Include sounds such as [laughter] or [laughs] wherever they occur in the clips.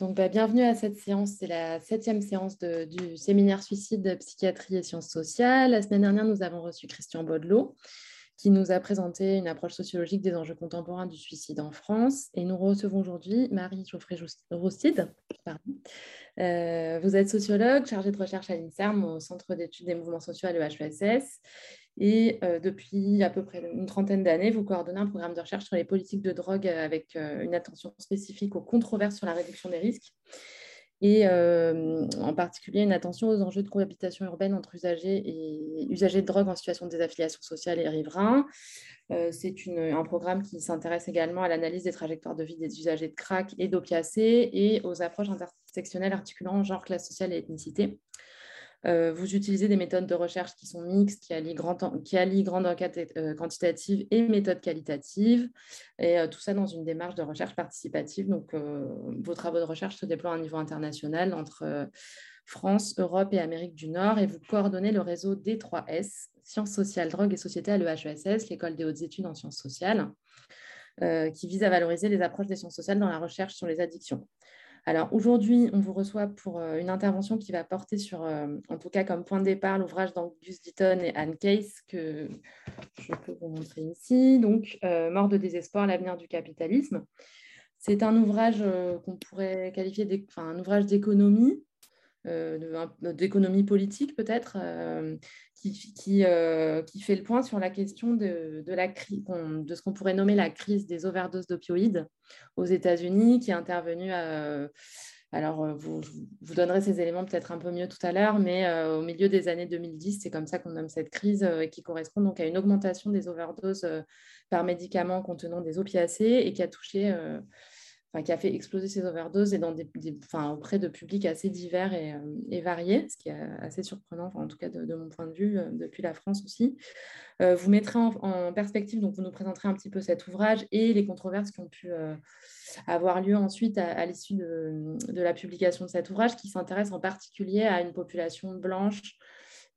donc bah, bienvenue à cette séance. C'est la septième séance du séminaire suicide, psychiatrie et sciences sociales. La semaine dernière, nous avons reçu Christian Baudelot qui nous a présenté une approche sociologique des enjeux contemporains du suicide en France. Et nous recevons aujourd'hui Marie Geoffrey Roustide. Euh, vous êtes sociologue, chargée de recherche à l'INSERM, au Centre d'études des mouvements sociaux à l'EHESS. Et euh, depuis à peu près une trentaine d'années, vous coordonnez un programme de recherche sur les politiques de drogue avec euh, une attention spécifique aux controverses sur la réduction des risques et euh, en particulier une attention aux enjeux de cohabitation urbaine entre usagers et usagers de drogue en situation de désaffiliation sociale et riverains. Euh, c'est un programme qui s'intéresse également à l'analyse des trajectoires de vie des usagers de crack et d'opiacés et aux approches intersectionnelles articulant genre, classe sociale et ethnicité. Euh, vous utilisez des méthodes de recherche qui sont mixtes, qui allient, grande enquête euh, quantitative et méthode qualitative, et euh, tout ça dans une démarche de recherche participative. Donc, vos travaux de recherche se déploient à un niveau international entre France, Europe et Amérique du Nord, et vous coordonnez le réseau D3S, Sciences sociales, drogue et société à l'EHESS, l'école des hautes études en sciences sociales, qui vise à valoriser les approches des sciences sociales dans la recherche sur les addictions. Alors aujourd'hui, on vous reçoit pour euh, une intervention qui va porter sur, euh, en tout cas comme point de départ, l'ouvrage d'Angus Deaton et Anne Case que je peux vous montrer ici. Donc, euh, Mort de désespoir, l'avenir du capitalisme. C'est un ouvrage qu'on pourrait qualifier d'un ouvrage d'économie d'économie politique peut-être, euh, qui, qui, euh, qui, fait le point sur la question de, de, la, de ce qu'on pourrait nommer la crise des overdoses d'opioïdes aux États-Unis, qui est intervenue alors, vous, vous donnerez ces éléments peut-être un peu mieux tout à l'heure, mais au milieu des années 2010, c'est comme ça qu'on nomme cette crise, qui correspond donc à une augmentation des overdoses par médicaments contenant des opiacés et qui a touché qui a fait exploser ces overdoses et dans des, enfin, auprès de publics assez divers et, euh, et, variés, ce qui est assez surprenant, en tout cas de, mon point de vue, euh, depuis la France aussi. Euh, vous mettrez en, perspective, donc vous nous présenterez un petit peu cet ouvrage et les controverses qui ont pu avoir lieu ensuite à, l'issue de, de, la publication de cet ouvrage, qui s'intéresse en particulier à une population blanche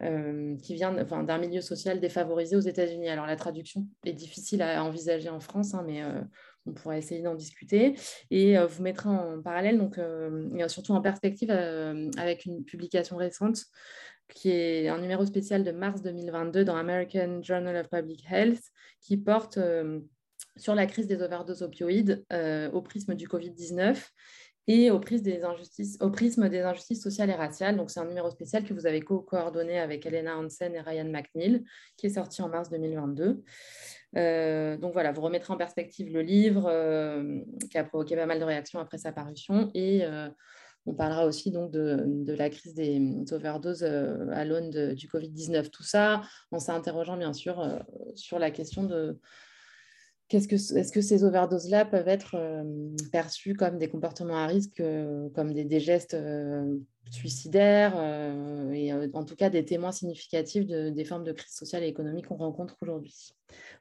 qui vient enfin, d'un milieu social défavorisé aux États-Unis. Alors la traduction est difficile à envisager en France, hein, mais on pourra essayer d'en discuter. Et euh, vous mettrez en parallèle, euh, surtout en perspective, euh, avec une publication récente qui est un numéro spécial de mars 2022 dans American Journal of Public Health, qui porte sur la crise des overdoses opioïdes au prisme du Covid-19 et au prisme, des injustices, sociales et raciales. C'est un numéro spécial que vous avez co-coordonné avec Elena Hansen et Ryan McNeil, qui est sorti en mars 2022. Euh, donc voilà, vous remettrez en perspective le livre euh, qui a provoqué pas mal de réactions après sa parution et euh, on parlera aussi donc de, la crise des overdoses à l'aune du Covid-19. Tout ça en s'interrogeant bien sûr sur la question de est-ce que, est -ce que ces overdoses-là peuvent être perçues comme des comportements à risque, comme des, gestes suicidaires, et en tout cas des témoins significatifs des formes de crise sociale et économique qu'on rencontre aujourd'hui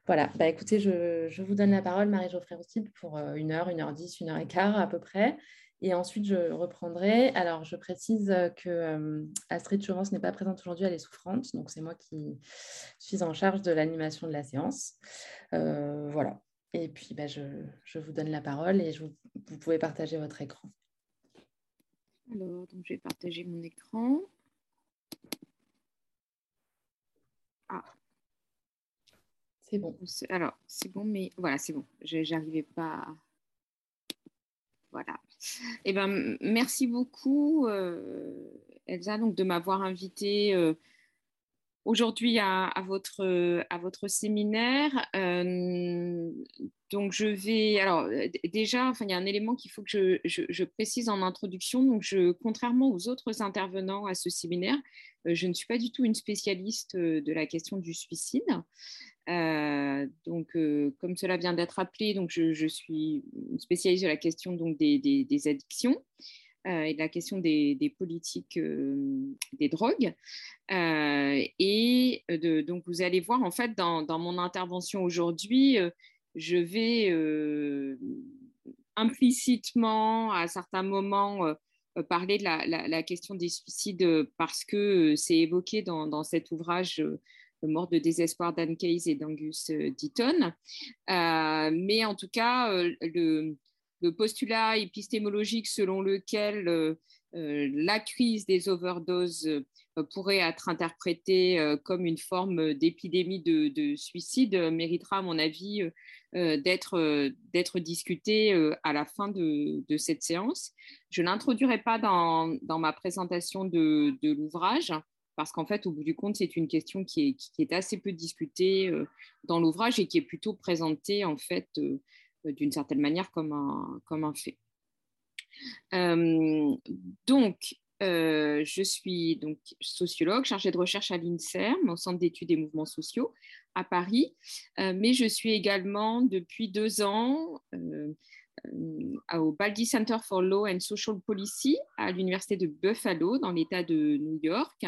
voilà, bah, écoutez, je, vous donne la parole, Marie-Geoffrey Roustide, pour euh, une heure, une heure dix, une heure et quart à peu près. Et ensuite, je reprendrai. Alors, je précise que euh, Astrid Chauvance n'est pas présente aujourd'hui, elle est souffrante. Donc, c'est moi qui suis en charge de l'animation de la séance. Euh, voilà. Et puis, bah, je, vous donne la parole et vous pouvez partager votre écran. Alors, donc, je vais partager mon écran. Ah, c'est bon. Alors, c'est bon, mais voilà, c'est bon. Je n'arrivais pas. Voilà. Eh ben, merci beaucoup, euh, Elsa, donc, de m'avoir invité euh, aujourd'hui à, votre, à votre séminaire. Euh, donc, je vais. Alors, déjà, enfin, il y a un élément qu'il faut que je, je, précise en introduction. Donc, je, contrairement aux autres intervenants à ce séminaire, je ne suis pas du tout une spécialiste de la question du suicide. Euh, donc, euh, comme cela vient d'être appelé, donc je, suis spécialiste de la question donc, des, des, addictions euh, et de la question des, politiques des drogues. et de, donc, vous allez voir, en fait, dans, mon intervention aujourd'hui, je vais implicitement, à certains moments, parler de la, question des suicides parce que c'est évoqué dans, cet ouvrage mort de désespoir d'Anne Case et d'Angus euh, Deaton. Euh, mais en tout cas, euh, le, le postulat épistémologique selon lequel la crise des overdoses pourrait être interprétée comme une forme d'épidémie de, suicide méritera, à mon avis, d'être discuté à la fin de, cette séance. Je ne l'introduirai pas dans, ma présentation de, l'ouvrage parce qu'en fait, au bout du compte, c'est une question qui est, assez peu discutée dans l'ouvrage et qui est plutôt présentée en fait d'une certaine manière comme un fait. Euh, donc, euh, je suis donc sociologue, chargée de recherche à l'INSERM, au Centre d'études des mouvements sociaux à Paris, euh, mais je suis également depuis deux ans au Baldi Center for Law and Social Policy à l'Université de Buffalo, dans l'État de New York.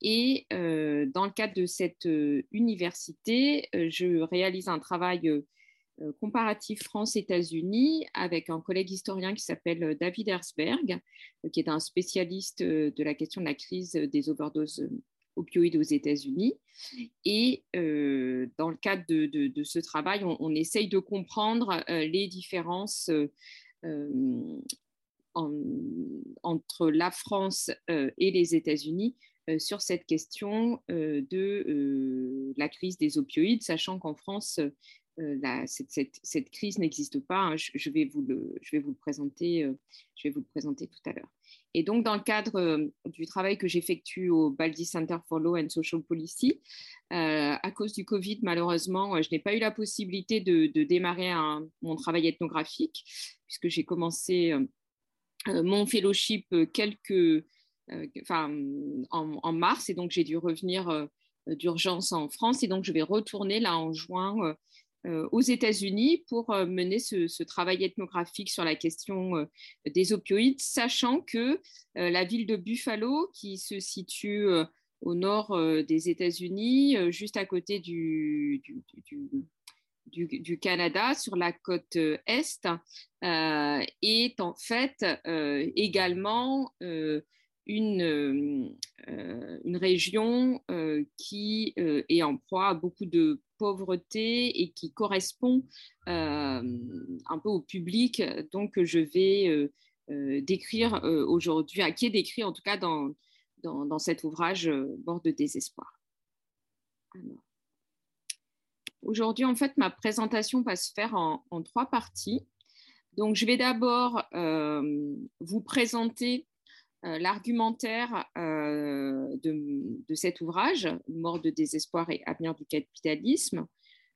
Et dans le cadre de cette université, je réalise un travail euh, comparatif France-États-Unis avec un collègue historien qui s'appelle euh, David Herzberg, euh, qui est un spécialiste de la question de la crise des overdoses opioïdes aux États-Unis. Et dans le cadre de, ce travail, on, essaye de comprendre les différences entre la France et les États-Unis sur cette question de la crise des opioïdes, sachant qu'en France, euh, cette, crise n'existe pas. Je, vais vous le, présenter, euh, tout à l'heure. Et donc, dans le cadre euh, du travail que j'effectue au Baldi Center for Law and Social Policy, à cause du Covid, malheureusement, je n'ai pas eu la possibilité de, démarrer mon travail ethnographique, puisque j'ai commencé mon fellowship quelques, en, en, mars, et donc j'ai dû revenir d'urgence en France, et donc je vais retourner là en juin euh, aux États-Unis pour euh, mener ce, travail ethnographique sur la question euh, des opioïdes, sachant que la ville de Buffalo, qui se situe au nord des États-Unis, juste à côté du, Canada, sur la côte est, est en fait également une, une région qui est en proie à beaucoup de pauvreté et qui correspond euh, un peu au public donc je vais euh, euh, décrire aujourd'hui, à qui est décrit en tout cas dans, dans, cet ouvrage Bord de désespoir. Aujourd'hui, en fait, ma présentation va se faire en, trois parties. Donc, je vais d'abord vous présenter euh, l'argumentaire euh, de, cet ouvrage, Mort de désespoir et avenir du capitalisme,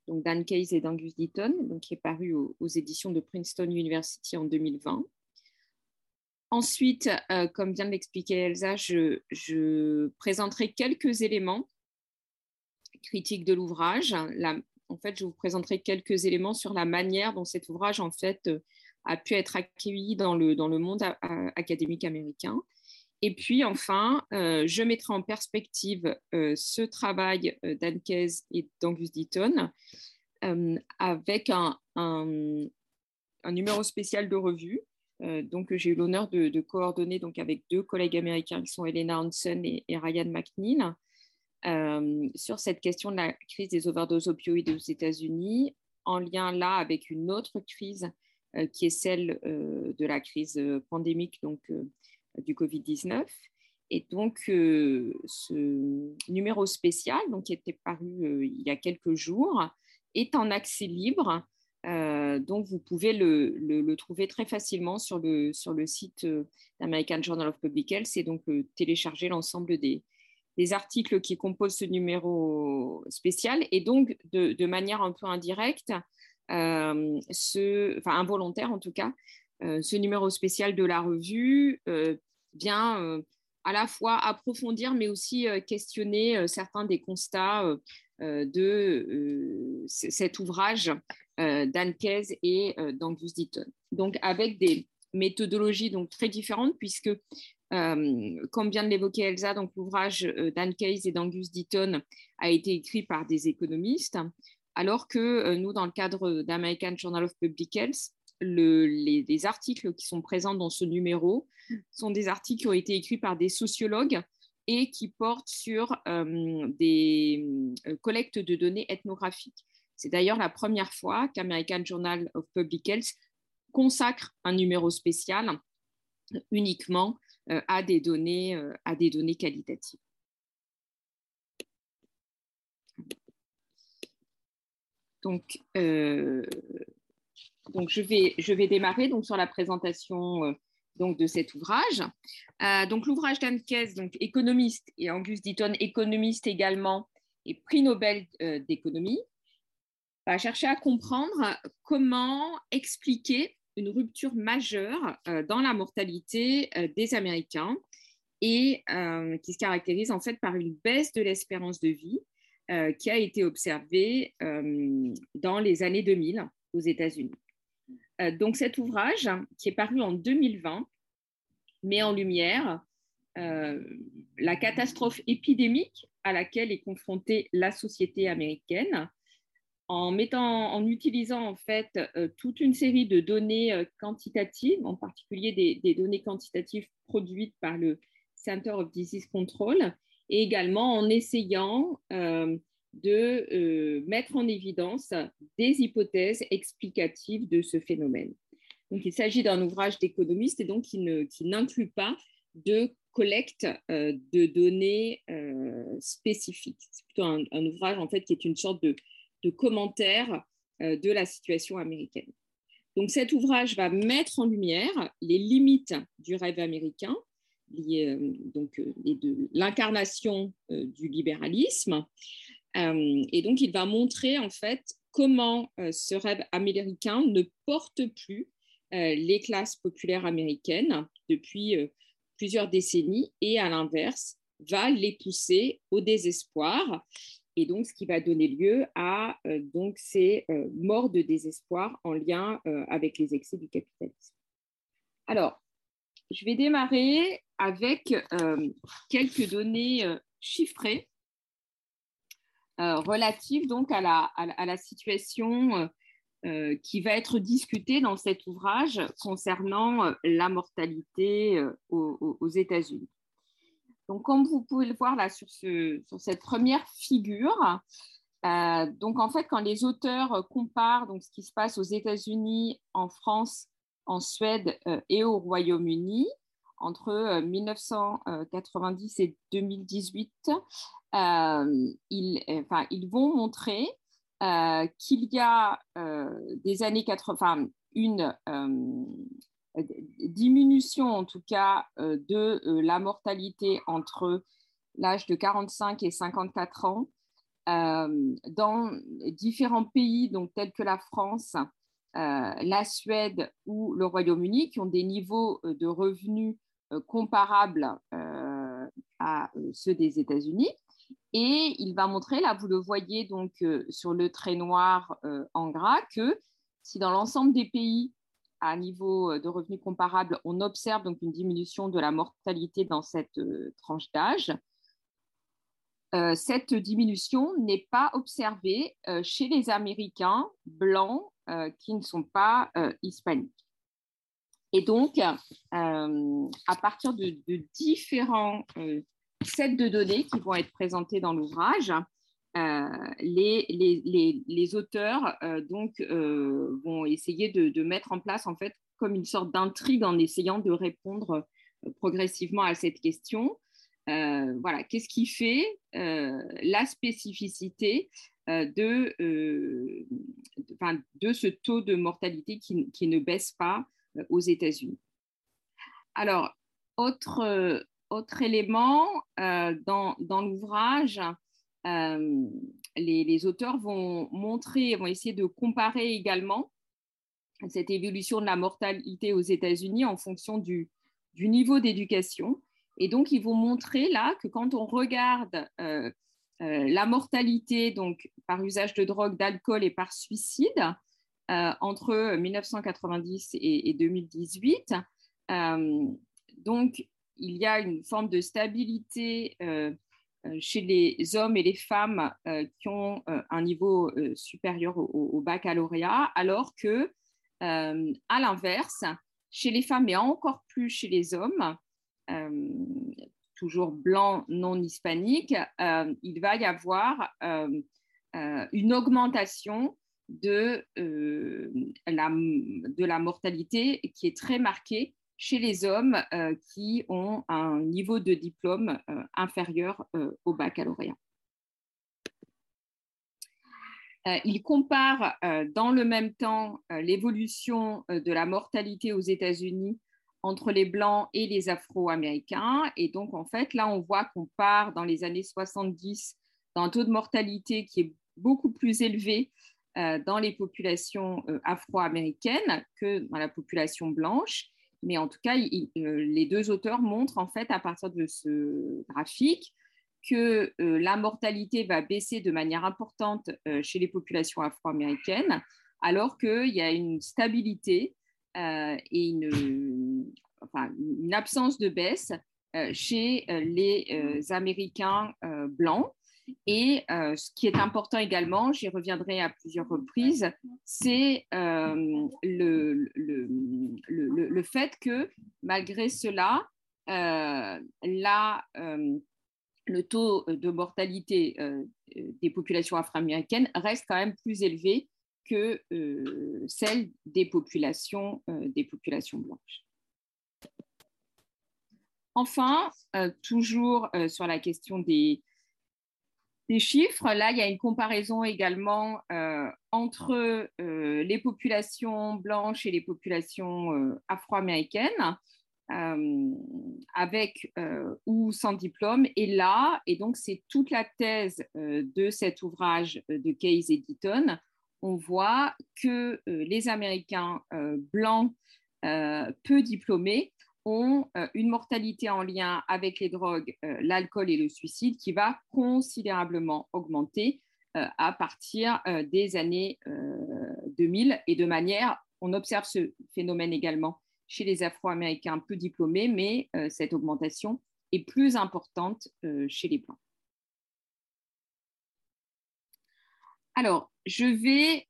donc Dan Case et d'Angus Deaton, donc qui est paru aux, éditions de Princeton University en 2020. Ensuite, euh, comme vient de l'expliquer Elsa, je, je, présenterai quelques éléments critiques de l'ouvrage. En fait, je vous présenterai quelques éléments sur la manière dont cet ouvrage en fait a pu être accueilli dans le, dans le monde académique américain. Et puis enfin, euh, je mettrai en perspective euh, ce travail euh, d'Ankez et d'Angus Deaton avec un, numéro spécial de revue. donc, j'ai eu l'honneur de, coordonner donc, avec deux collègues américains qui sont Elena Hansen et, Ryan McNeil sur cette question de la crise des overdoses opioïdes aux États-Unis, en lien là avec une autre crise qui est celle de la crise pandémique, donc du Covid-19. Et donc, euh, ce numéro spécial, donc, qui était paru euh, il y a quelques jours, est en accès libre. Euh, donc, vous pouvez le, le, trouver très facilement sur le, sur le site d'American Journal of Public Health et donc télécharger l'ensemble des, des, articles qui composent ce numéro spécial. Et donc, de, de manière un peu indirecte, enfin involontaire en tout cas, ce numéro spécial de la revue bien euh, à la fois approfondir, mais aussi euh, questionner euh, certains des constats de cet ouvrage d'Anne et d'Angus Deaton. Donc, avec des méthodologies donc, très différentes, puisque, comme vient de l'évoquer Elsa, donc l'ouvrage d'Anne et d'Angus Deaton a été écrit par des économistes, alors que nous, dans le cadre d'American Journal of Public Health, les, articles qui sont présents dans ce numéro sont des articles qui ont été écrits par des sociologues et qui portent sur euh, des euh, collectes de données ethnographiques. C'est d'ailleurs la première fois qu'American Journal of Public Health consacre un numéro spécial uniquement à, des données, à des données qualitatives. Donc, donc je, vais, je vais démarrer donc, sur la présentation donc, de cet ouvrage. donc l'ouvrage d'Anne donc économiste, et Angus Deaton, économiste également, et prix Nobel d'économie, va chercher à comprendre comment expliquer une rupture majeure euh, dans la mortalité euh, des Américains et euh, qui se caractérise en fait par une baisse de l'espérance de vie qui a été observée dans les années 2000 aux États-Unis. Donc cet ouvrage, qui est paru en 2020, met en lumière la catastrophe épidémique à laquelle est confrontée la société américaine en, utilisant en fait euh, toute une série de données euh, quantitatives, en particulier des, données quantitatives produites par le Center of Disease Control, et également en essayant euh, de mettre en évidence des hypothèses explicatives de ce phénomène. Donc, il s'agit d'un ouvrage d'économiste et donc qui, n'inclut pas de collecte de données spécifiques. C'est plutôt un, un, ouvrage en fait qui est une sorte de, de commentaires euh, de la situation américaine. Donc cet ouvrage va mettre en lumière les limites du rêve américain, euh, donc, euh, et de l'incarnation du libéralisme. Et donc il va montrer en fait comment ce rêve américain ne porte plus les classes populaires américaines depuis plusieurs décennies et à l'inverse va les pousser au désespoir et donc ce qui va donner lieu à euh, donc ces euh, morts de désespoir en lien euh, avec les excès du capitalisme. Alors, je vais démarrer avec quelques données chiffrées relatives donc à la, à situation qui va être discutée dans cet ouvrage concernant la mortalité aux, États-Unis. Donc, comme vous pouvez le voir là sur, cette première figure, euh, donc en fait, quand les auteurs comparent donc, ce qui se passe aux États-Unis, en France, en Suède euh, et au Royaume-Uni entre 1990 euh, et 2018, ils, enfin, ils vont montrer qu'il y a des années 80, une diminution en tout cas euh, de euh, la mortalité entre l'âge de 45 et 54 ans euh, dans différents pays donc, tels que la France, la Suède ou le Royaume-Uni qui ont des niveaux de revenus comparables à ceux des États-Unis. Et il va montrer, là vous le voyez donc sur le trait noir en gras, que si dans l'ensemble des pays à niveau euh, de revenus comparables, on observe donc une diminution de la mortalité dans cette euh, tranche d'âge. Euh, cette diminution n'est pas observée chez les Américains blancs qui ne sont pas hispaniques. Et donc, à partir de, différents sets de données qui vont être présentés dans l'ouvrage, euh, les, auteurs euh, donc, euh, vont essayer de, mettre en place en fait comme une sorte d'intrigue en essayant de répondre progressivement à cette question. voilà, qu'est-ce qui fait la spécificité de, ce taux de mortalité qui ne baisse pas aux États-Unis Alors, autre, autre élément dans, dans l'ouvrage, euh, les, auteurs vont montrer, vont essayer de comparer également cette évolution de la mortalité aux États-Unis en fonction du, niveau d'éducation. Et donc, ils vont montrer là que quand on regarde euh, euh, la mortalité donc, par usage de drogue, d'alcool et par suicide entre 1990 et, et 2018, donc il y a une forme de stabilité euh, chez les hommes et les femmes euh, qui ont euh, un niveau supérieur au, baccalauréat, alors que, à l'inverse, chez les femmes et encore plus chez les hommes, toujours blancs non hispaniques, il va y avoir une augmentation de, la, de la mortalité qui est très marquée chez les hommes qui ont un niveau de diplôme inférieur au baccalauréat. il compare dans le même temps l'évolution de la mortalité aux États-Unis entre les Blancs et les Afro-Américains. Et donc, en fait, là, on voit qu'on part dans les années 70 d'un taux de mortalité qui est beaucoup plus élevé euh, dans les populations euh, afro-américaines que dans la population blanche. Mais en tout cas, euh, les deux auteurs montrent en fait à partir de ce graphique que la mortalité va baisser de manière importante chez les populations afro-américaines, alors qu'il y a une stabilité et une, absence de baisse chez les Américains blancs. Et euh, ce qui est important également, j'y reviendrai à plusieurs reprises, c'est euh, le, le, le, fait que malgré cela, euh, le taux de mortalité des populations afro-américaines reste quand même plus élevé que celle des populations, des populations blanches. Enfin, toujours sur la question des, des chiffres. Là, il y a une comparaison également euh, entre euh, les populations blanches et les populations euh, afro-américaines, avec ou sans diplôme. Et là, et donc c'est toute la thèse de cet ouvrage de Case et Deaton, on voit que les Américains blancs peu diplômés ont euh, une mortalité en lien avec les drogues, euh, l'alcool et le suicide qui va considérablement augmenter euh, à partir des années 2000 et de manière, on observe ce phénomène également chez les Afro-Américains peu diplômés, mais cette augmentation est plus importante chez les Blancs. Alors, je vais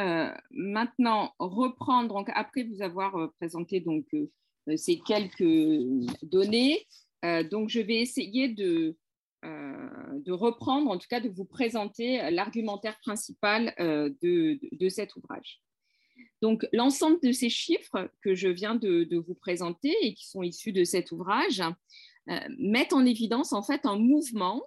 euh, maintenant, reprendre, donc, après vous avoir euh, présenté donc, euh, ces quelques données, donc je vais essayer de, de reprendre, en tout cas de vous présenter l'argumentaire principal de, de, cet ouvrage. Donc, l'ensemble de ces chiffres que je viens de, de, vous présenter et qui sont issus de cet ouvrage mettent en évidence en fait un mouvement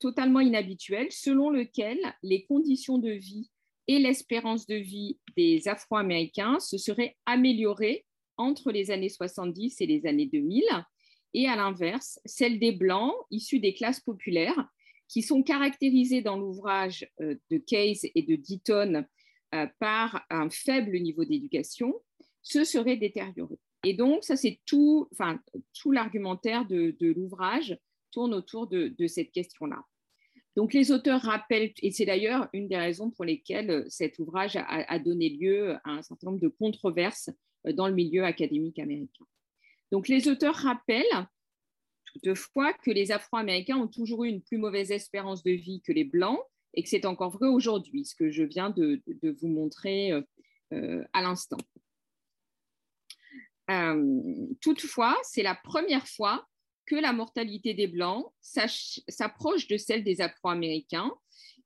totalement inhabituel selon lequel les conditions de vie et l'espérance de vie des Afro-Américains se serait améliorée entre les années 70 et les années 2000, et à l'inverse, celle des Blancs issus des classes populaires, qui sont caractérisées dans l'ouvrage euh, de Case et de Deaton euh, par un faible niveau d'éducation, se serait détériorée. Et donc, ça, c'est tout, enfin, tout l'argumentaire de, l'ouvrage tourne autour de cette question-là. Donc les auteurs rappellent, et c'est d'ailleurs une des raisons pour lesquelles euh, cet ouvrage a, donné lieu à un certain nombre de controverses euh, dans le milieu académique américain. Donc les auteurs rappellent toutefois que les Afro-Américains ont toujours eu une plus mauvaise espérance de vie que les Blancs et que c'est encore vrai aujourd'hui, ce que je viens de, vous montrer euh, à l'instant. toutefois, c'est la première fois que la mortalité des Blancs s'approche de celle des Afro-Américains,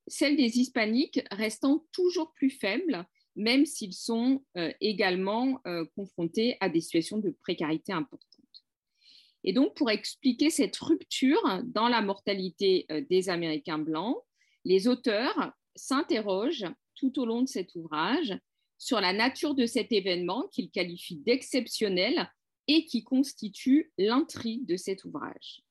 celle des Hispaniques restant toujours plus faible, même s'ils sont euh, également euh, confrontés à des situations de précarité importantes. Et donc, pour expliquer cette rupture dans la mortalité euh, des Américains blancs, les auteurs s'interrogent tout au long de cet ouvrage sur la nature de cet événement qu'ils qualifient d'exceptionnel et qui constitue l'intrigue de cet ouvrage.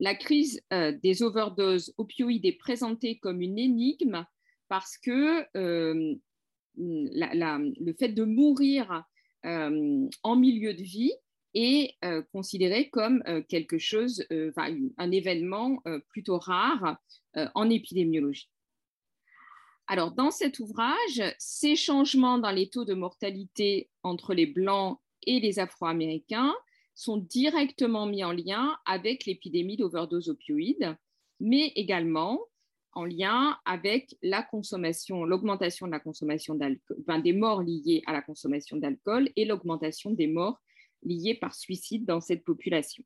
La crise euh, des overdoses opioïdes est présentée comme une énigme parce que euh, le fait de mourir euh, en milieu de vie est considéré comme quelque chose, un événement plutôt rare en épidémiologie. Alors, dans cet ouvrage, ces changements dans les taux de mortalité entre les blancs et les Afro-Américains sont directement mis en lien avec l'épidémie d'overdose opioïde, mais également en lien avec la consommation, l'augmentation de la consommation d'alcool, des morts liées à la consommation d'alcool et l'augmentation des morts liées par suicide dans cette population.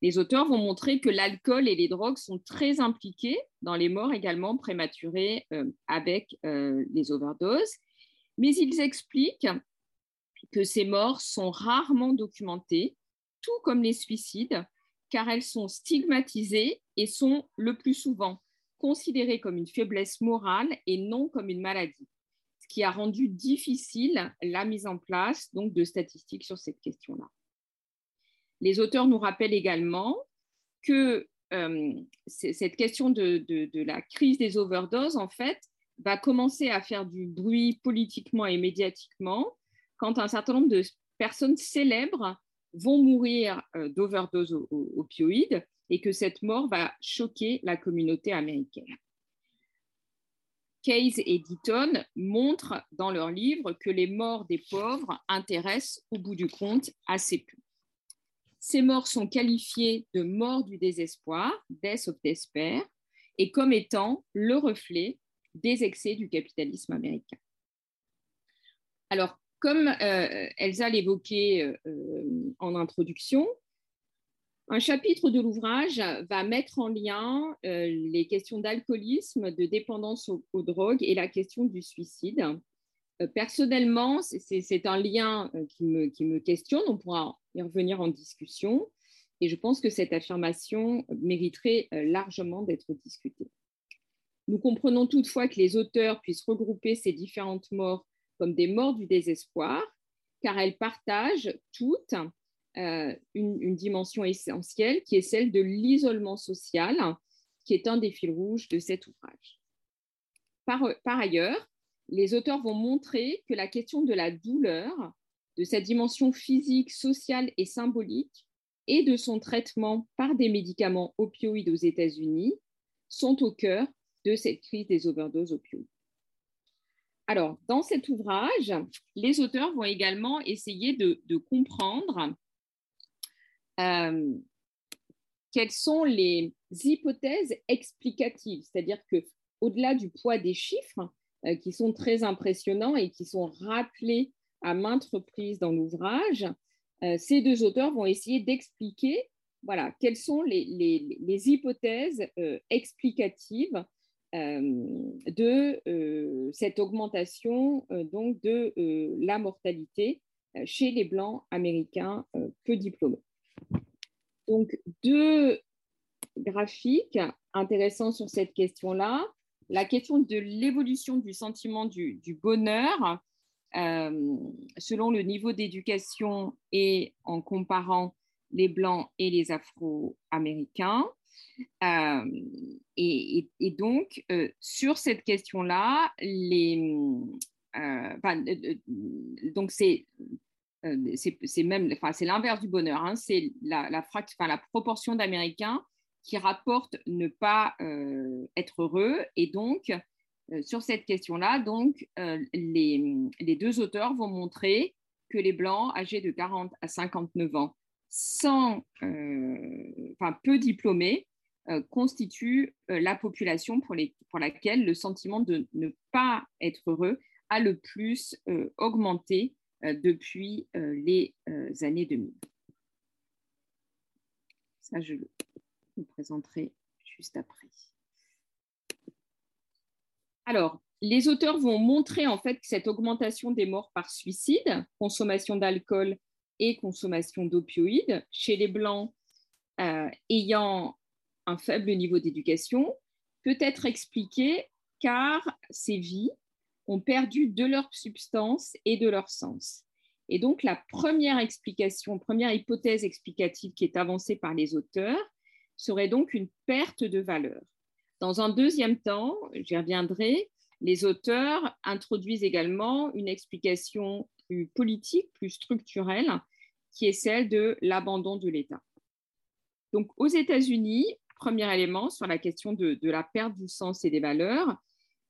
Les auteurs vont montrer que l'alcool et les drogues sont très impliqués dans les morts également prématurées euh, avec euh, les overdoses, mais ils expliquent que ces morts sont rarement documentées, tout comme les suicides, car elles sont stigmatisées et sont le plus souvent considérées comme une faiblesse morale et non comme une maladie, ce qui a rendu difficile la mise en place donc de statistiques sur cette question-là. Les auteurs nous rappellent également que euh, cette question de, la crise des overdoses, en fait, va commencer à faire du bruit politiquement et médiatiquement quand un certain nombre de personnes célèbres vont mourir euh, d'overdose opioïdes et que cette mort va choquer la communauté américaine. Case et Deaton montrent dans leur livre que les morts des pauvres intéressent au bout du compte assez peu. Ces morts sont qualifiées de morts du désespoir, death of despair, et comme étant le reflet des excès du capitalisme américain. Alors, comme euh, Elsa l'évoquait euh, euh, en introduction, un chapitre de l'ouvrage va mettre en lien les questions d'alcoolisme, de dépendance aux, drogues et la question du suicide. personnellement, c'est un lien qui me, questionne, on pourra y revenir en discussion, et je pense que cette affirmation mériterait largement d'être discutée. Nous comprenons toutefois que les auteurs puissent regrouper ces différentes morts comme des morts du désespoir, car elles partagent toutes euh, une, dimension essentielle qui est celle de l'isolement social, qui est un des fils rouges de cet ouvrage. Par, par ailleurs, les auteurs vont montrer que la question de la douleur, de sa dimension physique, sociale et symbolique, et de son traitement par des médicaments opioïdes aux États-Unis sont au cœur de cette crise des overdoses opioïdes. Alors, dans cet ouvrage, les auteurs vont également essayer de, comprendre euh, quelles sont les hypothèses explicatives, c'est-à-dire que au-delà du poids des chiffres, euh, qui sont très impressionnants et qui sont rappelés à maintes reprises dans l'ouvrage, euh, ces deux auteurs vont essayer d'expliquer voilà, quelles sont les, hypothèses explicatives de euh, cette augmentation euh, donc de la mortalité chez les Blancs américains peu diplômés. Donc, deux graphiques intéressants sur cette question-là. La question de l'évolution du sentiment du bonheur selon le niveau d'éducation et en comparant les Blancs et les Afro-Américains. Euh, et, donc, euh, sur cette question-là, les, euh, donc c'est c'est même, enfin, c'est l'inverse du bonheur. Hein, c'est la, la, proportion d'Américains qui rapportent ne pas être heureux. Et donc, sur cette question-là, donc les, les, deux auteurs vont montrer que les blancs âgés de 40 à 59 ans, sans, enfin, peu diplômés, euh, constitue euh, la population pour, laquelle le sentiment de ne pas être heureux a le plus euh, augmenté depuis les années 2000. Ça, je le vous présenterai juste après. Alors, les auteurs vont montrer en fait que cette augmentation des morts par suicide, consommation d'alcool et consommation d'opioïdes chez les blancs ayant un faible niveau d'éducation peut être expliqué car ces vies ont perdu de leur substance et de leur sens. Et donc la première explication, première hypothèse explicative qui est avancée par les auteurs serait donc une perte de valeur. Dans un deuxième temps, j'y reviendrai, les auteurs introduisent également une explication politique, plus structurelle, qui est celle de l'abandon de l'État. Donc aux États-Unis, premier élément sur la question de, la perte du sens et des valeurs.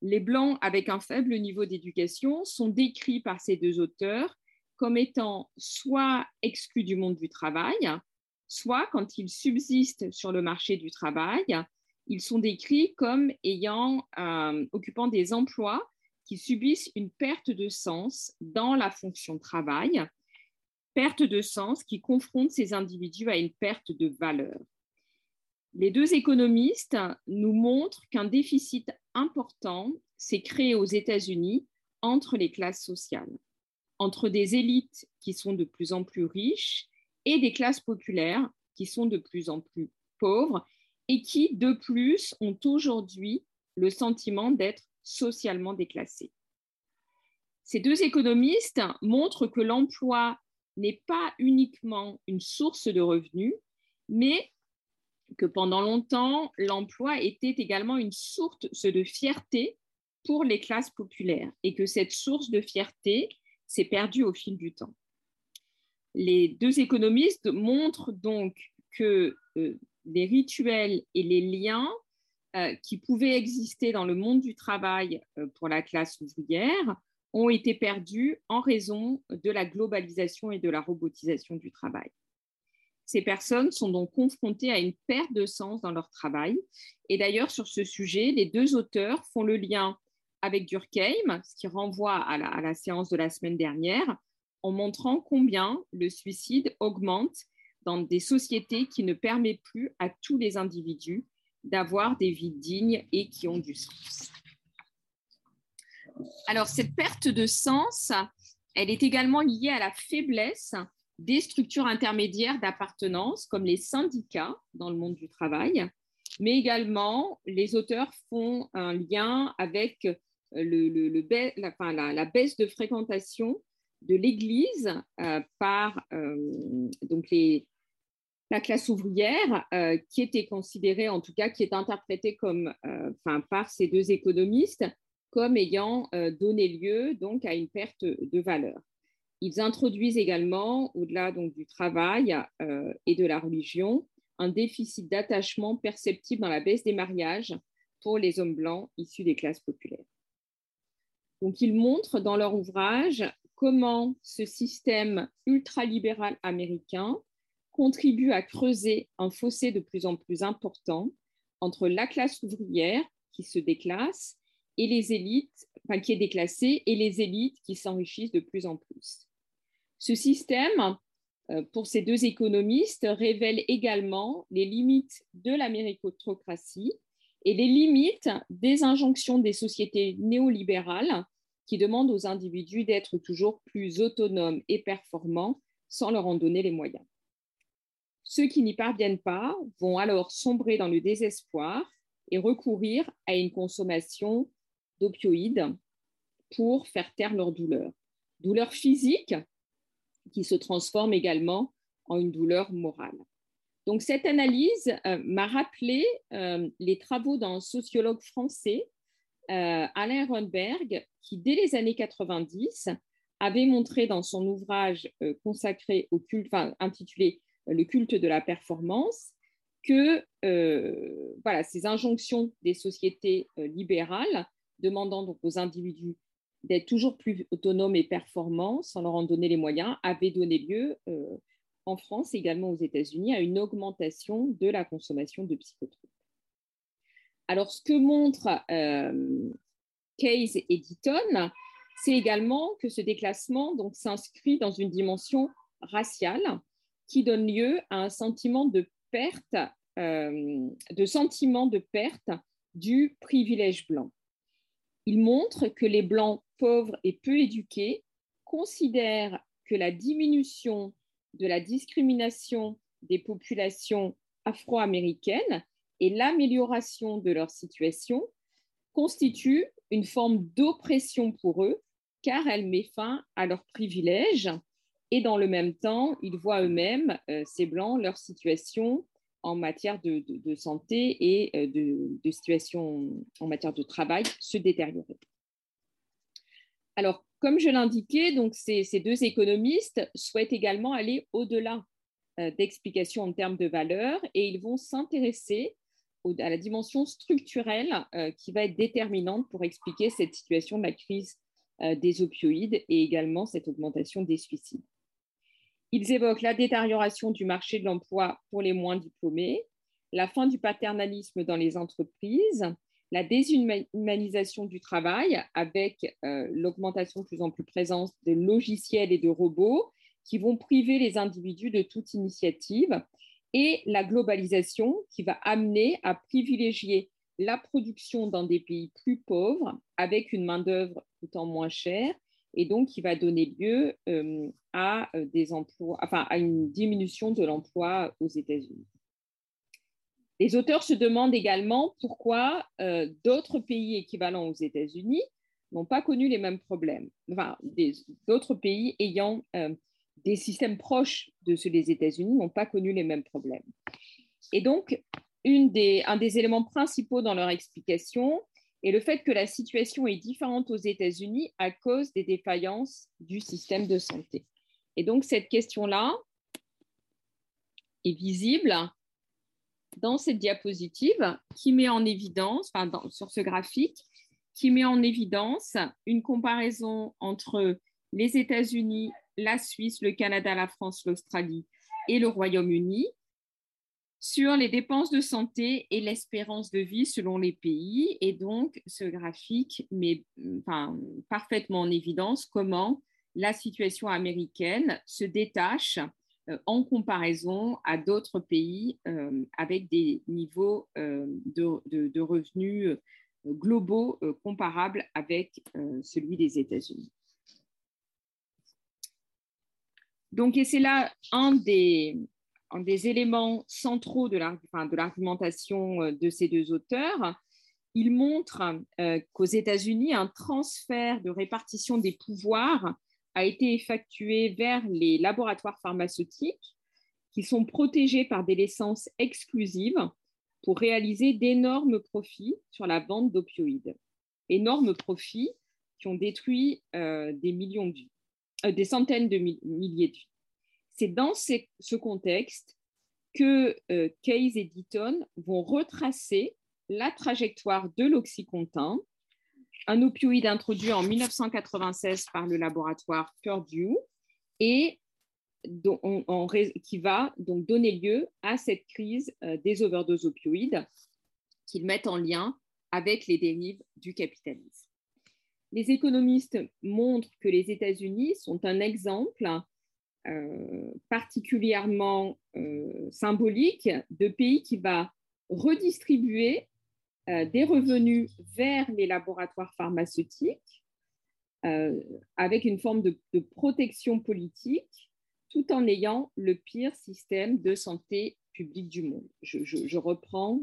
Les Blancs avec un faible niveau d'éducation sont décrits par ces deux auteurs comme étant soit exclus du monde du travail, soit quand ils subsistent sur le marché du travail, ils sont décrits comme ayant, euh, occupant des emplois qui subissent une perte de sens dans la fonction travail. perte de sens qui confronte ces individus à une perte de valeur. Les deux économistes nous montrent qu'un déficit important s'est créé aux États-Unis entre les classes sociales, entre des élites qui sont de plus en plus riches et des classes populaires qui sont de plus en plus pauvres et qui, de plus, ont aujourd'hui le sentiment d'être socialement déclassés. Ces deux économistes montrent que l'emploi n'est pas uniquement une source de revenus, mais que pendant longtemps, l'emploi était également une source de fierté pour les classes populaires et que cette source de fierté s'est perdue au fil du temps. Les deux économistes montrent donc que euh, les rituels et les liens qui pouvaient exister dans le monde du travail euh, pour la classe ouvrière ont été perdus en raison de la globalisation et de la robotisation du travail. Ces personnes sont donc confrontées à une perte de sens dans leur travail. Et d'ailleurs, sur ce sujet, les deux auteurs font le lien avec Durkheim, ce qui renvoie à la, à la séance de la semaine dernière, en montrant combien le suicide augmente dans des sociétés qui ne permettent plus à tous les individus d'avoir des vies dignes et qui ont du sens. Alors, cette perte de sens, elle est également liée à la faiblesse des structures intermédiaires d'appartenance, comme les syndicats dans le monde du travail, mais également les auteurs font un lien avec le, la, baisse de fréquentation de l'Église euh, par euh, donc les, la classe ouvrière, euh, qui était considérée, en tout cas, qui est interprétée comme, par ces deux économistes comme ayant donné lieu donc à une perte de valeur. Ils introduisent également, au-delà donc du travail euh, et de la religion, un déficit d'attachement perceptible dans la baisse des mariages pour les hommes blancs issus des classes populaires. Donc, ils montrent dans leur ouvrage comment ce système ultralibéral américain contribue à creuser un fossé de plus en plus important entre la classe ouvrière qui se déclasse et les élites, enfin, qui est déclassée, et les élites qui s'enrichissent de plus en plus. Ce système, euh, pour ces deux économistes, révèle également les limites de la méritocratie et les limites des injonctions des sociétés néolibérales qui demandent aux individus d'être toujours plus autonomes et performants sans leur en donner les moyens. Ceux qui n'y parviennent pas vont alors sombrer dans le désespoir et recourir à une consommation d'opioïdes pour faire taire leur douleur. Douleur physique qui se transforme également en une douleur morale. Donc cette analyse euh, m'a rappelé euh, les travaux d'un sociologue français, euh, Alain Ronberg, qui dès les années 90 avait montré dans son ouvrage consacré au culte, intitulé Le culte de la performance, que voilà, ces injonctions des sociétés libérales demandant donc aux individus d'être toujours plus autonomes et performants sans leur en donner les moyens, avait donné lieu euh, en France et également aux États-Unis à une augmentation de la consommation de psychotropes. Alors, ce que montrent euh, Case et Deaton, c'est également que ce déclassement s'inscrit dans une dimension raciale qui donne lieu à un sentiment de perte, euh, sentiment de perte du privilège blanc. Il montre que les Blancs pauvres et peu éduqués considèrent que la diminution de la discrimination des populations afro-américaines et l'amélioration de leur situation constituent une forme d'oppression pour eux, car elle met fin à leurs privilèges et dans le même temps, ils voient eux-mêmes, euh, ces Blancs, leur situation en matière de, santé et euh, de, situation en matière de travail se détériorer. Alors, comme je l'indiquais, donc ces, deux économistes souhaitent également aller au-delà euh, d'explications en termes de valeur et ils vont s'intéresser à la dimension structurelle qui va être déterminante pour expliquer cette situation de la crise des opioïdes et également cette augmentation des suicides. Ils évoquent la détérioration du marché de l'emploi pour les moins diplômés, la fin du paternalisme dans les entreprises, la déshumanisation du travail avec euh, l'augmentation de plus en plus présente de logiciels et de robots qui vont priver les individus de toute initiative et la globalisation qui va amener à privilégier la production dans des pays plus pauvres avec une main-d'œuvre coûtant moins cher et donc qui va donner lieu euh, à, euh, des emplois, enfin, à une diminution de l'emploi aux États-Unis. Les auteurs se demandent également pourquoi euh, d'autres pays équivalents aux États-Unis n'ont pas connu les mêmes problèmes, enfin, d'autres pays ayant des systèmes proches de ceux des États-Unis n'ont pas connu les mêmes problèmes. Et donc, un des éléments principaux dans leur explication et le fait que la situation est différente aux États-Unis à cause des défaillances du système de santé. Et donc, cette question-là est visible dans cette diapositive qui met en évidence, enfin, sur ce graphique, qui met en évidence une comparaison entre les États-Unis, la Suisse, le Canada, la France, l'Australie et le Royaume-Uni sur les dépenses de santé et l'espérance de vie selon les pays. Et donc, ce graphique met parfaitement en évidence comment la situation américaine se détache euh, en comparaison à d'autres pays euh, avec des niveaux euh, de, revenus globaux comparables avec celui des États-Unis. Donc, et c'est là un des, éléments centraux de l'argumentation de ces deux auteurs. Ils montrent euh, qu'aux États-Unis, un transfert de répartition des pouvoirs a été effectué vers les laboratoires pharmaceutiques qui sont protégés par des licences exclusives pour réaliser d'énormes profits sur la vente d'opioïdes. Énormes profits qui ont détruit euh, vies, des centaines de milliers de vies. C'est dans ce contexte que euh, Case et Deaton vont retracer la trajectoire de l'oxycontin, un opioïde introduit en 1996 par le laboratoire Purdue et qui va donc donner lieu à cette crise euh, des overdoses opioïdes qu'ils mettent en lien avec les dérives du capitalisme. Les économistes montrent que les États-Unis sont un exemple euh, particulièrement euh, symbolique de pays qui va redistribuer euh, des revenus vers les laboratoires pharmaceutiques avec une forme de, protection politique tout en ayant le pire système de santé publique du monde. je reprends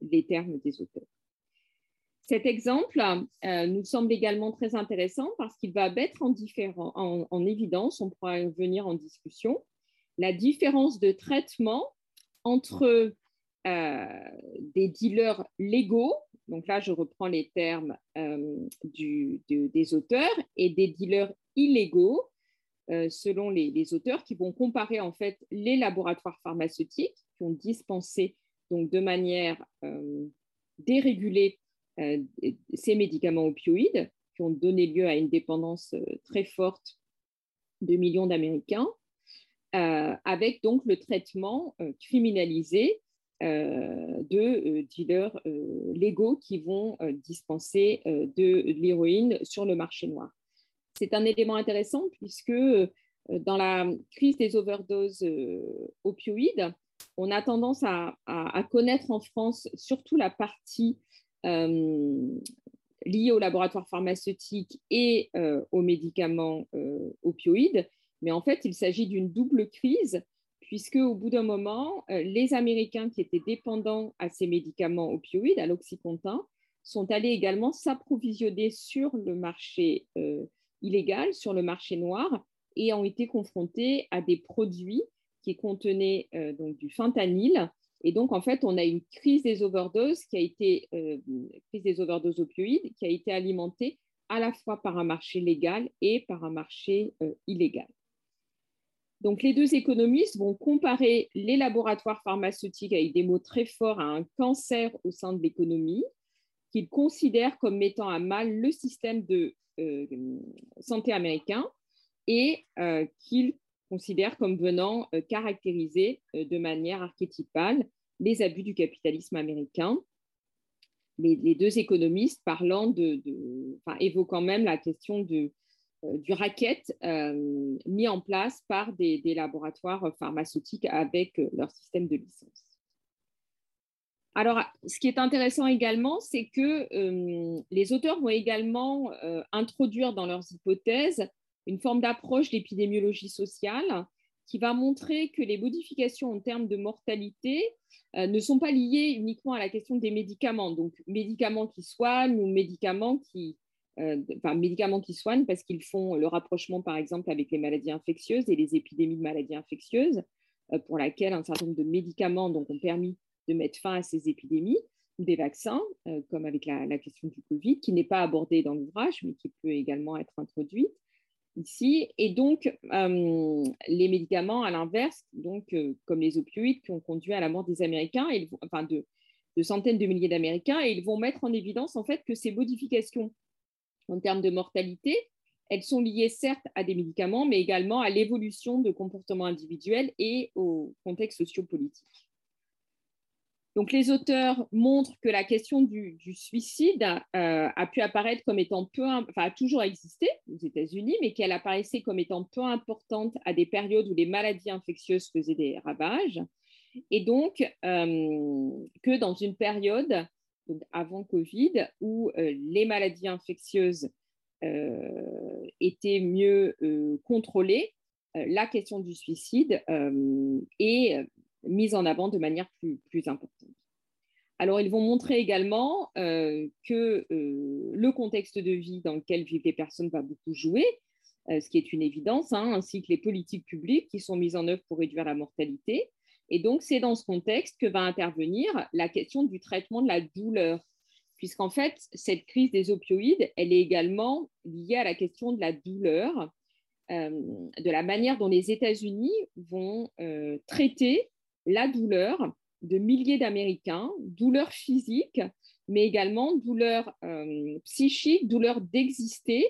les termes des auteurs. Cet exemple euh, nous semble également très intéressant parce qu'il va mettre en, évidence, on pourra venir en discussion, la différence de traitement entre euh, des dealers légaux, donc là je reprends les termes euh, des auteurs, et des dealers illégaux, selon les, auteurs, qui vont comparer en fait les laboratoires pharmaceutiques qui ont dispensé donc de manière dérégulée euh, ces médicaments opioïdes qui ont donné lieu à une dépendance euh, très forte de millions d'Américains, euh, avec donc le traitement criminalisé de dealers légaux qui vont dispenser de l'héroïne sur le marché noir. C'est un élément intéressant puisque dans la crise des overdoses opioïdes, on a tendance à, connaître en France surtout la partie euh, liées aux laboratoires pharmaceutiques et euh, aux médicaments euh, opioïdes. Mais en fait, il s'agit d'une double crise, puisque au bout d'un moment, les Américains qui étaient dépendants à ces médicaments opioïdes, à l'oxycontin, sont allés également s'approvisionner sur le marché illégal, sur le marché noir, et ont été confrontés à des produits qui contenaient donc du fentanyl, et donc, en fait, on a une crise des overdoses qui a été, euh, crise des overdoses opioïdes qui a été alimentée à la fois par un marché légal et par un marché euh, illégal. Donc, les deux économistes vont comparer les laboratoires pharmaceutiques avec des mots très forts à un cancer au sein de l'économie, qu'ils considèrent comme mettant à mal le système de euh, santé américain et qu'ils considère comme venant euh, caractériser euh, de manière archétypale les abus du capitalisme américain. Les, deux économistes parlant de, évoquant même la question de, du racket mis en place par des, laboratoires pharmaceutiques avec leur système de licence. Alors, ce qui est intéressant également, c'est que les auteurs vont également introduire dans leurs hypothèses une forme d'approche d'épidémiologie sociale qui va montrer que les modifications en termes de mortalité euh, ne sont pas liées uniquement à la question des médicaments, donc médicaments qui soignent ou médicaments qui, euh, enfin, médicaments qui soignent parce qu'ils font le rapprochement, par exemple, avec les maladies infectieuses et les épidémies de maladies infectieuses, euh, pour laquelle un certain nombre de médicaments donc, ont permis de mettre fin à ces épidémies, des vaccins, comme avec la, question du Covid, qui n'est pas abordée dans l'ouvrage, mais qui peut également être introduite ici. Et donc, euh, les médicaments, à l'inverse, donc, euh, comme les opioïdes qui ont conduit à la mort des Américains, enfin de, de, centaines de milliers d'Américains, et ils vont mettre en évidence en fait que ces modifications en termes de mortalité, elles sont liées certes à des médicaments, mais également à l'évolution de comportements individuels et au contexte sociopolitique. Donc, les auteurs montrent que la question du, suicide euh, a pu apparaître comme étant peu, enfin, a toujours existé aux États-Unis, mais qu'elle apparaissait comme étant peu importante à des périodes où les maladies infectieuses faisaient des ravages, et donc euh, que dans une période donc avant Covid où euh, les maladies infectieuses étaient mieux contrôlées, la question du suicide est mise en avant de manière plus, importante. Alors, ils vont montrer également euh, que euh, le contexte de vie dans lequel vivent les personnes va beaucoup jouer, euh, ce qui est une évidence, hein, ainsi que les politiques publiques qui sont mises en œuvre pour réduire la mortalité. Et donc, c'est dans ce contexte que va intervenir la question du traitement de la douleur, puisqu'en fait, cette crise des opioïdes, elle est également liée à la question de la douleur, de la manière dont les États-Unis vont traiter la douleur de milliers d'Américains, douleur physique, mais également douleur euh, psychique, douleur d'exister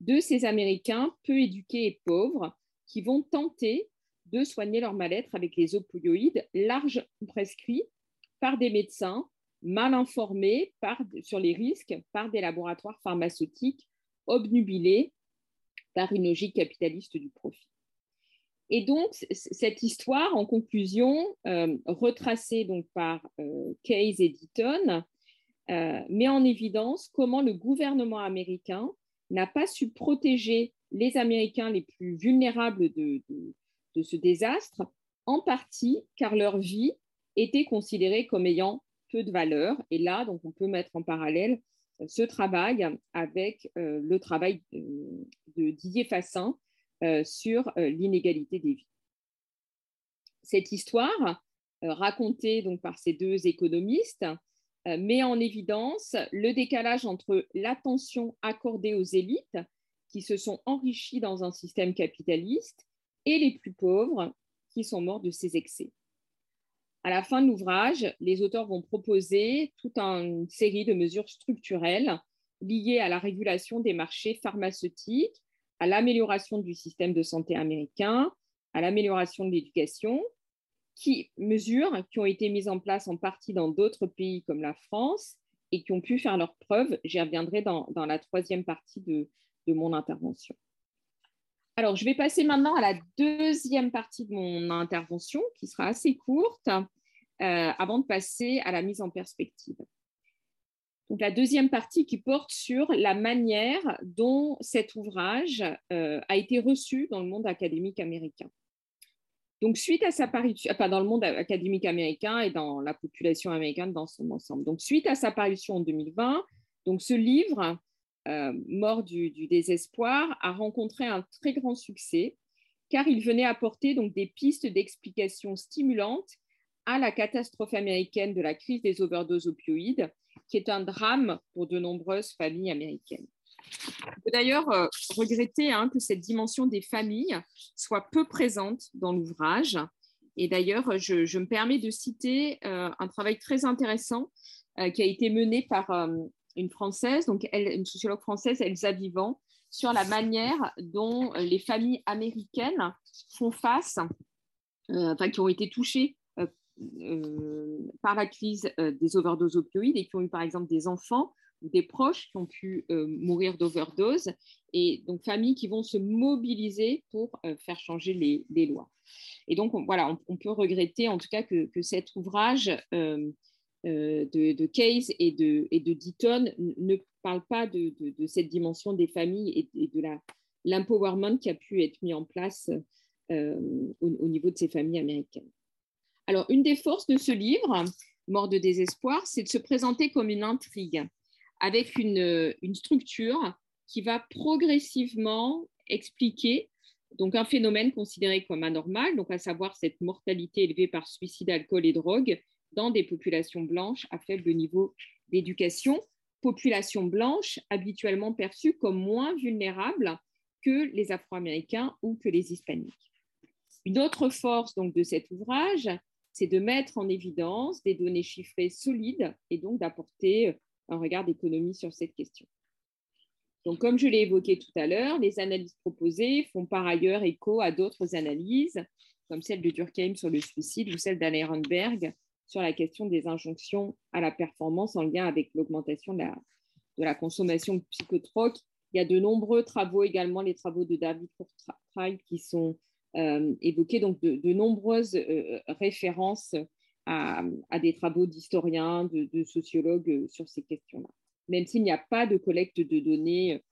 de ces Américains peu éduqués et pauvres qui vont tenter de soigner leur mal-être avec les opioïdes larges prescrits par des médecins mal informés sur les risques par des laboratoires pharmaceutiques obnubilés par une logique capitaliste du profit. Et donc, cette histoire, en conclusion, euh, retracée donc par euh, Case et Deaton, euh, met en évidence comment le gouvernement américain n'a pas su protéger les Américains les plus vulnérables de, ce désastre, en partie car leur vie était considérée comme ayant peu de valeur. Et là, donc, on peut mettre en parallèle ce travail avec le travail de Didier Fassin, euh, sur euh, l'inégalité des vies. Cette histoire, euh, racontée donc par ces deux économistes, met en évidence le décalage entre l'attention accordée aux élites qui se sont enrichies dans un système capitaliste et les plus pauvres qui sont morts de ces excès. À la fin de l'ouvrage, les auteurs vont proposer toute une série de mesures structurelles liées à la régulation des marchés pharmaceutiques à l'amélioration du système de santé américain, à l'amélioration de l'éducation, qui mesures qui ont été mises en place en partie dans d'autres pays comme la France et qui ont pu faire leurs preuves. J'y reviendrai dans, la troisième partie de, mon intervention. Alors, je vais passer maintenant à la deuxième partie de mon intervention, qui sera assez courte, euh, avant de passer à la mise en perspective. Donc, la deuxième partie qui porte sur la manière dont cet ouvrage euh, a été reçu dans le monde académique américain. Donc, suite à sa parution, enfin, dans le monde académique américain et dans la population américaine dans son ensemble. Donc, suite à sa parution en 2020, donc ce livre, euh, Mort du, désespoir, a rencontré un très grand succès car il venait apporter donc des pistes d'explication stimulantes à la catastrophe américaine de la crise des overdoses opioïdes qui est un drame pour de nombreuses familles américaines. On peut d'ailleurs euh, regretter hein, que cette dimension des familles soit peu présente dans l'ouvrage. Et d'ailleurs, je, me permets de citer euh, un travail très intéressant qui a été mené par une Française, donc une sociologue française, Elsa Vivant, sur la manière dont les familles américaines font face, enfin, qui ont été touchées euh, par la crise euh, des overdoses opioïdes et qui ont eu par exemple des enfants des proches qui ont pu mourir d'overdose, et donc familles qui vont se mobiliser pour faire changer les, lois. Et donc, voilà, on, peut regretter en tout cas que, cet ouvrage de, Case et de, et de Deaton ne parle pas de, cette dimension des familles et, et de l'empowerment qui a pu être mis en place au, au niveau de ces familles américaines. Alors, une des forces de ce livre, Mort de désespoir, c'est de se présenter comme une intrigue avec une, structure qui va progressivement expliquer donc un phénomène considéré comme anormal, donc à savoir cette mortalité élevée par suicide, alcool et drogue dans des populations blanches à faible niveau d'éducation, populations blanches habituellement perçues comme moins vulnérables que les Afro-Américains ou que les Hispaniques. Une autre force donc de cet ouvrage, c'est de mettre en évidence des données chiffrées solides et donc d'apporter un regard d'économie sur cette question. Donc, comme je l'ai évoqué tout à l'heure, les analyses proposées font par ailleurs écho à d'autres analyses, comme celle de Durkheim sur le suicide ou celle d'Alain Ehrenberg sur la question des injonctions à la performance en lien avec l'augmentation de la, consommation psychotroque. Il y a de nombreux travaux également, les travaux de David Courtrai, qui sont euh, évoquer donc de, nombreuses euh, références à, des travaux d'historiens, de, sociologues euh, sur ces questions-là, même s'il n'y a pas de collecte de données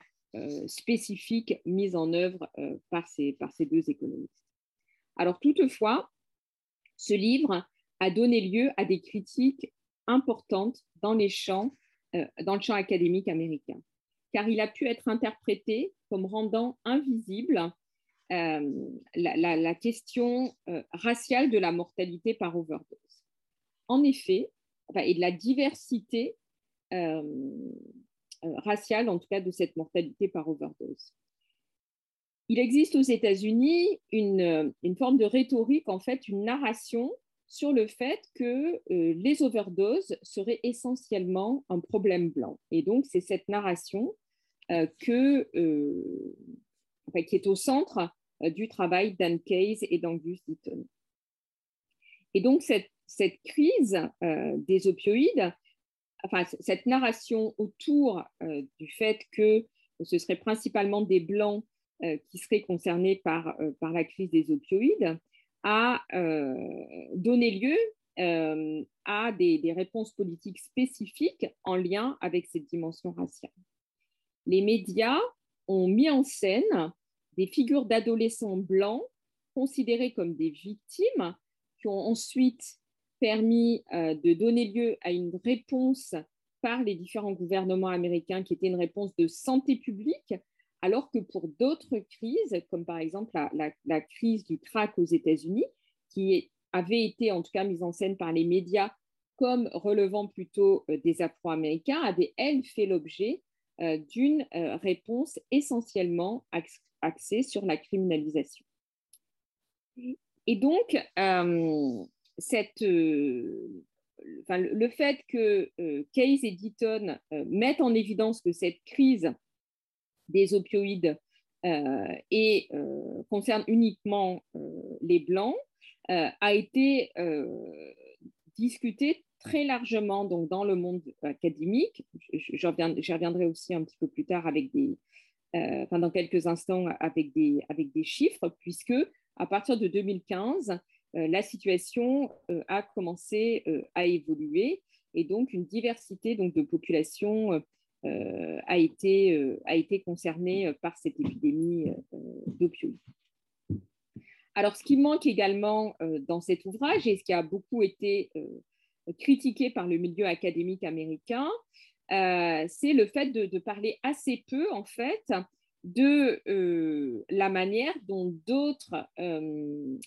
spécifiques mises en œuvre par, ces, par ces deux économistes. Alors toutefois, ce livre a donné lieu à des critiques importantes dans, champs, dans le champ académique américain, car il a pu être interprété comme rendant invisible euh, la, question euh, raciale de la mortalité par overdose. En effet, et de la diversité euh, raciale, en tout cas de cette mortalité par overdose. Il existe aux États-Unis une, forme de rhétorique, en fait, une narration sur le fait que les overdoses seraient essentiellement un problème blanc. Et donc, c'est cette narration que, qui est au centre euh, du travail d'Anne Case et d'Angus Deaton. Et donc, cette, cette crise euh, des opioïdes, enfin, cette narration autour euh, du fait que ce serait principalement des Blancs qui seraient concernés par, par la crise des opioïdes, a donné lieu à des, des, réponses politiques spécifiques en lien avec cette dimension raciale. Les médias ont mis en scène des figures d'adolescents blancs considérés comme des victimes qui ont ensuite permis euh, de donner lieu à une réponse par les différents gouvernements américains qui était une réponse de santé publique, alors que pour d'autres crises, comme par exemple la, crise du crack aux États-Unis, qui avait été en tout cas mise en scène par les médias comme relevant plutôt euh, des Afro-Américains, avait, elle, fait l'objet euh, d'une réponse essentiellement axé sur la criminalisation. Et donc, euh, euh, le fait que euh, Case et Deaton mettent en évidence que cette crise des opioïdes et, concerne uniquement les Blancs a été discuté très largement donc, dans le monde académique. J'y reviendrai aussi un petit peu plus tard avec des, euh, dans quelques instants avec des, avec des chiffres, puisque à partir de 2015, euh, la situation euh, a commencé à évoluer et donc une diversité donc, de populations a, été, a été concernée par cette épidémie d'opioïdes. Alors, ce qui manque également dans cet ouvrage et ce qui a beaucoup été critiqué par le milieu académique américain, euh, c'est le fait de, parler assez peu, en fait, de euh, la manière dont d'autres euh,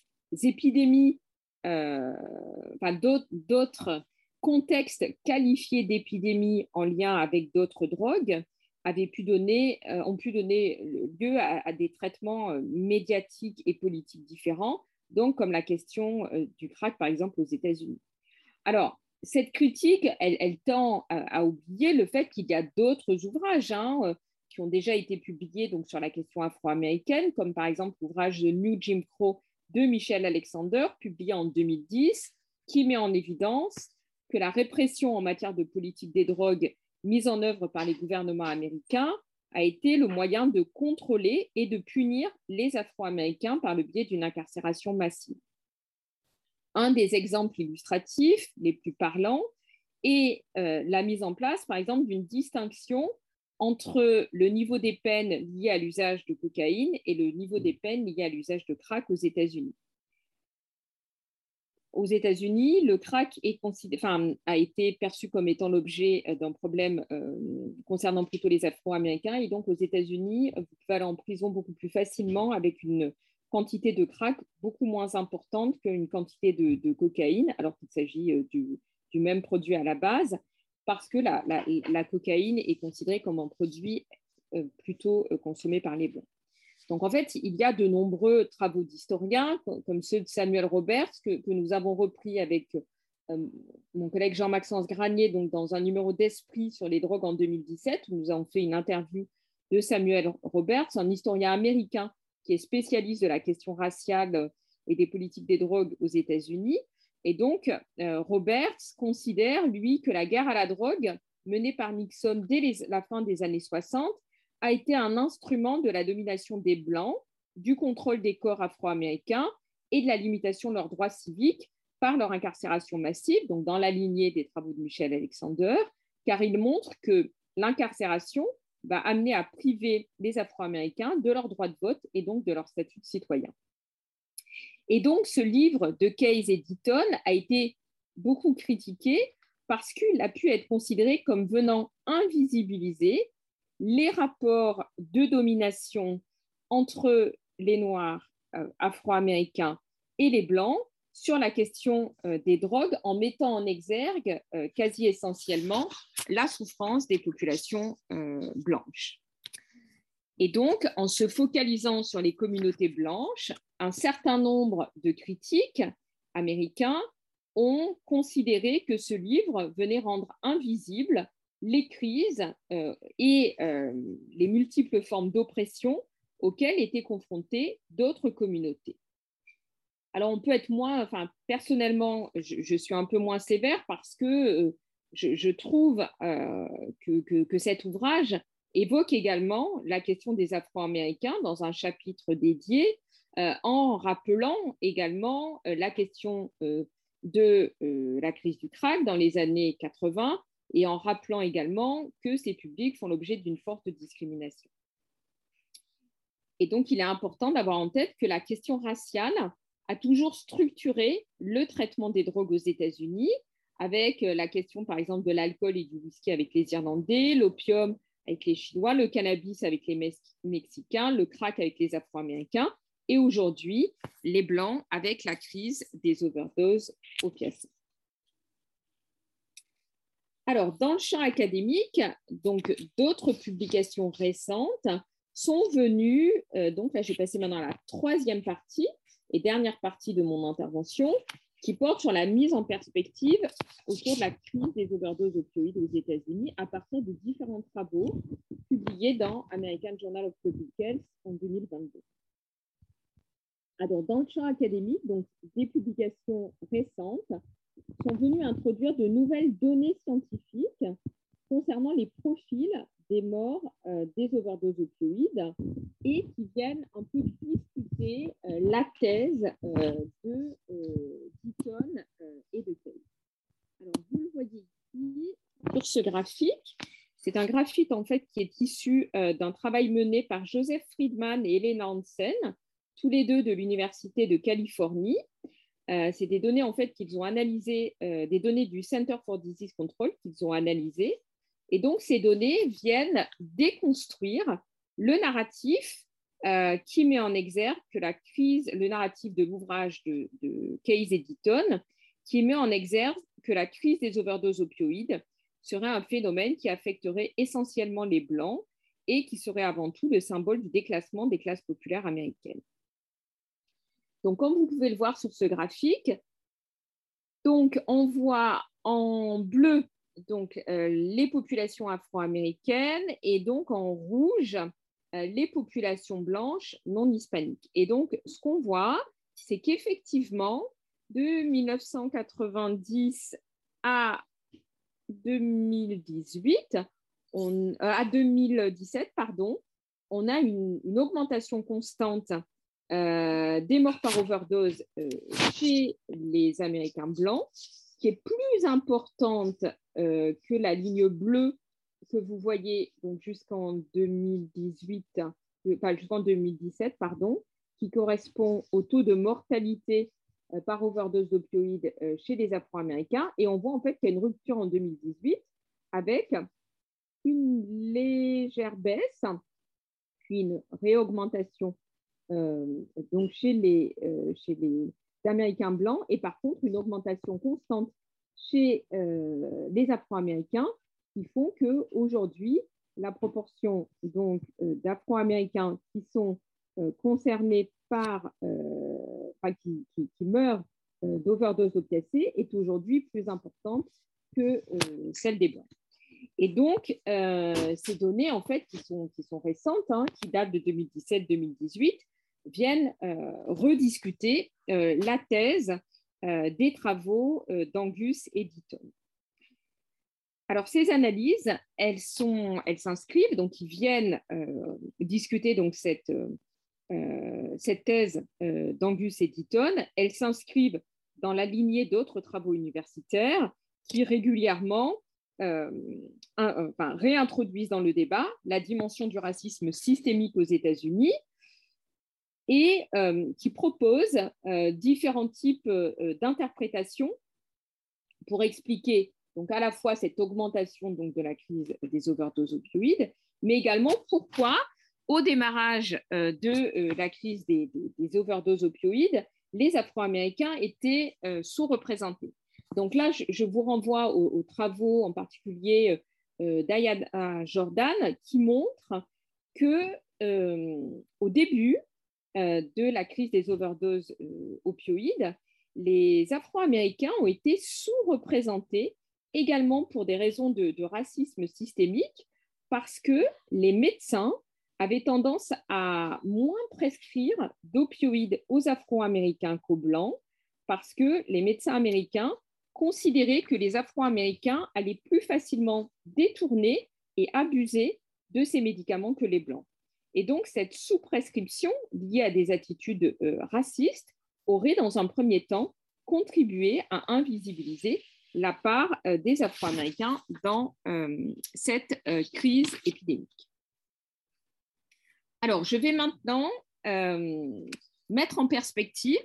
épidémies, enfin, d'autres contextes qualifiés d'épidémies en lien avec d'autres drogues avaient pu donner, ont pu donner lieu à, des traitements médiatiques et politiques différents, donc comme la question du crack, par exemple, aux États-Unis. Alors, cette critique, elle, tend à, oublier le fait qu'il y a d'autres ouvrages hein, euh, qui ont déjà été publiés donc, sur la question afro-américaine, comme par exemple l'ouvrage The New Jim Crow de Michel Alexander, publié en 2010, qui met en évidence que la répression en matière de politique des drogues mise en œuvre par les gouvernements américains a été le moyen de contrôler et de punir les Afro-Américains par le biais d'une incarcération massive. Un des exemples illustratifs les plus parlants est euh, la mise en place, par exemple, d'une distinction entre le niveau des peines liées à l'usage de cocaïne et le niveau des peines liées à l'usage de crack aux États-Unis aux États-Unis, le crack a été perçu comme étant l'objet euh, d'un problème euh, concernant plutôt les Afro-Américains. Et donc, aux États-Unis, vous pouvez aller en prison beaucoup plus facilement avec une quantité de crack beaucoup moins importante qu'une quantité de, cocaïne, alors qu'il s'agit euh, du, même produit à la base, parce que la, la cocaïne est considérée comme un produit plutôt consommé par les Blancs. Donc, en fait, il y a de nombreux travaux d'historiens, comme ceux de Samuel Roberts, que, nous avons repris avec euh, mon collègue Jean-Maxence Granier donc dans un numéro d'Esprit sur les drogues en 2017, où nous avons fait une interview de Samuel Roberts, un historien américain qui est spécialiste de la question raciale et des politiques des drogues aux États-Unis. Et donc, euh, Roberts considère, lui, que la guerre à la drogue menée par Nixon dès la fin des années 60 a été un instrument de la domination des Blancs, du contrôle des corps afro-américains et de la limitation de leurs droits civiques par leur incarcération massive, donc dans la lignée des travaux de Michel Alexander, car il montre que l'incarcération va amener à priver les Afro-Américains de leur droit de vote et donc de leur statut de citoyen. Et donc, ce livre de Case et Ditton a été beaucoup critiqué parce qu'il a pu être considéré comme venant invisibiliser les rapports de domination entre les Noirs euh, afro-américains et les Blancs sur la question euh, des drogues en mettant en exergue euh, quasi essentiellement la souffrance des populations blanches. Et donc, en se focalisant sur les communautés blanches, un certain nombre de critiques américains ont considéré que ce livre venait rendre invisible les crises euh, et euh, les multiples formes d'oppression auxquelles étaient confrontées d'autres communautés. Alors, on peut être moins, enfin, personnellement, je, suis un peu moins sévère parce que euh, je, trouve que, que, cet ouvrage évoque également la question des Afro-Américains dans un chapitre dédié, en rappelant également la question de la crise du crack dans les années 80 et en rappelant également que ces publics font l'objet d'une forte discrimination. Et donc, il est important d'avoir en tête que la question raciale a toujours structuré le traitement des drogues aux États-Unis, avec euh, la question, par exemple, de l'alcool et du whisky avec les Irlandais, l'opium avec les Chinois, le cannabis avec les Mexicains, le crack avec les Afro-Américains, et aujourd'hui, les Blancs avec la crise des overdoses opiacées. Alors, dans le champ académique, donc d'autres publications récentes sont venues, euh, donc là, je vais passer maintenant à la troisième partie et dernière partie de mon intervention, qui porte sur la mise en perspective autour de la crise des overdoses opioïdes aux États-Unis à partir de différents travaux publiés dans American Journal of Public Health en 2022. Alors, dans le champ académique, donc des publications récentes sont venus introduire de nouvelles données scientifiques concernant les profils des morts euh, des overdoses opioïdes et qui viennent un peu discuter euh, la thèse euh, de Deaton et de Case. Alors, vous le voyez ici sur ce graphique. C'est un graphique en fait qui est issu d'un travail mené par Joseph Friedman et Elena Hansen, tous les deux de l'Université de Californie, euh, c'est des données en fait qu'ils ont analysées, euh, des données du Center for Disease Control qu'ils ont analysées. Et donc, ces données viennent déconstruire le narratif euh, qui met en exergue que la crise, le narratif de l'ouvrage de, de Case et qui met en exergue que la crise des overdoses opioïdes serait un phénomène qui affecterait essentiellement les Blancs et qui serait avant tout le symbole du déclassement des classes populaires américaines. Donc, comme vous pouvez le voir sur ce graphique, donc on voit en bleu donc, euh, les populations afro-américaines et donc en rouge euh, les populations blanches non hispaniques. Et donc, ce qu'on voit, c'est qu'effectivement, de 1990 à 2018, on, à 2017, pardon, on a une, augmentation constante des morts par overdose chez les Américains blancs, qui est plus importante que la ligne bleue que vous voyez donc jusqu'en 2018, pas jusqu'en 2017, pardon, qui correspond au taux de mortalité euh, par overdose d'opioïdes euh, chez les Afro-Américains. Et on voit en fait qu'il y a une rupture en 2018 avec une légère baisse, puis une réaugmentation euh, donc chez les, chez les Américains blancs, et par contre une augmentation constante chez les Afro-Américains qui font qu'aujourd'hui, la proportion donc d'Afro-Américains qui sont concernés par, euh, qui, meurent euh, d'overdose opiacée est aujourd'hui plus importante que euh, celle des Blancs. Et donc, ces données, en fait, qui sont, qui sont récentes, hein, qui datent de 2017-2018, viennent rediscuter la thèse des travaux d'Angus et d'Eaton. Alors, ces analyses, elles s'inscrivent, donc ils viennent discuter donc cette, euh, thèse euh, d'Angus et d'Eaton, elles s'inscrivent dans la lignée d'autres travaux universitaires qui régulièrement euh, réintroduisent dans le débat la dimension du racisme systémique aux États-Unis et qui proposent différents types d'interprétations pour expliquer donc à la fois cette augmentation donc, de la crise des overdoses opioïdes, mais également pourquoi au démarrage euh, de euh, la crise des, overdoses opioïdes, les Afro-Américains étaient euh, sous-représentés. Donc là, je, vous renvoie aux, travaux en particulier d'Ayada Jordan qui montrent que au début de la crise des overdoses opioïdes, les Afro-Américains ont été sous-représentés également pour des raisons de, racisme systémique parce que les médecins avait tendance à moins prescrire d'opioïdes aux Afro-Américains qu'aux Blancs parce que les médecins américains considéraient que les Afro-Américains allaient plus facilement détourner et abuser de ces médicaments que les Blancs. Et donc, cette sous-prescription liée à des attitudes euh, racistes aurait, dans un premier temps, contribué à invisibiliser la part euh, des Afro-Américains dans euh, cette crise épidémique. Alors, je vais maintenant mettre en perspective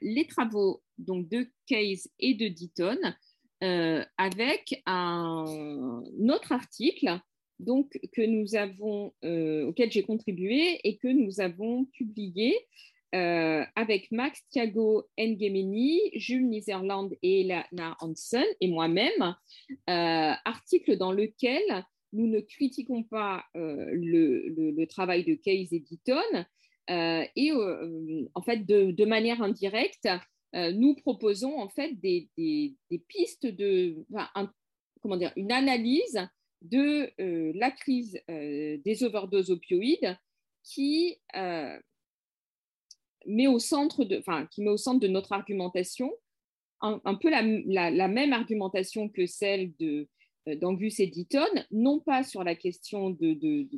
les travaux donc, de Case et de Deaton avec un autre article donc, que nous avons, auquel j'ai contribué et que nous avons publié avec Max Thiago Ngemeni, Jules Niserland et Elana Hansen et moi-même, article dans lequel nous ne critiquons pas euh, le, travail de Case et Deaton, euh, et euh, en fait, de, manière indirecte, nous proposons en fait des, pistes de, comment dire, une analyse de la crise des overdoses opioïdes qui met au centre de, enfin, qui met au centre de notre argumentation un, peu la, même argumentation que celle euh, d'Angus et Deaton, non pas sur la question de,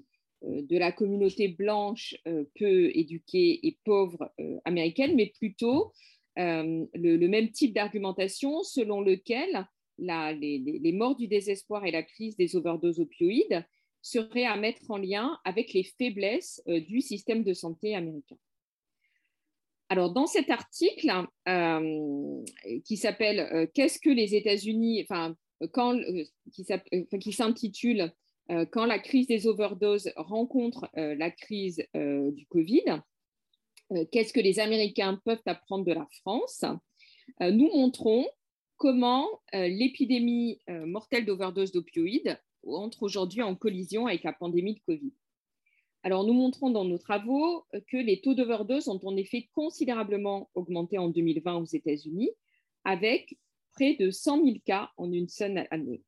euh, la communauté blanche euh, peu éduquée et pauvre américaine, mais plutôt le, même type d'argumentation selon lequel les, morts du désespoir et la crise des overdoses opioïdes seraient à mettre en lien avec les faiblesses du système de santé américain. Alors, dans cet article qui s'appelle Qu'est-ce que les États-Unis, enfin, quand, euh, euh, qui s'intitule euh, Quand la crise des overdoses rencontre la crise du Covid, qu'est-ce que les Américains peuvent apprendre de la France? Nous montrons comment l'épidémie mortelle d'overdose d'opioïdes entre aujourd'hui en collision avec la pandémie de Covid. Alors, nous montrons dans nos travaux que les taux d'overdose ont en effet considérablement augmenté en 2020 aux États-Unis, avec près de 100 000 cas en une seule année.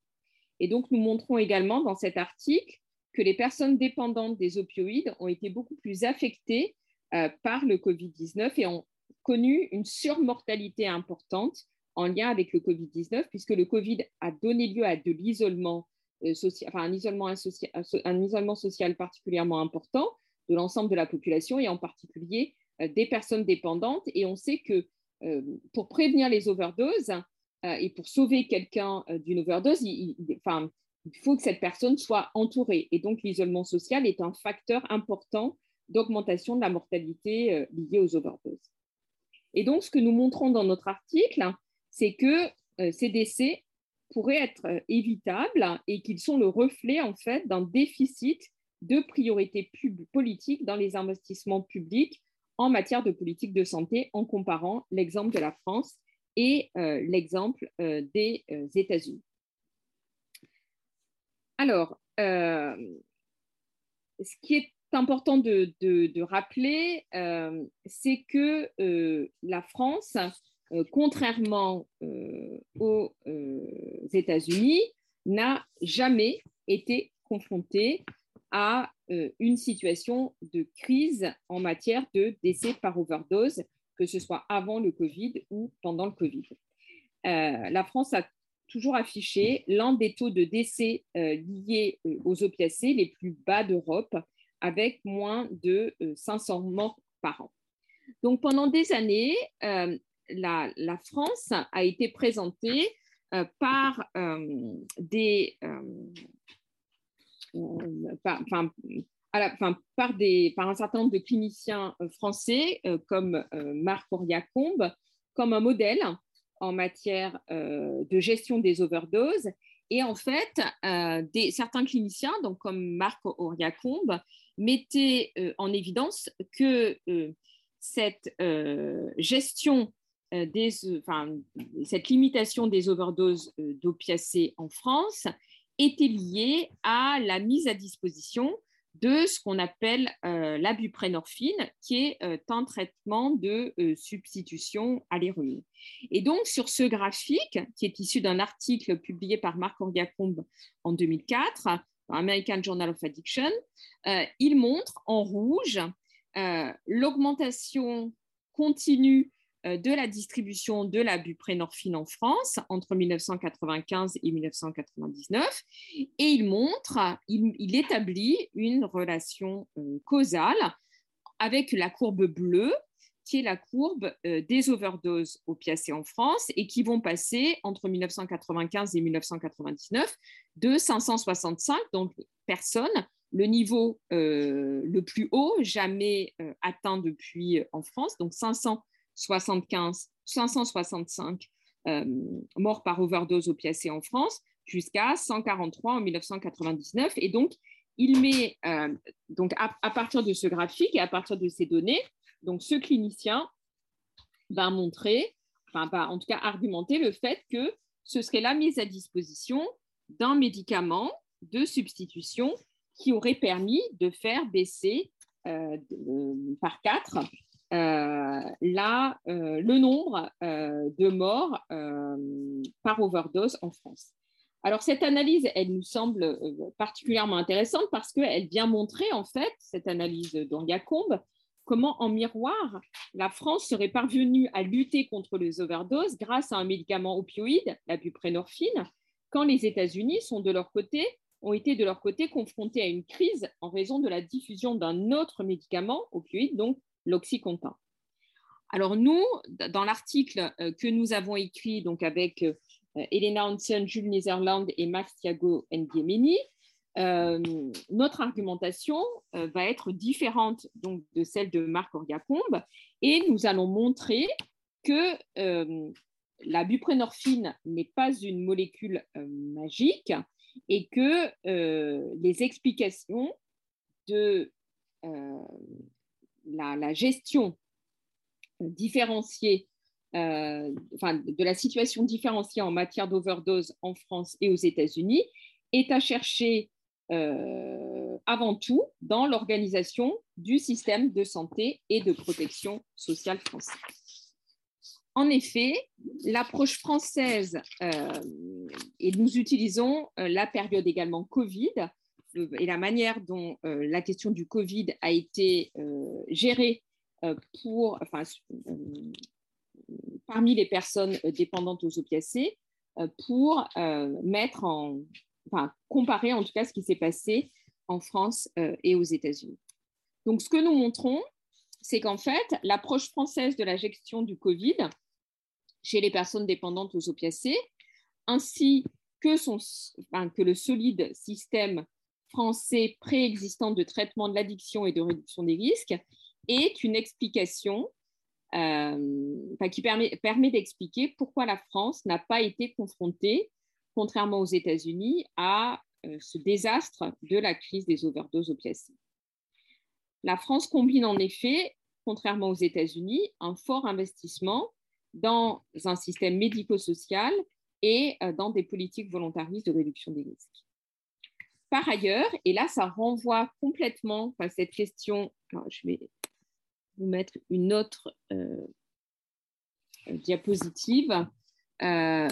Et donc, nous montrons également dans cet article que les personnes dépendantes des opioïdes ont été beaucoup plus affectées euh, par le Covid-19 et ont connu une surmortalité importante en lien avec le Covid-19, puisque le Covid a donné lieu à de l'isolement social, enfin un isolement, un isolement social particulièrement important de l'ensemble de la population et en particulier des personnes dépendantes. Et on sait que pour prévenir les overdoses et pour sauver quelqu'un d'une overdose, il, enfin, il faut que cette personne soit entourée. Et donc, l'isolement social est un facteur important d'augmentation de la mortalité euh, liée aux overdoses. Et donc, ce que nous montrons dans notre article, c'est que euh, ces décès pourraient être euh, évitables et qu'ils sont le reflet, en fait, d'un déficit de priorité politique dans les investissements publics en matière de politique de santé en comparant l'exemple de la France et l'exemple des États-Unis. Alors, euh, ce qui est important de, rappeler, euh, c'est que euh, la France, contrairement aux États-Unis, n'a jamais été confrontée à une situation de crise en matière de décès par overdose, que ce soit avant le Covid ou pendant le Covid. la France a toujours affiché l'un des taux de décès euh, liés euh, aux opiacés les plus bas d'Europe, avec moins de 500 euh, morts par an. Donc pendant des années, la, France a été présentée par un certain nombre de cliniciens français comme Marc Auriacombe comme un modèle en matière euh, de gestion des overdoses. Et en fait, euh, certains cliniciens, donc comme Marc Auriacombe, mettaient euh, en évidence que cette gestion des, enfin, cette limitation des overdoses d'opiacés en France était liée à la mise à disposition de ce qu'on appelle euh, la buprénorphine, qui est euh, un traitement de euh, substitution à l'héroïne. Et donc, sur ce graphique, qui est issu d'un article publié par Marc Orgacombe en 2004, dans American Journal of Addiction, il montre en rouge l'augmentation continue euh, de la distribution de la buprénorphine en France entre 1995 et 1999 et il montre, il, établit une relation euh, causale avec la courbe bleue qui est la courbe euh, des overdoses opiacées en France et qui vont passer entre 1995 et 1999 de 565 donc personnes le niveau le plus haut jamais atteint depuis en France, donc 500 75, 565 euh, morts par overdose opiacée en France, jusqu'à 143 en 1999. Et donc, il met, euh, donc à, partir de ce graphique et à partir de ces données, donc ce clinicien va montrer, enfin, va en tout cas argumenter le fait que ce serait la mise à disposition d'un médicament de substitution qui aurait permis de faire baisser euh, par quatre euh, là, euh, le nombre euh, de morts par overdose en France. Alors, cette analyse, elle nous semble particulièrement intéressante parce qu'elle vient montrer, en fait, cette analyse d'Angacombe, comment, en miroir, la France serait parvenue à lutter contre les overdoses grâce à un médicament opioïde, la buprénorphine, quand les États-Unis sont de leur côté ont été de leur côté confrontés à une crise en raison de la diffusion d'un autre médicament opioïde, donc l'oxycontin. Alors nous, dans l'article euh, que nous avons écrit donc avec euh, Elena Hansen, Jules Netherland et Max Thiago Ndiemeni, euh, notre argumentation va être différente donc, de celle de Marc Orgacombe et nous allons montrer que la buprénorphine n'est pas une molécule magique et que les explications de la, gestion différenciée, euh, de la situation différenciée en matière d'overdose en France et aux États-Unis est à chercher euh, avant tout dans l'organisation du système de santé et de protection sociale français. En effet, l'approche française, euh, et nous utilisons la période également Covid, et la manière dont euh, la question du Covid a été euh, gérée euh, pour, enfin, parmi les personnes dépendantes aux opiacés pour mettre en, enfin, comparer en tout cas ce qui s'est passé en France et aux États-Unis. Donc, ce que nous montrons, c'est qu'en fait, l'approche française de la gestion du Covid chez les personnes dépendantes aux opiacés, ainsi que, son, que le solide système français préexistant de traitement de l'addiction et de réduction des risques, est une explication euh, qui permet, d'expliquer pourquoi la France n'a pas été confrontée, contrairement aux États-Unis, à euh, ce désastre de la crise des overdoses opiacées. La France combine en effet, contrairement aux États-Unis, un fort investissement dans un système médico-social et euh, dans des politiques volontaristes de réduction des risques. Par ailleurs, et là, ça renvoie complètement à cette question, je vais vous mettre une autre euh, diapositive, euh,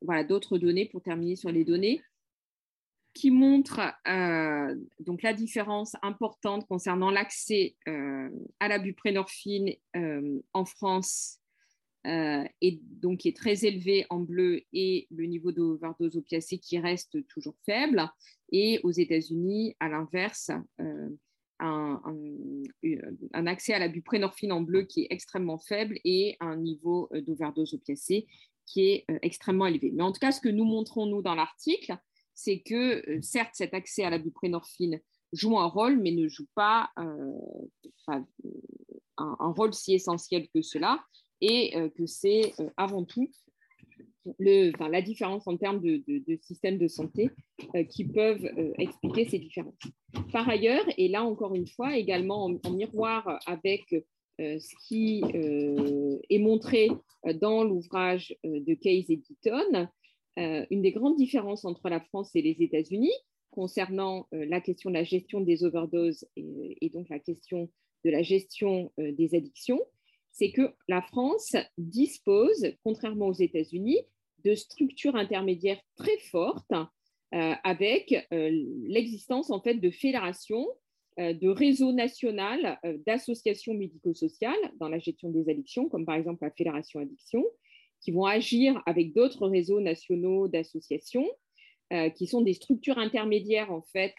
voilà, d'autres données pour terminer sur les données qui montre euh, donc la différence importante concernant l'accès à la buprénorphine euh, en France et donc qui est très élevé en bleu et le niveau d'overdose opiacée qui reste toujours faible et aux États-Unis à l'inverse un, un, accès à la buprénorphine en bleu qui est extrêmement faible et un niveau d'overdose opiacée qui est extrêmement élevé. Mais en tout cas, ce que nous montrons nous dans l'article, c'est que euh, certes, cet accès à la buprénorphine joue un rôle, mais ne joue pas euh, un, rôle si essentiel que cela, et euh, que c'est avant tout le, la différence en termes de, de, système de santé qui peuvent expliquer ces différences. Par ailleurs, et là encore une fois, également en, miroir avec ce qui est montré dans l'ouvrage de Case et euh, une des grandes différences entre la France et les États-Unis concernant euh, la question de la gestion des overdoses et, donc la question de la gestion euh, des addictions, c'est que la France dispose, contrairement aux États-Unis, de structures intermédiaires très fortes avec l'existence en fait de fédérations, de réseaux nationaux d'associations médico-sociales dans la gestion des addictions, comme par exemple la Fédération Addiction, qui vont agir avec d'autres réseaux nationaux d'associations, euh, qui sont des structures intermédiaires en fait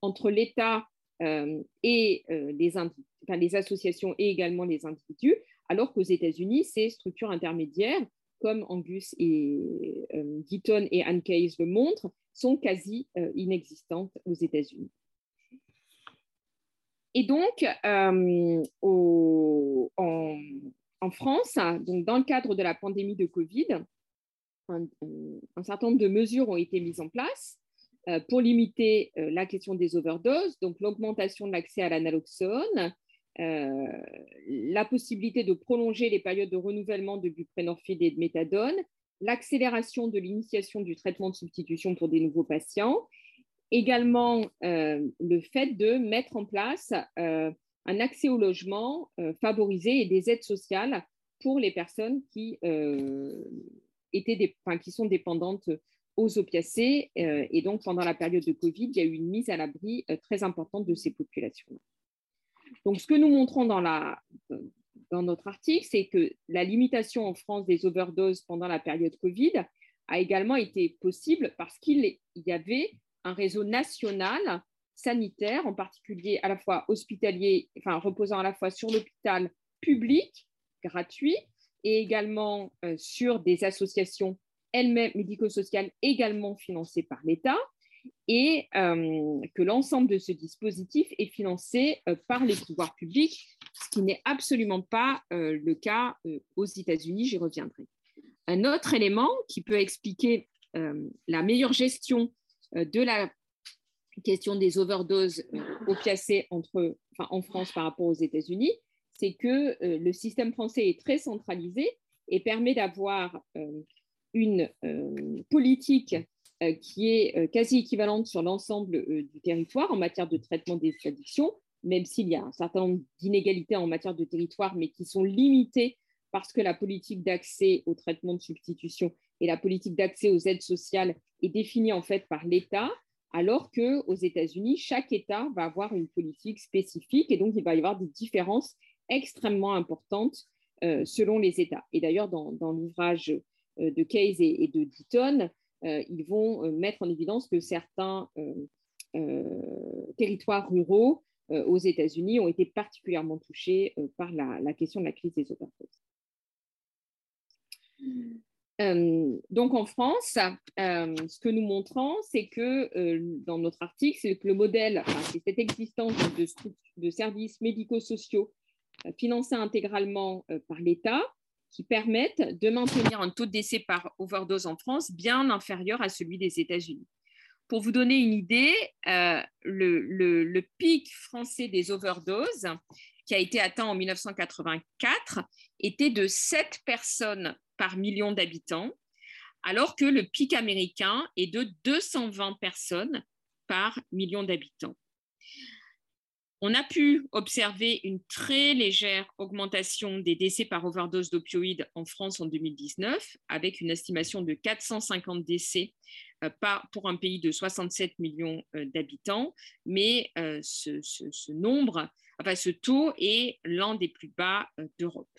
entre l'État euh, et euh, les, associations et également les individus, alors qu'aux États-Unis, ces structures intermédiaires, comme Angus et Deaton et Anne Case le montrent, sont quasi inexistantes aux États-Unis. Et donc, au, en, France, donc dans le cadre de la pandémie de Covid, un, certain nombre de mesures ont été mises en place euh, pour limiter euh, la question des overdoses, donc l'augmentation de l'accès à l'analoxone, euh, la possibilité de prolonger les périodes de renouvellement de buprénorphine et de méthadone, l'accélération de l'initiation du traitement de substitution pour des nouveaux patients, également le fait de mettre en place un accès au logement euh, favorisé et des aides sociales pour les personnes qui, euh, étaient des, qui sont dépendantes aux opiacés. Euh, et donc, pendant la période de Covid, il y a eu une mise à l'abri très importante de ces populations. Donc, ce que nous montrons dans, notre article, c'est que la limitation en France des overdoses pendant la période Covid a également été possible parce qu'il y avait un réseau national sanitaires, en particulier à la fois hospitalier, enfin reposant à la fois sur l'hôpital public gratuit et également euh, sur des associations elles-mêmes médico-sociales également financées par l'État et euh, que l'ensemble de ce dispositif est financé euh, par les pouvoirs publics, ce qui n'est absolument pas le cas aux États-Unis, j'y reviendrai. Un autre élément qui peut expliquer la meilleure gestion de la question des overdoses euh, opiacées entre, en France par rapport aux États-Unis, c'est que euh, le système français est très centralisé et permet d'avoir euh, une politique qui est quasi équivalente sur l'ensemble du territoire en matière de traitement des addictions, même s'il y a un certain nombre d'inégalités en matière de territoire, mais qui sont limitées parce que la politique d'accès au traitement de substitution et la politique d'accès aux aides sociales est définie en fait par l'État alors qu'aux États-Unis, chaque État va avoir une politique spécifique et donc il va y avoir des différences extrêmement importantes selon les États. Et d'ailleurs, dans, l'ouvrage de Case et, de Deaton, ils vont mettre en évidence que certains territoires ruraux aux États-Unis ont été particulièrement touchés par la, question de la crise des. Euh, donc en France, euh, ce que nous montrons, c'est que euh, dans notre article, c'est que le modèle, c'est cette existence de services médico-sociaux financés intégralement par l'État qui permettent de maintenir un taux de décès par overdose en France bien inférieur à celui des États-Unis. Pour vous donner une idée, le, le, pic français des overdoses, qui a été atteint en 1984, était de 7 personnes par million d'habitants, alors que le pic américain est de 220 personnes par million d'habitants. On a pu observer une très légère augmentation des décès par overdose d'opioïdes en France en 2019, avec une estimation de 450 décès euh, pour un pays de 67 millions euh, d'habitants, mais euh, ce, nombre, enfin, ce taux est l'un des plus bas d'Europe.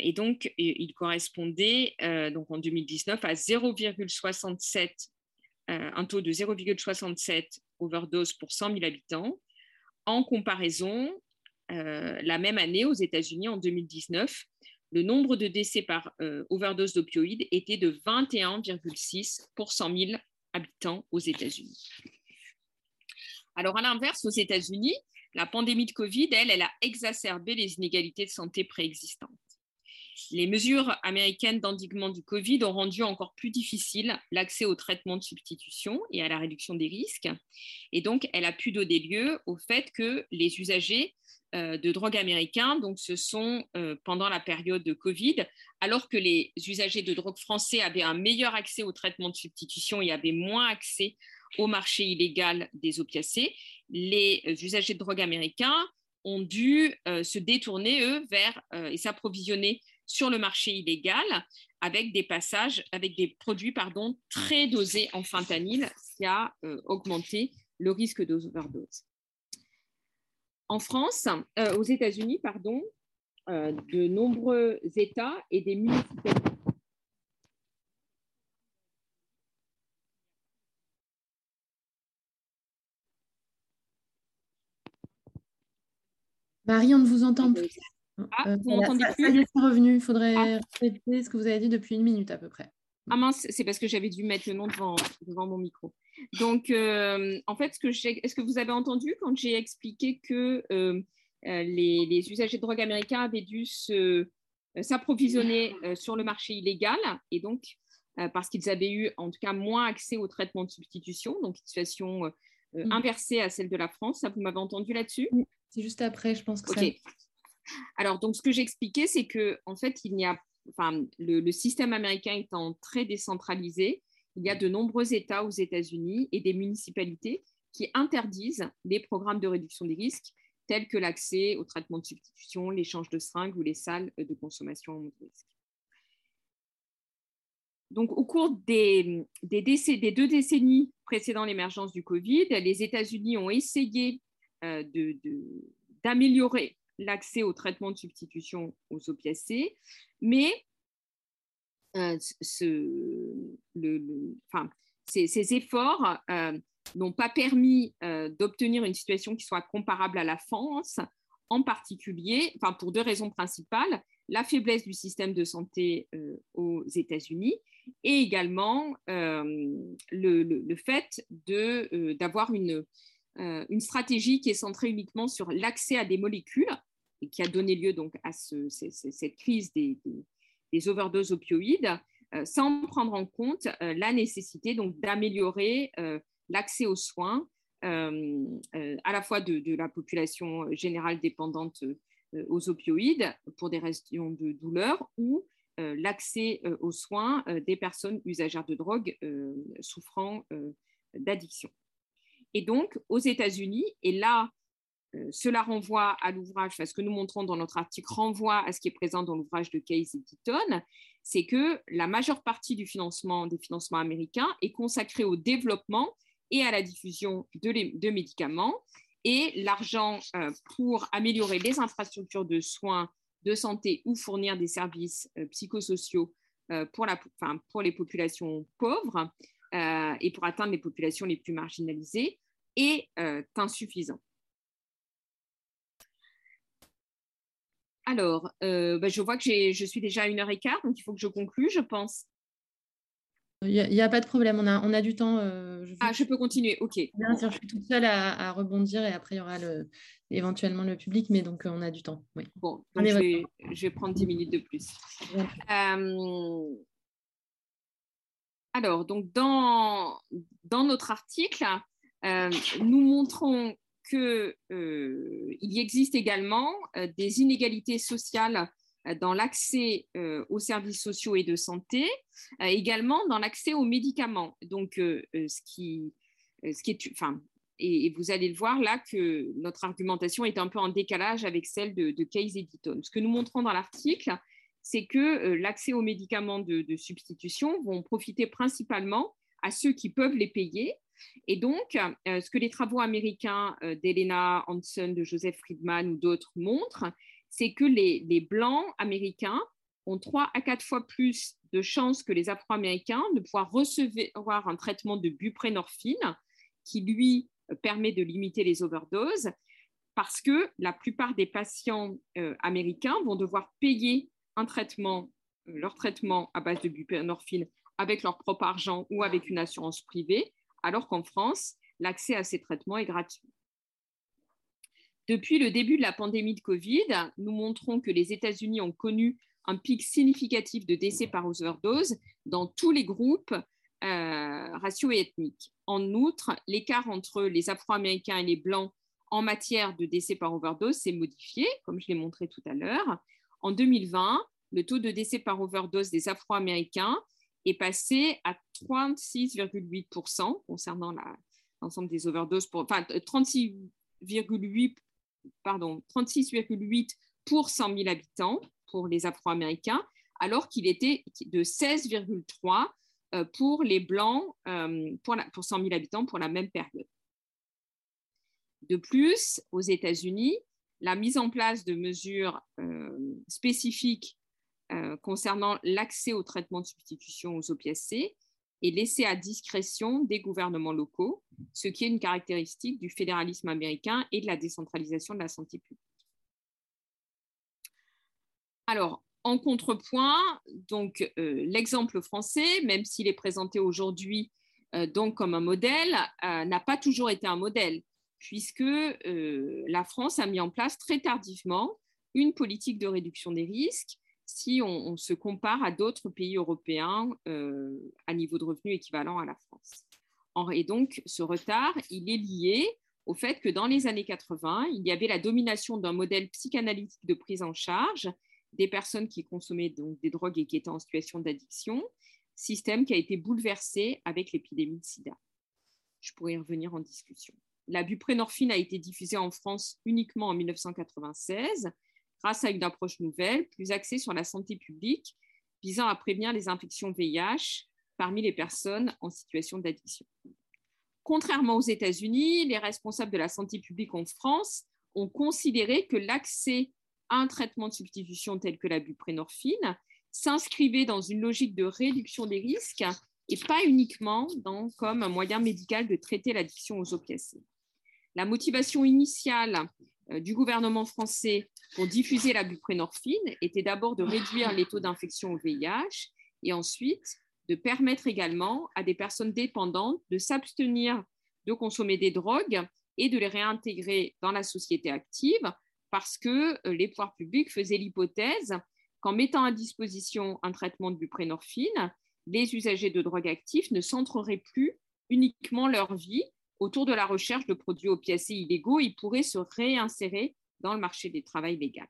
Et donc, il correspondait donc en 2019 à 0,67, euh, un taux de 0,67 overdose pour 100 000 habitants. En comparaison, la même année aux États-Unis, en 2019, le nombre de décès par overdose d'opioïdes était de 21,6 pour 100 000 habitants aux États-Unis. Alors, à l'inverse, aux États-Unis, la pandémie de Covid, elle, elle a exacerbé les inégalités de santé préexistantes. Les mesures américaines d'endiguement du Covid ont rendu encore plus difficile l'accès au traitement de substitution et à la réduction des risques. Et donc, elle a pu donner lieu au fait que les usagers euh, de drogue américains, donc ce sont euh, pendant la période de Covid, alors que les usagers de drogue français avaient un meilleur accès au traitement de substitution et avaient moins accès au marché illégal des opiacés, les usagers de drogue américains ont dû euh, se détourner, eux, vers et s'approvisionner sur le marché illégal avec des passages, avec des produits pardon, très dosés en fentanyl, ce qui a euh, augmenté le risque d'overdose. En France, euh, aux États-Unis, pardon, euh, de nombreux États et des municipalités Marie, on ne vous entend plus. Ah, euh, vous m'entendez plus Ça est revenu. Il faudrait ah. répéter ce que vous avez dit depuis une minute à peu près. Ah mince, c'est parce que j'avais dû mettre le nom devant, devant mon micro. Donc, euh, en fait, est-ce que vous avez entendu quand j'ai expliqué que euh, les, les, usagers de drogue américains avaient dû s'approvisionner sur le marché illégal et donc parce qu'ils avaient eu en tout cas moins accès au traitement de substitution, donc une situation mm. inversée à celle de la France. Ça, vous m'avez entendu là-dessus? C'est juste après, je pense que ça... Alors, donc, ce que j'expliquais, c'est que, en fait, il y a, enfin, le, système américain étant très décentralisé, il y a de nombreux États aux États-Unis et des municipalités qui interdisent les programmes de réduction des risques, tels que l'accès au traitement de substitution, l'échange de seringues ou les salles de consommation en risque. Donc, au cours des deux décennies précédant l'émergence du Covid, les États-Unis ont essayé euh, d'améliorer l'accès au traitement de substitution aux opiacés, mais euh, ces, efforts euh, n'ont pas permis euh, d'obtenir une situation qui soit comparable à la France, en particulier, enfin, pour deux raisons principales, la faiblesse du système de santé aux États-Unis et également le, fait d'avoir une, une stratégie qui est centrée uniquement sur l'accès à des molécules et qui a donné lieu donc à cette crise des, overdoses opioïdes, euh, sans prendre en compte euh, la nécessité donc d'améliorer euh, l'accès aux soins à la fois de, la population générale dépendante aux opioïdes pour des raisons de douleur ou l'accès aux soins des personnes usagères de drogue souffrant d'addiction. Et donc, aux États-Unis, et là, cela renvoie à l'ouvrage, ce que nous montrons dans notre article renvoie à ce qui est présent dans l'ouvrage de Case et c'est que la majeure partie du financement des financements américains est consacrée au développement et à la diffusion de, médicaments et l'argent euh, pour améliorer les infrastructures de soins de santé ou fournir des services psychosociaux pour, la, pour les populations pauvres et pour atteindre les populations les plus marginalisées est insuffisant. Alors, bah, je vois que je suis déjà à une heure et quart, donc il faut que je conclue, je pense. Il n'y a, pas de problème, on a, on a du temps. Euh, je ah, je peux continuer, ok. Bien sûr, je suis toute seule à, rebondir et après il y aura le, éventuellement le public, mais donc euh, on a du temps. Oui. Bon, donc je vais, je vais, prendre 10 minutes de plus. Euh, alors, donc dans, dans notre article, nous montrons qu'il il existe également des inégalités sociales euh, dans l'accès euh, aux services sociaux et de santé, euh, également dans l'accès aux médicaments. Donc, ce qui, ce qui est, enfin, et, vous allez le voir là que notre argumentation est un peu en décalage avec celle de, de Case Editon. Ce que nous montrons dans l'article, c'est que l'accès aux médicaments de, substitution vont profiter principalement à ceux qui peuvent les payer. Et donc, ce que les travaux américains d'Elena Hansen, de Joseph Friedman ou d'autres montrent, c'est que les, Blancs américains ont trois à quatre fois plus de chances que les Afro-Américains de pouvoir recevoir un traitement de buprénorphine qui, lui, permet de limiter les overdoses, parce que la plupart des patients euh, américains vont devoir payer euh, leur traitement à base de buprénorphine avec leur propre argent ou avec une assurance privée, alors qu'en France, l'accès à ces traitements est gratuit. Depuis le début de la pandémie de Covid, nous montrons que les États-Unis ont connu un pic significatif de décès par overdose dans tous les groupes euh, raciaux et ethniques. En outre, l'écart entre les Afro-Américains et les Blancs en matière de décès par overdose s'est modifié, comme je l'ai montré tout à l'heure. En 2020, le taux de décès par overdose des Afro-Américains est passé à 36,8% concernant l'ensemble des overdoses, pour, enfin 36,8% pardon, 36,8 pour 100 000 habitants pour les Afro-Américains, alors qu'il était de 16,3 euh, pour les Blancs euh, pour, pour 100 000 habitants pour la même période. De plus, aux États-Unis, la mise en place de mesures euh, spécifiques concernant l'accès au traitement de substitution aux opiacés est laissée à discrétion des gouvernements locaux, ce qui est une caractéristique du fédéralisme américain et de la décentralisation de la santé publique. Alors, en contrepoint, donc euh, l'exemple français, même s'il est présenté aujourd'hui euh, donc comme un modèle, euh, n'a pas toujours été un modèle, puisque la France a mis en place très tardivement une politique de réduction des risques si on, se compare à d'autres pays européens à niveau de revenus équivalent à la France. Et donc, ce retard, il est lié au fait que dans les années 80, il y avait la domination d'un modèle psychanalytique de prise en charge des personnes qui consommaient donc des drogues et qui étaient en situation d'addiction, système qui a été bouleversé avec l'épidémie de sida. Je pourrais y revenir en discussion. La buprénorphine a été diffusée en France uniquement en 1996 grâce à une approche nouvelle, plus axée sur la santé publique, visant à prévenir les infections VIH parmi les personnes en situation d'addiction. Contrairement aux États-Unis, les responsables de la santé publique en France ont considéré que l'accès à un traitement de substitution tel que la buprénorphine s'inscrivait dans une logique de réduction des risques et pas uniquement comme un moyen médical de traiter l'addiction aux opiacés. La motivation initiale du gouvernement français pour diffuser la buprénorphine était d'abord de réduire les taux d'infection au VIH et ensuite de permettre également à des personnes dépendantes de s'abstenir de consommer des drogues et de les réintégrer dans la société active parce que euh, les pouvoirs publics faisaient l'hypothèse qu'en mettant à disposition un traitement de buprénorphine, les usagers de drogues actives ne centreraient plus uniquement leur vie autour de la recherche de produits opiacés illégaux, ils pourraient se réinsérer dans le marché du travail légal.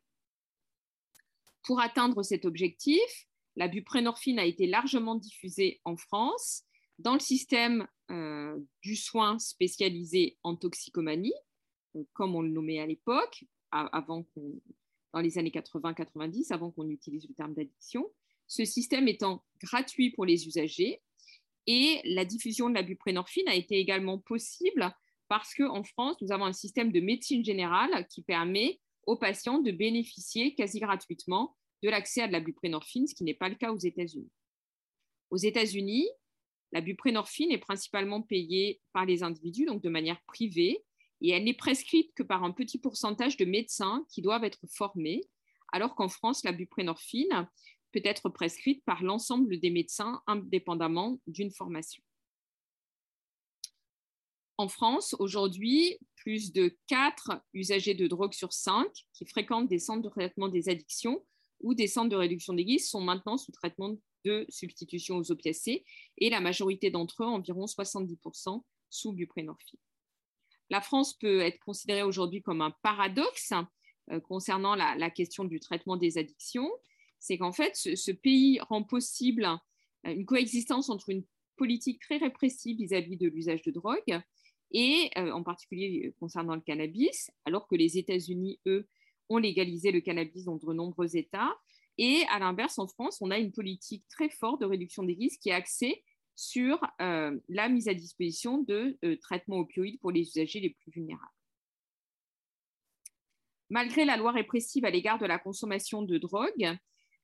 Pour atteindre cet objectif, la buprénorphine a été largement diffusée en France dans le système euh, du soin spécialisé en toxicomanie, euh, comme on le nommait à l'époque, avant dans les années 80-90, avant qu'on utilise le terme d'addiction. Ce système étant gratuit pour les usagers et la diffusion de la buprénorphine a été également possible parce qu'en France, nous avons un système de médecine générale qui permet aux patients de bénéficier quasi gratuitement de l'accès à de la buprenorphine, ce qui n'est pas le cas aux États-Unis. Aux États-Unis, la buprenorphine est principalement payée par les individus, donc de manière privée, et elle n'est prescrite que par un petit pourcentage de médecins qui doivent être formés, alors qu'en France, la buprenorphine peut être prescrite par l'ensemble des médecins indépendamment d'une formation. En France, aujourd'hui, plus de 4 usagers de drogue sur 5 qui fréquentent des centres de traitement des addictions ou des centres de réduction des guises sont maintenant sous traitement de substitution aux opiacés et la majorité d'entre eux, environ 70%, sous buprenorphine. La France peut être considérée aujourd'hui comme un paradoxe euh, concernant la, question du traitement des addictions. C'est qu'en fait, ce, pays rend possible euh, une coexistence entre une politique très répressive vis-à-vis de l'usage de drogue et euh, en particulier concernant le cannabis, alors que les États-Unis, eux, ont légalisé le cannabis dans de nombreux États. Et à l'inverse, en France, on a une politique très forte de réduction des risques qui est axée sur euh, la mise à disposition de euh, traitements opioïdes pour les usagers les plus vulnérables. Malgré la loi répressive à l'égard de la consommation de drogue,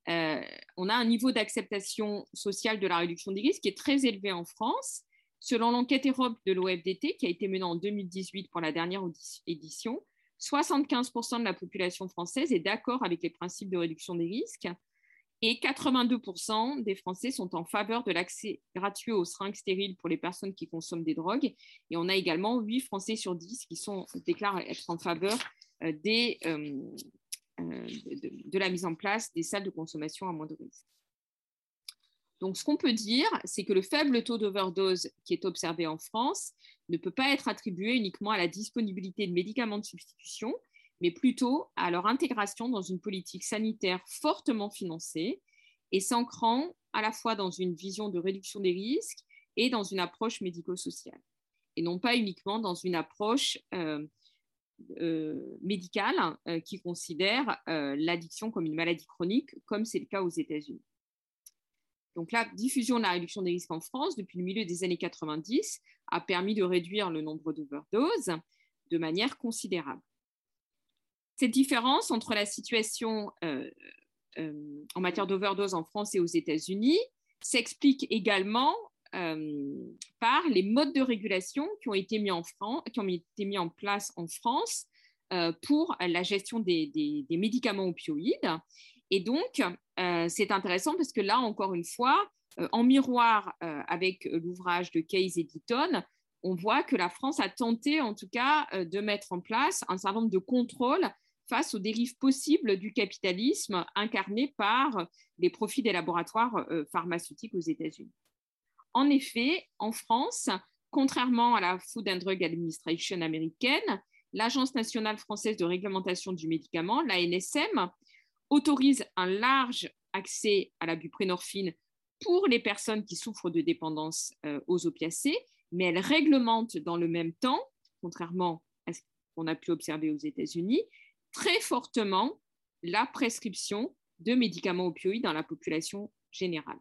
euh, on a un niveau d'acceptation sociale de la réduction des risques qui est très élevé en France. Selon l'enquête Europe de l'OFDT, qui a été menée en 2018 pour la dernière édition, 75% de la population française est d'accord avec les principes de réduction des risques et 82% des Français sont en faveur de l'accès gratuit aux seringues stériles pour les personnes qui consomment des drogues. Et on a également 8 Français sur 10 qui sont, déclarent être en faveur euh, des, euh, de, de, la mise en place des salles de consommation à moindre risque. Donc, ce qu'on peut dire, c'est que le faible taux d'overdose qui est observé en France ne peut pas être attribué uniquement à la disponibilité de médicaments de substitution, mais plutôt à leur intégration dans une politique sanitaire fortement financée et s'ancrant à la fois dans une vision de réduction des risques et dans une approche médico-sociale, et non pas uniquement dans une approche euh, euh, médicale euh, qui considère l'addiction comme une maladie chronique, comme c'est le cas aux États-Unis. Donc la diffusion de la réduction des risques en France depuis le milieu des années 90 a permis de réduire le nombre d'overdoses de manière considérable. Cette différence entre la situation euh, euh, en matière d'overdose en France et aux États-Unis s'explique également euh, par les modes de régulation qui ont été mis en, place en France pour la gestion des, médicaments opioïdes. Et donc, c'est intéressant parce que là, encore une fois, en miroir avec l'ouvrage de Case et on voit que la France a tenté, en tout cas, de mettre en place un certain nombre de contrôles face aux dérives possibles du capitalisme incarné par les profits des laboratoires euh, pharmaceutiques aux États-Unis. En effet, en France, contrairement à la Food and Drug Administration américaine, l'Agence nationale française de réglementation du médicament, l'ANSM, autorise un large accès à la buprenorphine pour les personnes qui souffrent de dépendance euh, aux opiacés, mais elle réglemente dans le même temps, contrairement à ce qu'on a pu observer aux États-Unis, très fortement la prescription de médicaments opioïdes dans la population générale.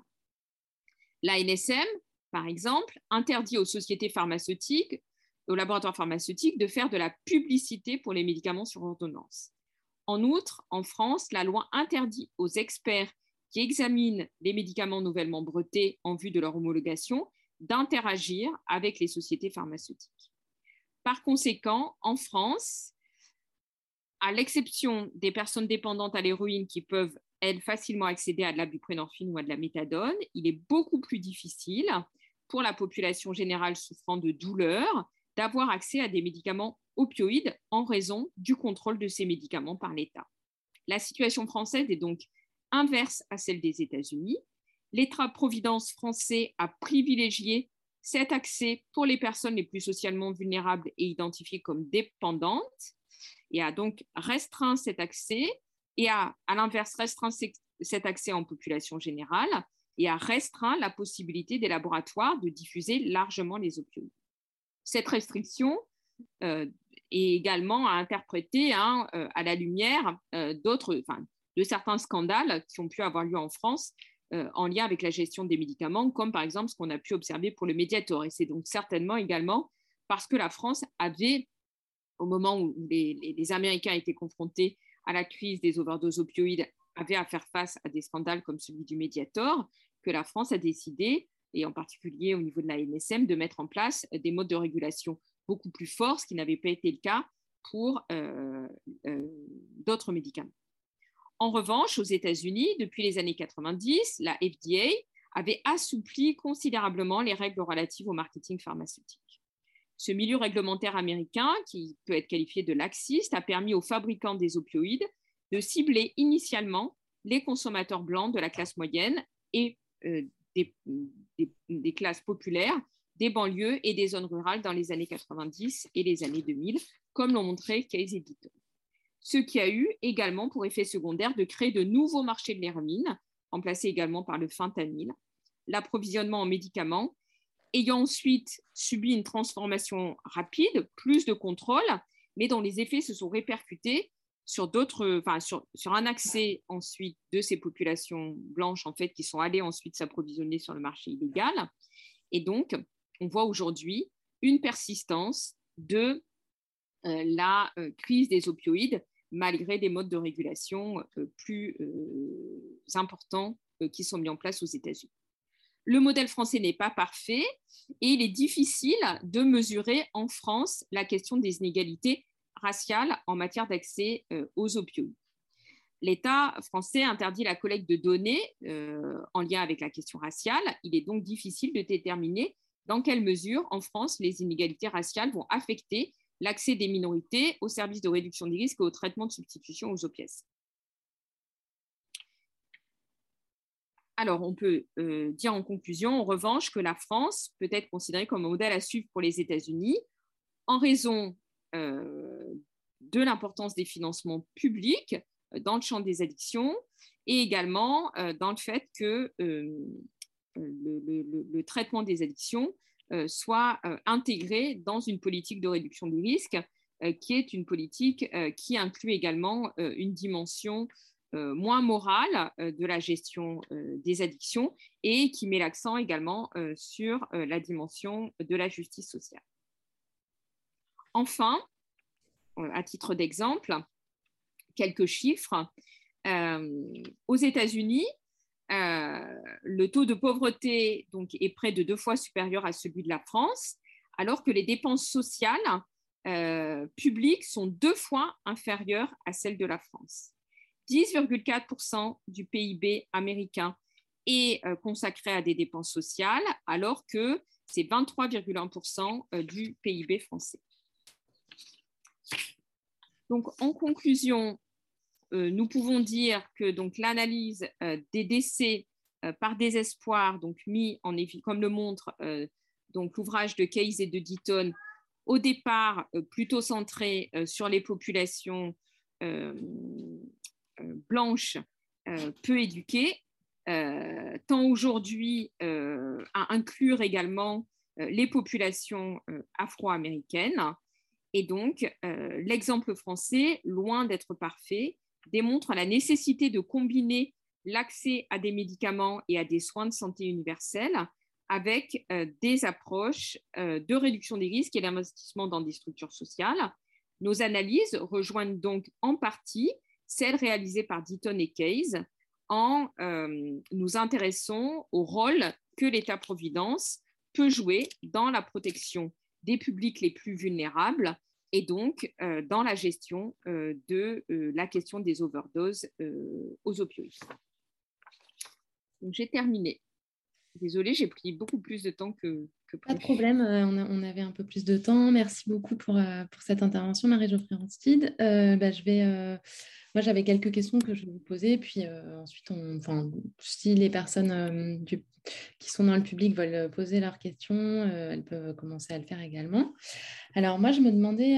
La NSM, par exemple, interdit aux sociétés pharmaceutiques, aux laboratoires pharmaceutiques de faire de la publicité pour les médicaments sur ordonnance. En outre, en France, la loi interdit aux experts qui examinent les médicaments nouvellement brevetés en vue de leur homologation d'interagir avec les sociétés pharmaceutiques. Par conséquent, en France, à l'exception des personnes dépendantes à l'héroïne qui peuvent, elles, facilement accéder à de la buprenorphine ou à de la méthadone, il est beaucoup plus difficile pour la population générale souffrant de douleurs d'avoir accès à des médicaments opioïdes en raison du contrôle de ces médicaments par l'État. La situation française est donc inverse à celle des États-Unis. L'État-providence français a privilégié cet accès pour les personnes les plus socialement vulnérables et identifiées comme dépendantes et a donc restreint cet accès et a, à l'inverse, restreint cet accès en population générale et a restreint la possibilité des laboratoires de diffuser largement les opioïdes. Cette restriction euh, est également à interpréter hein, euh, à la lumière euh, d'autres, de certains scandales qui ont pu avoir lieu en France en lien avec la gestion des médicaments, comme par exemple ce qu'on a pu observer pour le Mediator. Et c'est donc certainement également parce que la France avait au moment où les, Américains étaient confrontés à la crise des overdoses opioïdes avait à faire face à des scandales comme celui du Mediator, que la France a décidé, et en particulier au niveau de la NSM, de mettre en place des modes de régulation beaucoup plus forts, ce qui n'avait pas été le cas pour euh, euh, d'autres médicaments. En revanche, aux États-Unis, depuis les années 90, la FDA avait assoupli considérablement les règles relatives au marketing pharmaceutique. Ce milieu réglementaire américain, qui peut être qualifié de laxiste, a permis aux fabricants des opioïdes de cibler initialement les consommateurs blancs de la classe moyenne et euh, des, classes populaires des banlieues et des zones rurales dans les années 90 et les années 2000, comme l'ont montré Case Editor. Ce qui a eu également pour effet secondaire de créer de nouveaux marchés de l'héroïne, remplacés également par le fentanyl, l'approvisionnement en médicaments, ayant ensuite subi une transformation rapide, plus de contrôle, mais dont les effets se sont répercutés sur d'autres, enfin, sur, sur, un accès ensuite de ces populations blanches en fait qui sont allées ensuite s'approvisionner sur le marché illégal. Et donc, on voit aujourd'hui une persistance de euh, la euh, crise des opioïdes malgré des modes de régulation euh, plus importants qui sont mis en place aux États-Unis. Le modèle français n'est pas parfait et il est difficile de mesurer en France la question des inégalités raciale en matière d'accès euh, aux opioïdes. L'État français interdit la collecte de données euh, en lien avec la question raciale. Il est donc difficile de déterminer dans quelle mesure, en France, les inégalités raciales vont affecter l'accès des minorités aux services de réduction des risques et au traitement de substitution aux opiacés. Alors, on peut euh, dire en conclusion, en revanche, que la France peut être considérée comme un modèle à suivre pour les États-Unis en raison euh, de l'importance des financements publics euh, dans le champ des addictions et également dans le fait que le, traitement des addictions soit intégré dans une politique de réduction du risque qui est une politique qui inclut également une dimension moins morale de la gestion des addictions et qui met l'accent également sur la dimension de la justice sociale. Enfin, euh, à titre d'exemple, quelques chiffres. Euh, aux États-Unis, euh, le taux de pauvreté donc, est près de deux fois supérieur à celui de la France, alors que les dépenses sociales publiques sont deux fois inférieures à celles de la France. 10,4% du PIB américain est consacré à des dépenses sociales, alors que c'est 23,1% du PIB français. Donc, en conclusion, euh, nous pouvons dire que l'analyse euh, des décès euh, par désespoir, donc mis en comme le montre l'ouvrage de Case et de Deaton, au départ plutôt centré sur les populations blanches peu éduquées, tend aujourd'hui à inclure également les populations afro-américaines et donc, euh, l'exemple français, loin d'être parfait, démontre la nécessité de combiner l'accès à des médicaments et à des soins de santé universels avec euh, des approches euh, de réduction des risques et d'investissement dans des structures sociales. Nos analyses rejoignent donc en partie celles réalisées par Deaton et Case en nous intéressant au rôle que l'État-providence peut jouer dans la protection des publics les plus vulnérables et donc euh, dans la gestion euh, de euh, la question des overdoses aux opioïdes. J'ai terminé. Désolée, j'ai pris beaucoup plus de temps que, que Pas de problème, on, avait un peu plus de temps. Merci beaucoup pour, pour cette intervention, Marie-Geoffrey Ranstid. Bah, je vais moi, j'avais quelques questions que je vais vous poser, puis euh, ensuite, enfin, si les personnes euh, qui sont dans le public veulent poser leurs questions, euh, elles peuvent commencer à le faire également. Alors, moi, je me demandais,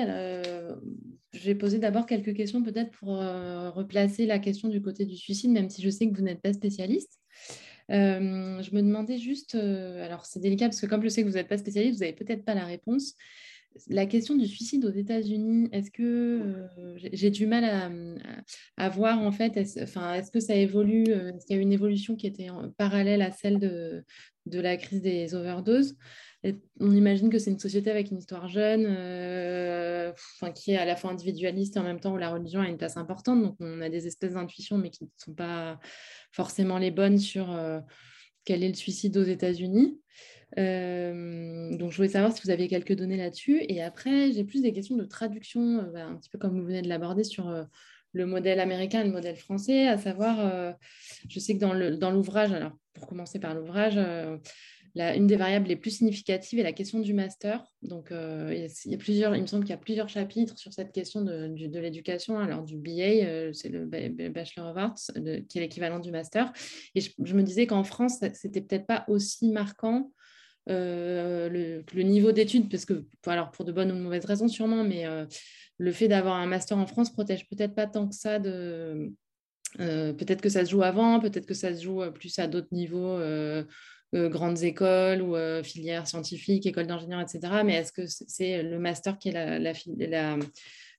je vais poser d'abord quelques questions peut-être pour replacer la question du côté du suicide, même si je sais que vous n'êtes pas spécialiste. Je me demandais juste, alors c'est délicat parce que comme je sais que vous n'êtes pas spécialiste, vous n'avez peut-être pas la réponse, la question du suicide aux États-Unis, est-ce que j'ai du mal à, voir en fait, est-ce, enfin, est-ce que ça évolue, est-ce qu'il y a une évolution qui était parallèle à celle de, de la crise des overdoses? On imagine que c'est une société avec une histoire jeune, qui est à la fois individualiste et en même temps où la religion a une place importante. Donc on a des espèces d'intuitions, mais qui ne sont pas forcément les bonnes sur quel est le suicide aux États-Unis. Euh, donc, je voulais savoir si vous aviez quelques données là-dessus. Et après, j'ai plus des questions de traduction, euh, bah, un petit peu comme vous venez de l'aborder sur euh, le modèle américain et le modèle français, à savoir, je sais que dans l'ouvrage, alors pour commencer par l'ouvrage, une des variables les plus significatives est la question du master. Donc, il, y a plusieurs, il me semble qu'il y a plusieurs chapitres sur cette question de, l'éducation. Alors, du BA, c'est le Bachelor of Arts, qui est l'équivalent du master. Et je, me disais qu'en France, c'était peut-être pas aussi marquant euh, le, niveau d'études, parce que, alors pour de bonnes ou de mauvaises raisons sûrement, mais euh, le fait d'avoir un master en France protège peut-être pas tant que ça de... Euh, peut-être que ça se joue avant, peut-être que ça se joue plus à d'autres niveaux, grandes écoles ou filières scientifiques, écoles d'ingénieurs, etc. Mais est-ce que c'est le master qui est la,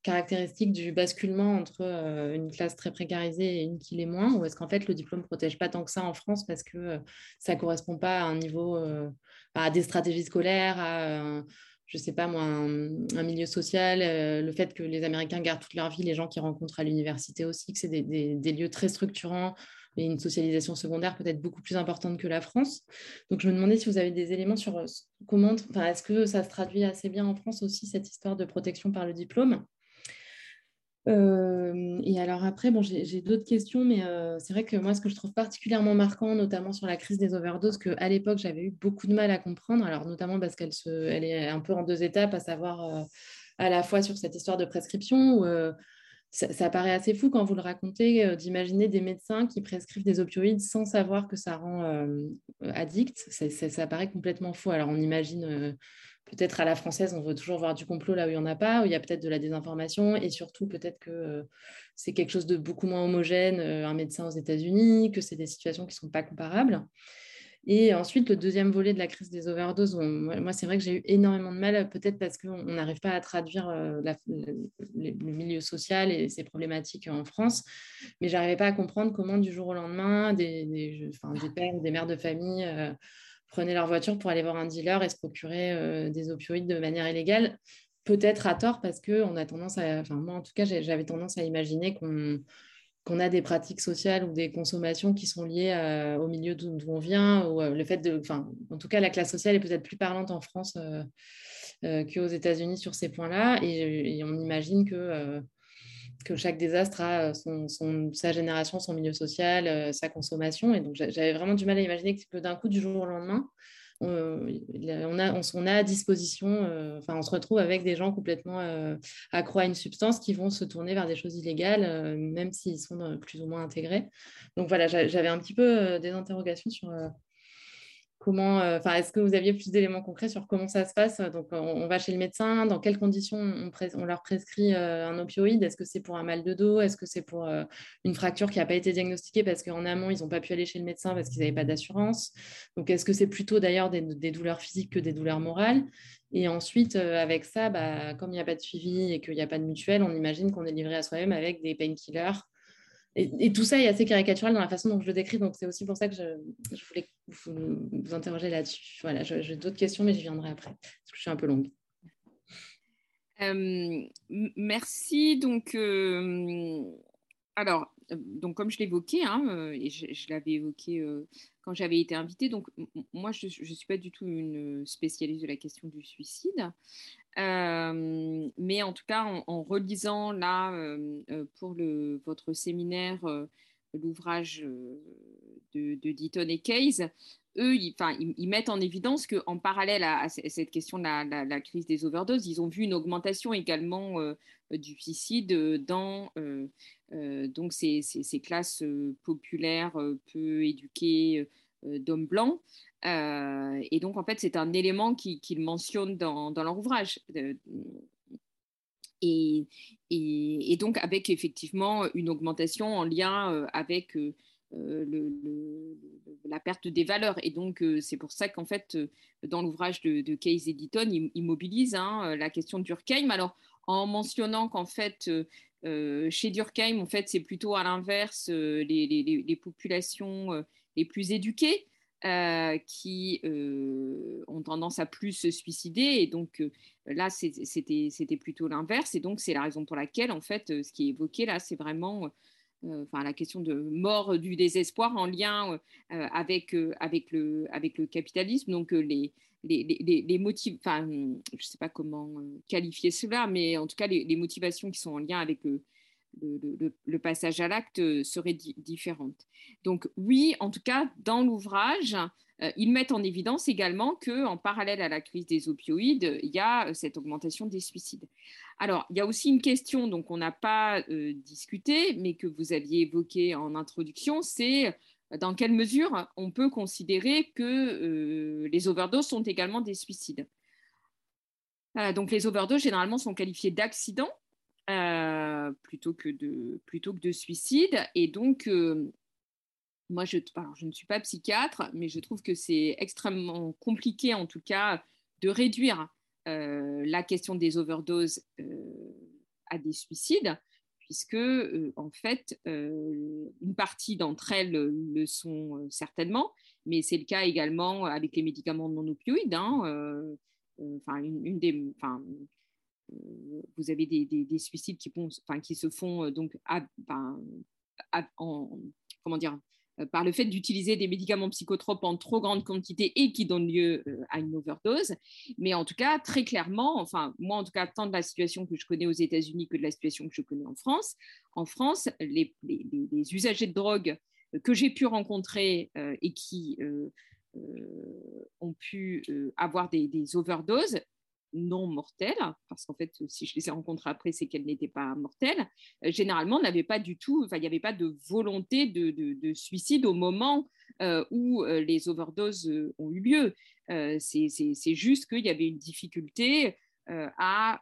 caractéristique du basculement entre une classe très précarisée et une qui l'est moins Ou est-ce qu'en fait le diplôme ne protège pas tant que ça en France parce que ça ne correspond pas à un niveau à des stratégies scolaires, à, je sais pas moi, un, milieu social, euh, le fait que les Américains gardent toute leur vie, les gens qui rencontrent à l'université aussi, que c'est des, lieux très structurants et une socialisation secondaire peut-être beaucoup plus importante que la France. Donc je me demandais si vous avez des éléments sur euh, comment, enfin, est-ce que ça se traduit assez bien en France aussi, cette histoire de protection par le diplôme? Euh, et alors après, bon, j'ai d'autres questions, mais euh, c'est vrai que moi, ce que je trouve particulièrement marquant, notamment sur la crise des overdoses, qu'à l'époque, j'avais eu beaucoup de mal à comprendre, alors notamment parce qu'elle elle est un peu en deux étapes, à savoir à la fois sur cette histoire de prescription, où ça, paraît assez fou quand vous le racontez, d'imaginer des médecins qui prescrivent des opioïdes sans savoir que ça rend addict. Ça, paraît complètement faux. Alors on imagine peut-être à la française, on veut toujours voir du complot là où il n'y en a pas, où il y a peut-être de la désinformation, et surtout peut-être que euh, c'est quelque chose de beaucoup moins homogène, euh, un médecin aux États-Unis, que c'est des situations qui ne sont pas comparables. Et ensuite, le deuxième volet de la crise des overdoses, moi, c'est vrai que j'ai eu énormément de mal, peut-être parce qu'on n'arrive pas à traduire euh, le, milieu social et ses problématiques en France, mais j'arrivais pas à comprendre comment du jour au lendemain, des, des, des pères, des mères de famille prenaient leur voiture pour aller voir un dealer et se procurer euh, des opioïdes de manière illégale. Peut-être à tort parce que on a tendance à, enfin moi en tout cas j'avais tendance à imaginer qu'on qu'on a des pratiques sociales ou des consommations qui sont liées euh, au milieu d'où on vient ou euh, le fait de, enfin en tout cas la classe sociale est peut-être plus parlante en France qu'aux États-Unis sur ces points-là et, on imagine que que chaque désastre a son, sa génération, son milieu social, euh, sa consommation. Et donc, j'avais vraiment du mal à imaginer que d'un coup, du jour au lendemain, on, a, on, a à disposition, euh, enfin, on se retrouve avec des gens complètement euh, à une substance qui vont se tourner vers des choses illégales, même s'ils sont plus ou moins intégrés. Donc voilà, j'avais un petit peu des interrogations sur Comment, euh, enfin, est-ce que vous aviez plus d'éléments concrets sur comment ça se passe? Donc, on, va chez le médecin, dans quelles conditions on, leur prescrit euh, un opioïde? Est-ce que c'est pour un mal de dos? Est-ce que c'est pour euh, une fracture qui n'a pas été diagnostiquée parce qu'en amont, ils n'ont pas pu aller chez le médecin parce qu'ils n'avaient pas d'assurance? Donc, est-ce que c'est plutôt d'ailleurs des, douleurs physiques que des douleurs morales? Et ensuite, avec ça, bah, comme il n'y a pas de suivi et qu'il n'y a pas de mutuelle, on imagine qu'on est livré à soi-même avec des painkillers et, tout ça est assez caricatural dans la façon dont je le décris, donc c'est aussi pour ça que je, voulais vous, interroger là-dessus. Voilà, j'ai d'autres questions, mais j'y viendrai après, parce que je suis un peu longue. Euh, merci. Donc, euh, alors, donc comme je l'évoquais, hein, et je, l'avais évoqué euh, quand j'avais été invitée, donc moi je ne suis pas du tout une spécialiste de la question du suicide. Euh, mais en tout cas, en, relisant là euh, euh, pour votre séminaire l'ouvrage de, de Deaton et Case, eux, ils, ils, mettent en évidence qu'en parallèle à, cette question de la, crise des overdoses, ils ont vu une augmentation également du suicide dans donc ces, classes populaires peu éduquées d'hommes blancs. Euh, et donc, en fait, c'est un élément qu'ils qui mentionnent dans, leur ouvrage. Et, donc, avec effectivement une augmentation en lien euh, avec euh, la perte des valeurs. Et donc, c'est pour ça qu'en fait, dans l'ouvrage de, Case Editon, il, mobilise hein, la question de Durkheim. Alors, en mentionnant qu'en fait, chez Durkheim, en fait, c'est plutôt à l'inverse les, populations les plus éduquées qui ont tendance à plus se suicider. Et donc là, c'était plutôt l'inverse. Et donc, c'est la raison pour laquelle, en fait, ce qui est évoqué là, c'est vraiment enfin, la question de mort du désespoir en lien avec, avec, le, avec le capitalisme. Donc, les, les, les, motifs, enfin, je ne sais pas comment qualifier cela, mais en tout cas, les, motivations qui sont en lien avec le, le, passage à l'acte seraient différentes. Donc, oui, en tout cas, dans l'ouvrage, ils mettent en évidence également qu'en parallèle à la crise des opioïdes, il y a cette augmentation des suicides. Alors, il y a aussi une question donc on n'a pas discuté, mais que vous aviez évoquée en introduction, c'est dans quelle mesure on peut considérer que euh, les overdoses sont également des suicides. Euh, donc les overdoses généralement sont qualifiées d'accidents euh, plutôt, que de, plutôt que de suicides. Et donc, moi, je, je ne suis pas psychiatre, mais je trouve que c'est extrêmement compliqué, en tout cas, de réduire la question des overdoses à des suicides puisque euh, en fait, euh, une partie d'entre elles le sont euh, certainement, mais c'est le cas également avec les médicaments non opioïdes. Hein, une, des, vous avez des, des, suicides qui, se font donc en, comment dire, euh, par le fait d'utiliser des médicaments psychotropes en trop grande quantité et qui donnent lieu euh, à une overdose. Mais en tout cas, très clairement, enfin, moi en tout cas, tant de la situation que je connais aux États-Unis que de la situation que je connais en France, en France, les, usagers de drogue euh, que j'ai pu rencontrer et qui ont pu avoir des overdoses, non mortelles, parce qu'en fait, si je les ai rencontrées après, c'est qu'elles n'étaient pas mortelles, euh, généralement, n'avait pas du tout, il n'y avait pas de volonté de, suicide au moment euh, où euh, les overdoses ont eu lieu. c'est juste qu'il y avait une difficulté à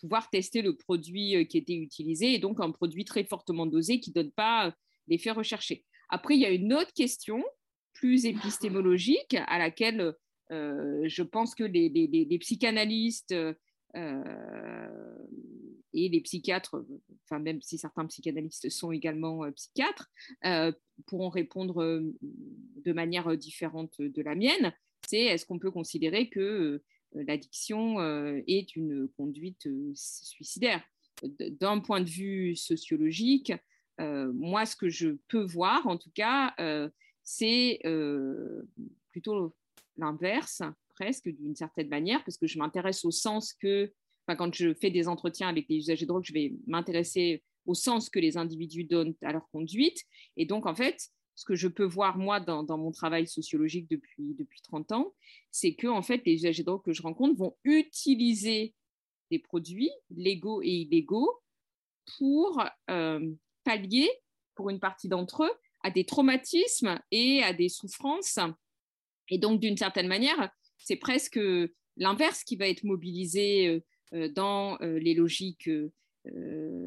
pouvoir tester le produit qui était utilisé, et donc un produit très fortement dosé qui ne donne pas l'effet recherché. Après, il y a une autre question plus épistémologique à laquelle je pense que les, psychanalystes euh, et les psychiatres, enfin même si certains psychanalystes sont également euh, psychiatres, pourront répondre de manière différente de la mienne. C'est est-ce qu'on peut considérer que l'addiction est une conduite suicidaire? D'un point de vue sociologique, moi, ce que je peux voir, en tout cas, c'est plutôt l'inverse, presque d'une certaine manière, parce que je m'intéresse au sens que, quand je fais des entretiens avec les usagers de drogue, je vais m'intéresser au sens que les individus donnent à leur conduite. Et donc, en fait, ce que je peux voir, moi, dans, mon travail sociologique depuis, depuis 30 ans, c'est que, en fait, les usagers de drogue que je rencontre vont utiliser des produits légaux et illégaux pour euh, pallier, pour une partie d'entre eux, à des traumatismes et à des souffrances et donc, d'une certaine manière, c'est presque l'inverse qui va être mobilisé euh, euh, dans euh, les logiques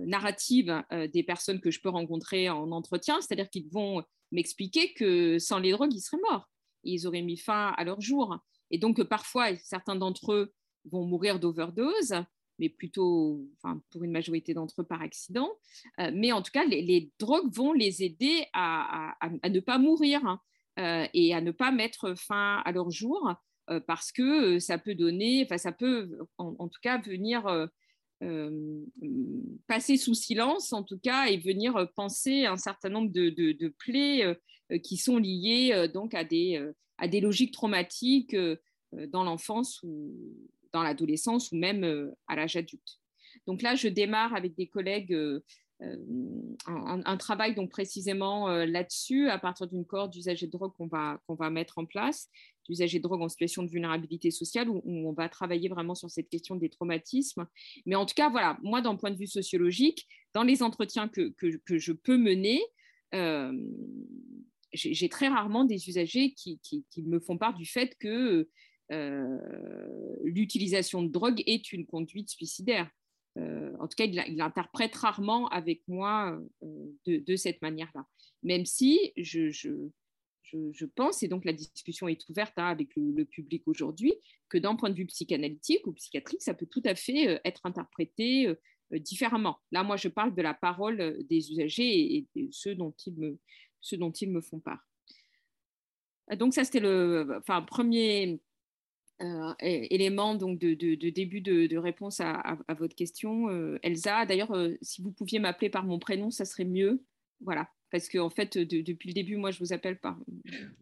narratives des personnes que je peux rencontrer en entretien, c'est-à-dire qu'ils vont m'expliquer que sans les drogues, ils seraient morts. ils auraient mis fin à leur jour. Et donc, parfois, certains d'entre eux vont mourir d'overdose, mais plutôt, enfin, pour une majorité d'entre eux, par accident. mais en tout cas, les, drogues vont les aider à, ne pas mourir. Euh, et à ne pas mettre fin à leur jour euh, parce que euh, ça peut donner, enfin ça peut en, tout cas venir passer sous silence en tout cas et venir penser un certain nombre de, plaies qui sont liées donc à des, à des logiques traumatiques dans l'enfance ou dans l'adolescence ou même à l'âge adulte. Donc là, je démarre avec des collègues euh, un, travail donc précisément euh, là-dessus à partir d'une cohorte d'usagers de drogue qu'on va, va mettre en place, d'usagers de drogue en situation de vulnérabilité sociale, où, on va travailler vraiment sur cette question des traumatismes. Mais en tout cas, voilà, moi, d'un point de vue sociologique, dans les entretiens que, que, je peux mener, euh, j'ai très rarement des usagers qui, qui, me font part du fait que l'utilisation de drogue est une conduite suicidaire. En tout cas, il, interprète rarement avec moi de, cette manière-là. Même si je, pense, et donc la discussion est ouverte hein, avec le, public aujourd'hui, que d'un point de vue psychanalytique ou psychiatrique, ça peut tout à fait être interprété différemment. Là, moi, je parle de la parole des usagers et, de ceux dont ils me, font part. Donc ça, c'était le premier euh, élément donc, de, début de, réponse à, votre question. Euh, Elsa, d'ailleurs, euh, si vous pouviez m'appeler par mon prénom, ça serait mieux. Voilà, parce qu'en en fait, depuis le début, moi, je vous appelle par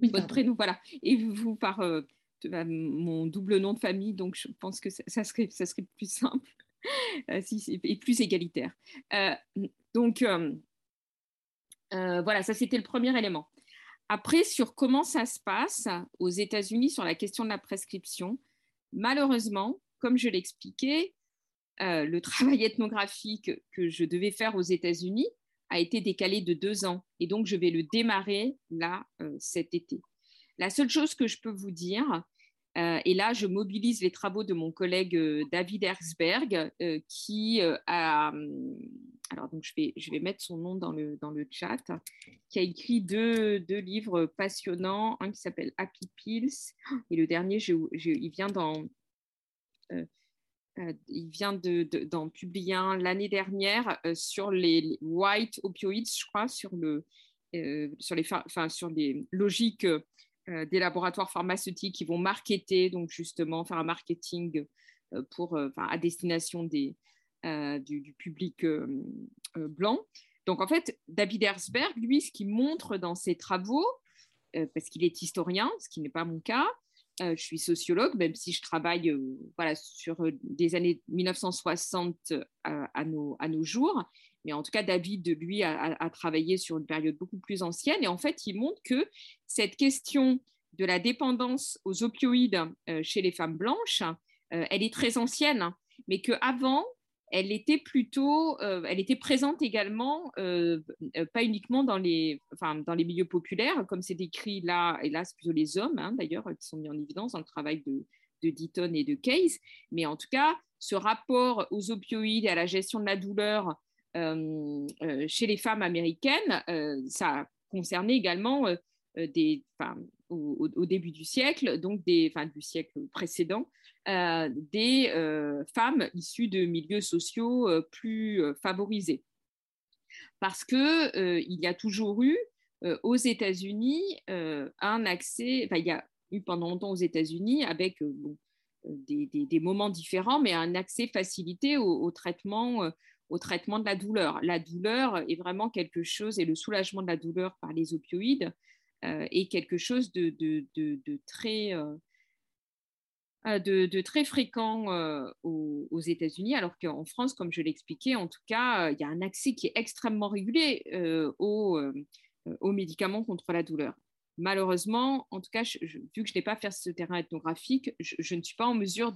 votre prénom, voilà, et vous par bah, mon double nom de famille, donc je pense que ça, serait, ça serait plus simple [laughs] et plus égalitaire. donc, voilà, ça c'était le premier élément. Après, sur comment ça se passe aux États-Unis sur la question de la prescription, malheureusement, comme je l'expliquais, euh, le [laughs] travail ethnographique que je devais faire aux États-Unis a été décalé de deux ans. Et donc, je vais le démarrer là euh, cet été. La seule chose que je peux vous dire, euh, et là, je mobilise les travaux de mon collègue David Herzberg, qui a, alors donc je vais, je vais mettre son nom dans le, chat, qui a écrit deux, deux livres passionnants, un qui s'appelle Happy Pills, et le dernier, il vient d'en il vient d'en de, publier un l'année dernière sur les, white opioids, je crois, sur, le, sur, les, logiques euh, des laboratoires pharmaceutiques qui vont marketer, donc justement faire un marketing euh, pour, euh, à destination des, du, public blanc. Donc en fait, David Herzberg, lui, ce qu'il montre dans ses travaux, parce qu'il est historien, ce qui n'est pas mon cas, je suis sociologue, même si je travaille voilà, sur des années 1960 à, nos, à nos jours. Mais en tout cas, David, lui, a, travaillé sur une période beaucoup plus ancienne. Et en fait, il montre que cette question de la dépendance aux opioïdes euh, chez les femmes blanches, euh, elle est très ancienne, mais qu'avant, elle était plutôt, euh, elle était présente également, pas uniquement dans les, enfin, dans les milieux populaires, comme c'est décrit là, et là c'est plutôt les hommes hein, d'ailleurs qui sont mis en évidence dans le travail de, de Deaton et de Case, mais en tout cas, ce rapport aux opioïdes et à la gestion de la douleur euh, euh, chez les femmes américaines, euh, ça concernait également des, au, début du siècle, donc des, enfin, du siècle précédent, des femmes issues de milieux sociaux plus favorisés. Parce qu'il il y a toujours eu aux États-Unis un accès, enfin, il y a eu pendant longtemps aux États-Unis avec des, des, moments différents, mais un accès facilité au, traitement au traitement de la douleur. La douleur est vraiment quelque chose, et le soulagement de la douleur par les opioïdes euh, est quelque chose de, très, euh, euh, de, très fréquent aux, États-Unis, alors qu'en France, comme je l'expliquais, en tout cas, il y a un accès qui est extrêmement régulé aux, médicaments contre la douleur malheureusement, en tout cas, vu que je n'ai pas fait ce terrain ethnographique, je, ne suis pas en mesure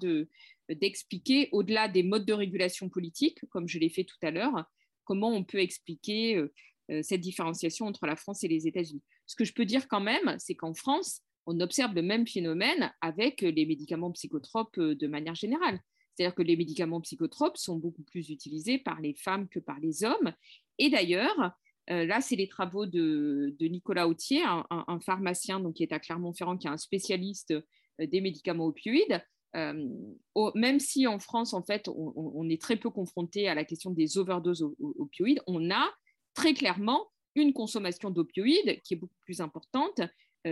d'expliquer, au-delà des modes de régulation politique, comme je l'ai fait tout à l'heure, comment on peut expliquer euh, euh, cette différenciation entre la France et les États-Unis. Ce que je peux dire quand même, c'est qu'en France, on observe le même phénomène avec les médicaments psychotropes euh, de manière générale. C'est-à-dire que les médicaments psychotropes sont beaucoup plus utilisés par les femmes que par les hommes. Et d'ailleurs, euh, là, c'est les travaux de, Nicolas Autier, un, pharmacien donc, qui est à Clermont-Ferrand, qui est un spécialiste euh, des médicaments opioïdes. Euh, même si en France, en fait, on, est très peu confronté à la question des overdoses opioïdes, on a très clairement une consommation d'opioïdes qui est beaucoup plus importante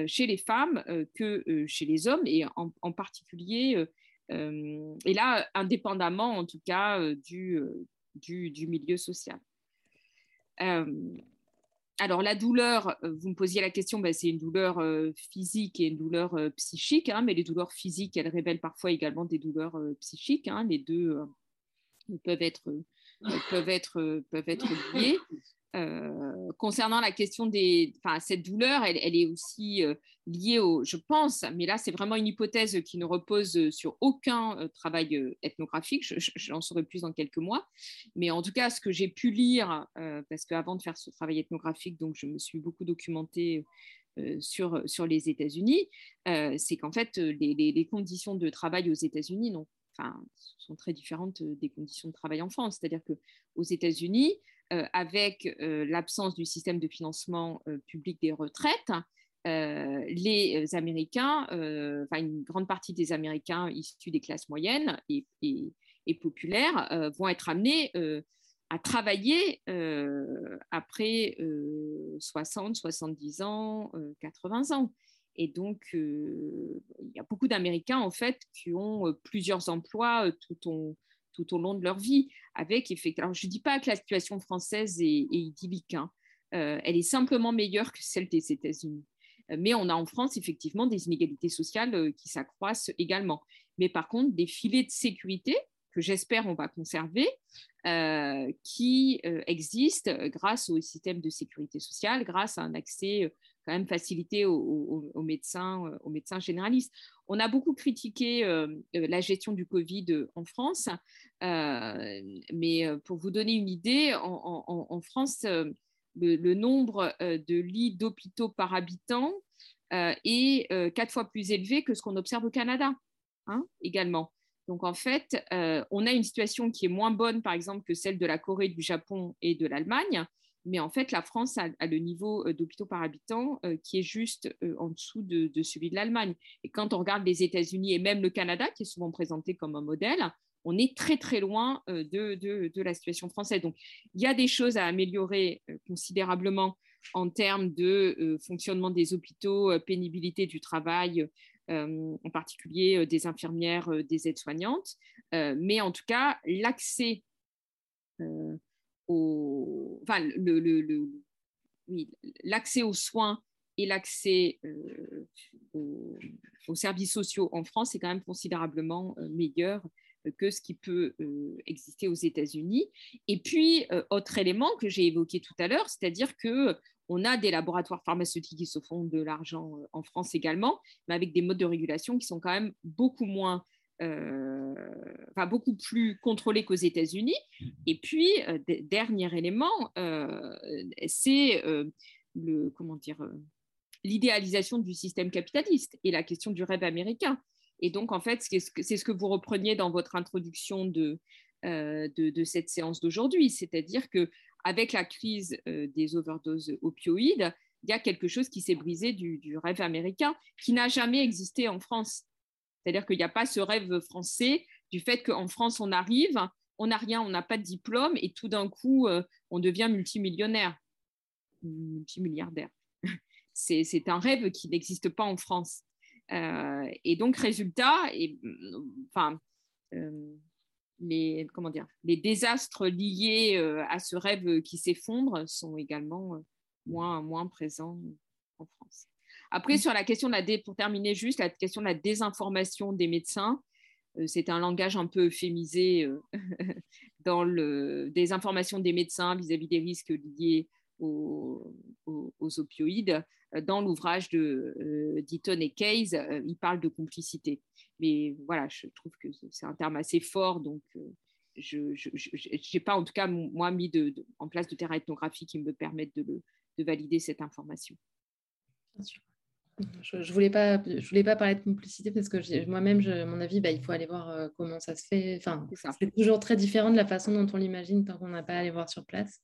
chez les femmes que chez les hommes, et en, particulier, et là, indépendamment en tout cas du, du milieu social. Euh, alors la douleur, euh, vous me posiez la question, ben, c'est une douleur euh, physique et une douleur psychique, hein, mais les douleurs physiques, elles révèlent parfois également des douleurs psychiques. Hein, les deux peuvent être, peuvent être, peuvent être liées. Euh, concernant la question des, cette douleur, elle, est aussi euh, liée au, je pense, mais là c'est vraiment une hypothèse qui ne repose sur aucun euh, travail ethnographique. J'en saurai plus dans quelques mois, mais en tout cas, ce que j'ai pu lire, parce qu'avant de faire ce travail ethnographique, donc je me suis beaucoup documentée sur, sur les États-Unis, c'est qu'en fait les, conditions de travail aux États-Unis sont très différentes des conditions de travail en France. C'est-à-dire qu'aux États-Unis, avec l'absence du système de financement public des retraites, les Américains, enfin une grande partie des Américains issus des classes moyennes et, populaires vont être amenés à travailler après 60, 70 ans, 80 ans. Et donc, il y a beaucoup d'Américains, en fait, qui ont plusieurs emplois tout, au, tout, au long de leur vie. Avec, effectivement, je ne dis pas que la situation française est, idyllique, hein. elle est simplement meilleure que celle des États-Unis. Mais on a en France, effectivement, des inégalités sociales qui s'accroissent également. Mais par contre, des filets de sécurité que j'espère on va conserver, euh, qui euh, existent grâce au système de sécurité sociale, grâce à un accès euh, quand même facilité aux, médecins, aux médecins généralistes. On a beaucoup critiqué la gestion du Covid en France, mais pour vous donner une idée, en, France, le, nombre de lits d'hôpitaux par habitant est quatre fois plus élevé que ce qu'on observe au Canada, hein, également. Donc en fait, euh, on a une situation qui est moins bonne, par exemple, que celle de la Corée, du Japon et de l'Allemagne. Mais en fait, la France a, le niveau euh, d'hôpitaux par habitant euh, qui est juste en dessous de, celui de l'Allemagne. Et quand on regarde les États-Unis et même le Canada, qui est souvent présenté comme un modèle, on est très très loin de, de la situation française. Donc il y a des choses à améliorer considérablement en termes de fonctionnement des hôpitaux, pénibilité du travail, euh, en particulier euh, des infirmières, euh, des aides-soignantes. mais en tout cas, l'accès l'accès aux soins et l'accès aux, services sociaux en France est quand même considérablement meilleur que ce qui peut exister aux États-Unis. Et puis, autre élément que j'ai évoqué tout à l'heure, c'est-à-dire que on a des laboratoires pharmaceutiques qui se font de l'argent euh, en France également, mais avec des modes de régulation qui sont quand même beaucoup moins euh, beaucoup plus contrôlés qu'aux États-Unis. Et puis, euh, dernier élément, c'est le comment dire l'idéalisation du système capitaliste et la question du rêve américain. Et donc, en fait, c'est ce que vous repreniez dans votre introduction de, de, cette séance d'aujourd'hui, c'est-à-dire que avec la crise euh, des overdoses opioïdes, il y a quelque chose qui s'est brisé du, rêve américain qui n'a jamais existé en France. C'est-à-dire qu'il n'y a pas ce rêve français du fait qu'en France, on arrive, on n'a rien, on n'a pas de diplôme et tout d'un coup, euh, on devient multimillionnaire, multimilliardaire. [laughs] C'est un rêve qui n'existe pas en France. Euh, et donc, résultat, et, enfin, les, comment dire, les désastres liés euh, à ce rêve qui s'effondre sont également euh, moins, moins présents en France. Après, sur la question de la pour terminer juste, la question de la désinformation des médecins, euh, c'est un langage un peu euphémisé [laughs] dans le désinformation des médecins vis-à-vis des risques liés aux, aux, opioïdes. Dans l'ouvrage de Deaton et Case, il parle de complicité. Mais voilà, je trouve que c'est un terme assez fort, donc euh, je n'ai pas en tout cas, moi, mis de, en place de terrain ethnographique qui me permettent de, de valider cette information. Bien sûr. Je ne voulais, pas, je voulais pas parler de complicité parce que moi-même, mon avis, bah, il faut aller voir euh, comment ça se fait. Enfin, c'est toujours très différent de la façon dont on l'imagine tant qu'on n'a pas allé voir sur place.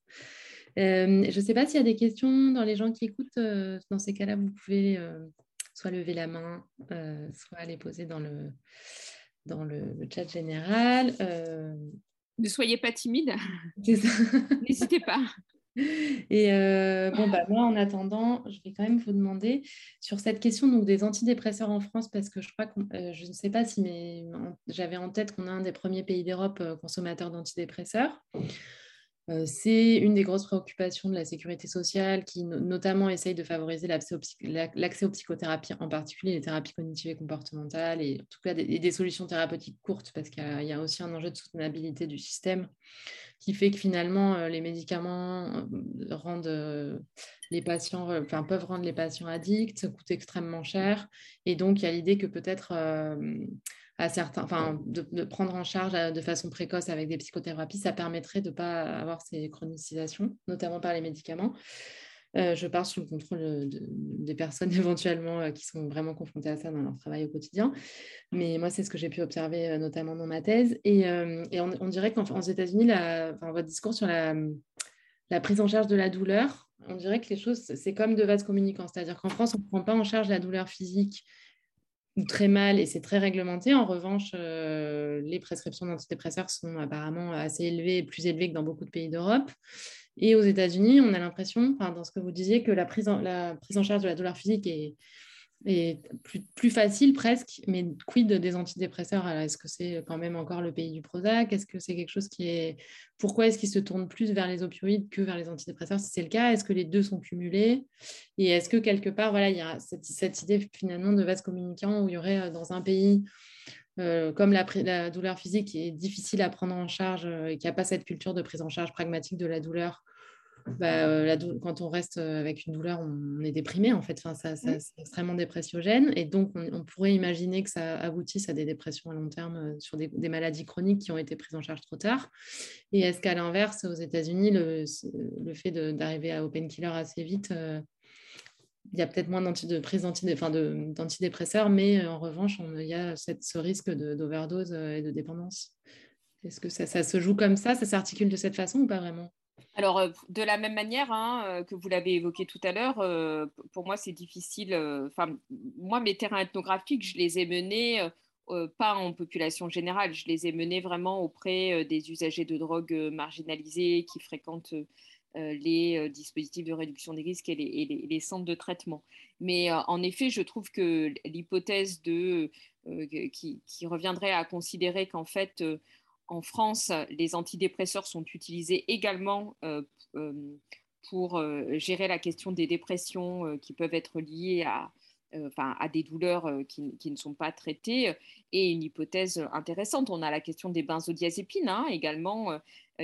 Euh, je ne sais pas s'il y a des questions dans les gens qui écoutent. dans ces cas-là, vous pouvez soit lever la main, euh, soit les poser dans le, dans le, chat général. Euh. Ne soyez pas timide. N'hésitez pas. [laughs] Et euh, bon, bah, moi, en attendant, je vais quand même vous demander sur cette question des antidépresseurs en France, parce que je crois que je ne sais pas si mais j'avais en tête qu'on est un des premiers pays d'Europe consommateurs d'antidépresseurs. C'est une des grosses préoccupations de la sécurité sociale qui notamment essaye de favoriser l'accès aux, psychothérapies, en particulier les thérapies cognitives et comportementales, et en tout cas des, solutions thérapeutiques courtes, parce qu'il y, a aussi un enjeu de soutenabilité du système qui fait que finalement les médicaments rendent les patients, enfin, peuvent rendre les patients addicts, coûtent extrêmement cher, et donc il y a l'idée que peut-être à certains, enfin, de, prendre en charge euh, de façon précoce avec des psychothérapies, ça permettrait de ne pas avoir ces chronicisations, notamment par les médicaments. je parle sous le contrôle des personnes [laughs] éventuellement qui sont vraiment confrontées à ça dans leur travail au quotidien. Mais moi, c'est ce que j'ai pu observer notamment dans ma thèse. Et, on, dirait qu'en États-Unis, votre discours sur la, la prise en charge de la douleur, on dirait que les choses, c'est comme de vases communicants. C'est-à-dire qu'en France, on ne prend pas en charge la douleur physique très mal et c'est très réglementé. En revanche, euh, les prescriptions d'antidépresseurs sont apparemment assez élevées, plus élevées que dans beaucoup de pays d'Europe. Et aux États-Unis, on a l'impression, dans ce que vous disiez, que la prise en charge de la douleur physique est, et plus, facile presque, mais quid des antidépresseurs? Est-ce que c'est quand même encore le pays du Prozac? Est-ce que c'est quelque chose qui est... Pourquoi est-ce qu'ils se tournent plus vers les opioïdes que vers les antidépresseurs? Si c'est le cas, est-ce que les deux sont cumulés? Et est-ce que quelque part, voilà, il y a cette, idée finalement de vase communicant où il y aurait euh, dans un pays euh, comme la, la, douleur physique qui est difficile à prendre en charge euh, et qui n'a pas cette culture de prise en charge pragmatique de la douleur, bah, euh, quand on reste euh, avec une douleur, on est déprimé en fait. Enfin, ça, c'est extrêmement dépressiogène. Et donc, on, pourrait imaginer que ça aboutisse à des dépressions à long terme euh, sur des, maladies chroniques qui ont été prises en charge trop tard. Et est-ce qu'à l'inverse, aux États-Unis, le, le, fait d'arriver au painkiller assez vite, il y a peut-être moins de prise d'antidépresseurs, mais en revanche, il y a cette, ce risque d'overdose et de dépendance? Est-ce que ça, ça se joue comme ça? Ça s'articule de cette façon ou pas vraiment? Alors, de la même manière hein, que vous l'avez évoqué tout à l'heure, pour moi, c'est difficile. Moi, mes terrains ethnographiques, je les ai menés pas en population générale, je les ai menés vraiment auprès des usagers de drogue marginalisés qui fréquentent les dispositifs de réduction des risques et les, centres de traitement. Mais en effet, je trouve que l'hypothèse de qui, reviendrait à considérer qu'en fait en France, les antidépresseurs sont utilisés également euh, euh, pour euh, gérer la question des dépressions qui peuvent être liées à, à des douleurs qui, ne sont pas traitées. Et une hypothèse intéressante, on a la question des benzodiazépines hein, également,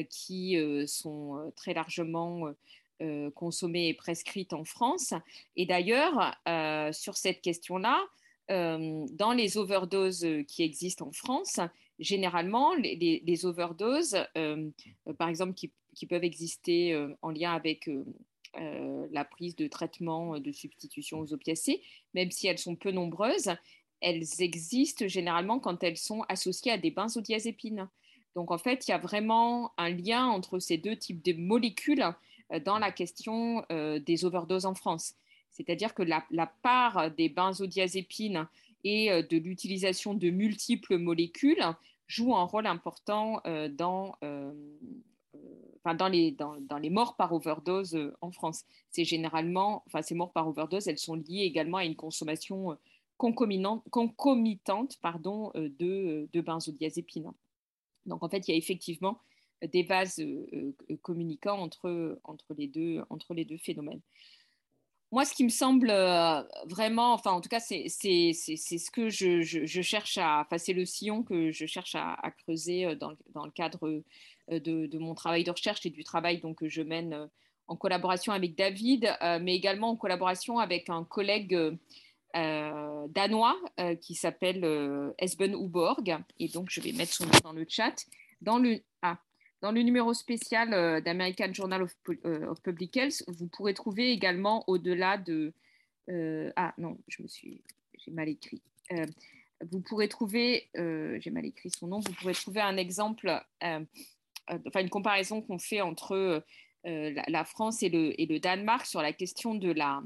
qui sont très largement consommées et prescrites en France. Et d'ailleurs, sur cette question-là, dans les overdoses qui existent en France, généralement, les, overdoses, euh, euh, par exemple, qui, peuvent exister euh, en lien avec la prise de traitement de substitution aux opiacés, même si elles sont peu nombreuses, elles existent généralement quand elles sont associées à des benzodiazépines. Donc, en fait, il y a vraiment un lien entre ces deux types de molécules dans la question des overdoses en France. C'est-à-dire que la, part des benzodiazépines et de l'utilisation de multiples molécules joue un rôle important euh, dans, euh, euh, enfin, dans, les, dans, dans, les morts par overdose en France. C'est généralement, ces morts par overdose, elles sont liées également à une consommation concomitante pardon, de, de benzodiazépines. Donc, en fait, il y a effectivement des vases communicants entre, entre, les deux, entre les deux phénomènes moi, ce qui me semble euh, vraiment, enfin, en tout cas, c'est ce que je, je, cherche à, enfin, c'est le sillon que je cherche à, creuser euh, dans, dans, le cadre euh, de, de, mon travail de recherche et du travail donc, que je mène en collaboration avec David, mais également en collaboration avec un collègue danois qui s'appelle Esben Uborg. Et donc, je vais mettre son nom dans le chat. Dans le, ah, dans le numéro spécial euh, d'American Journal euh, of, Public Health, vous pourrez trouver également au-delà de... Euh, ah non, je me suis... J'ai mal écrit. vous pourrez trouver, j'ai mal écrit son nom, vous pourrez trouver un exemple, enfin une comparaison qu'on fait entre la, France et le, Danemark sur la question de la,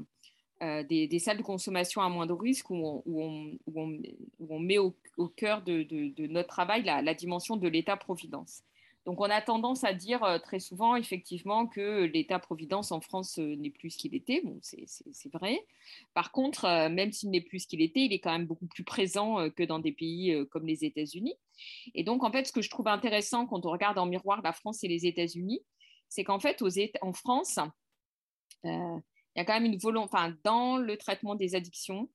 des, salles de consommation à moindre risque où on, met au, cœur de, notre travail la, la dimension de l'État-providence. Donc on a tendance à dire euh, très souvent effectivement que l'État-providence en France euh, n'est plus ce qu'il était. Bon, c'est vrai. Par contre, euh, même s'il n'est plus ce qu'il était, il est quand même beaucoup plus présent que dans des pays comme les États-Unis. Et donc en fait, ce que je trouve intéressant quand on regarde en miroir la France et les États-Unis, c'est qu'en fait, en France, il y a quand même une volonté, enfin, dans le traitement des addictions,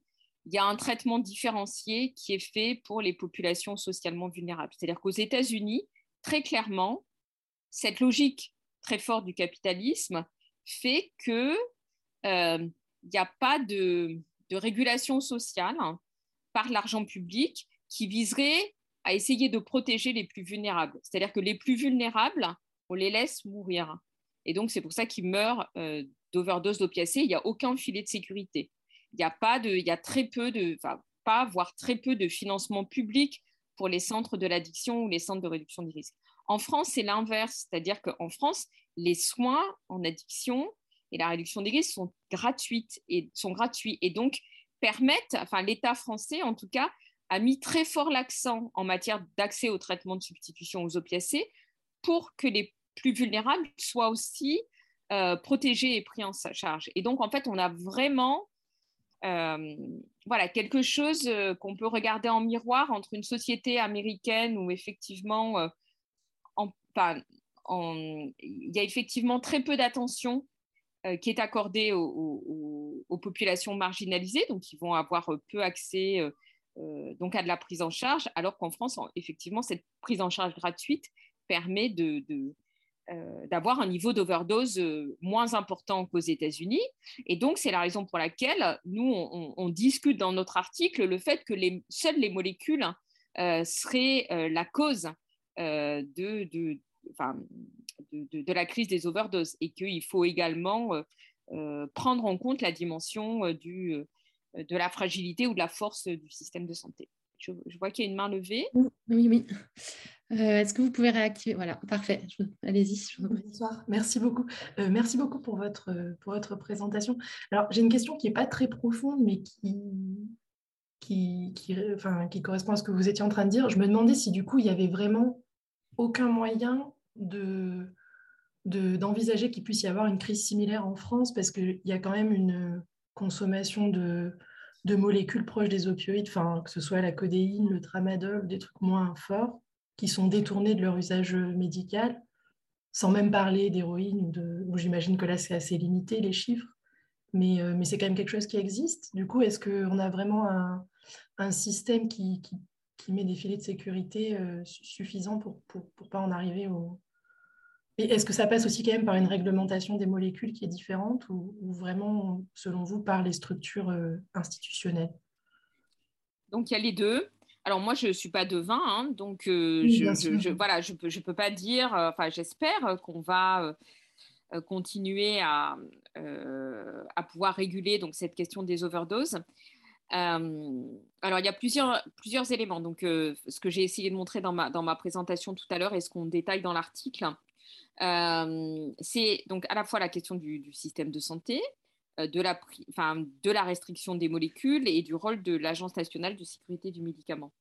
il y a un traitement différencié qui est fait pour les populations socialement vulnérables. C'est-à-dire qu'aux États-Unis, très clairement, cette logique très forte du capitalisme fait que euh, il n'y a pas de, régulation sociale par l'argent public qui viserait à essayer de protéger les plus vulnérables. C'est-à-dire que les plus vulnérables, on les laisse mourir. Et donc, c'est pour ça qu'ils meurent euh, d'overdose d'opiacés, il n'y a aucun filet de sécurité. Il y a pas de, il y a très peu de, enfin, pas, voire très peu de financement public pour les centres de l'addiction ou les centres de réduction des risques. En France, c'est l'inverse, c'est-à-dire qu'en France, les soins en addiction et la réduction des risques sont gratuites et sont gratuits et donc permettent, enfin l'État français en tout cas, a mis très fort l'accent en matière d'accès au traitement de substitution aux opiacés pour que les plus vulnérables soient aussi euh, protégés et pris en charge. Et donc, en fait, on a vraiment euh, voilà, quelque chose euh, qu'on peut regarder en miroir entre une société américaine où effectivement, enfin, il y a effectivement très peu d'attention qui est accordée aux, populations marginalisées, donc qui vont avoir peu accès euh, donc à de la prise en charge, alors qu'en France, effectivement, cette prise en charge gratuite permet de, euh, d'avoir un niveau d'overdose euh, moins important qu'aux États-Unis. Et donc, c'est la raison pour laquelle nous, on, discute dans notre article le fait que les, seules les molécules seraient la cause de, la crise des overdoses et qu'il faut également prendre en compte la dimension euh, de la fragilité ou de la force du système de santé. Je, vois qu'il y a une main levée. Oui, oui. Euh, est-ce que vous pouvez réactiver? Voilà, parfait. Allez-y. Bonsoir. Merci beaucoup. Euh, merci beaucoup pour votre, pour votre présentation. Alors, j'ai une question qui n'est pas très profonde, mais qui, qui, qui, enfin, qui correspond à ce que vous étiez en train de dire. Je me demandais si, du coup, il y avait vraiment aucun moyen de d'envisager qu'il puisse y avoir une crise similaire en France, parce qu'il y a quand même une consommation de, molécules proches des opioïdes, enfin, que ce soit la codéine, le tramadol, des trucs moins forts, qui sont détournés de leur usage médical, sans même parler d'héroïne, où j'imagine que là c'est assez limité les chiffres, mais, euh, mais c'est quand même quelque chose qui existe. Du coup, est-ce qu'on a vraiment un, système qui, met des filets de sécurité euh, suffisants pour ne pas en arriver au, est-ce que ça passe aussi quand même par une réglementation des molécules qui est différente ou, vraiment, selon vous, par les structures euh, institutionnelles? Donc, il y a les deux. Alors moi, je ne suis pas devin, hein, donc euh, je, voilà, je ne peux, je peux pas dire, euh, enfin j'espère qu'on va continuer à, à pouvoir réguler donc, cette question des overdoses. alors, il y a plusieurs, plusieurs éléments. Donc, ce que j'ai essayé de montrer dans ma, dans ma présentation tout à l'heure et ce qu'on détaille dans l'article, c'est donc à la fois la question du, système de santé, euh, de, la, restriction des molécules et du rôle de l'Agence nationale de sécurité du médicament.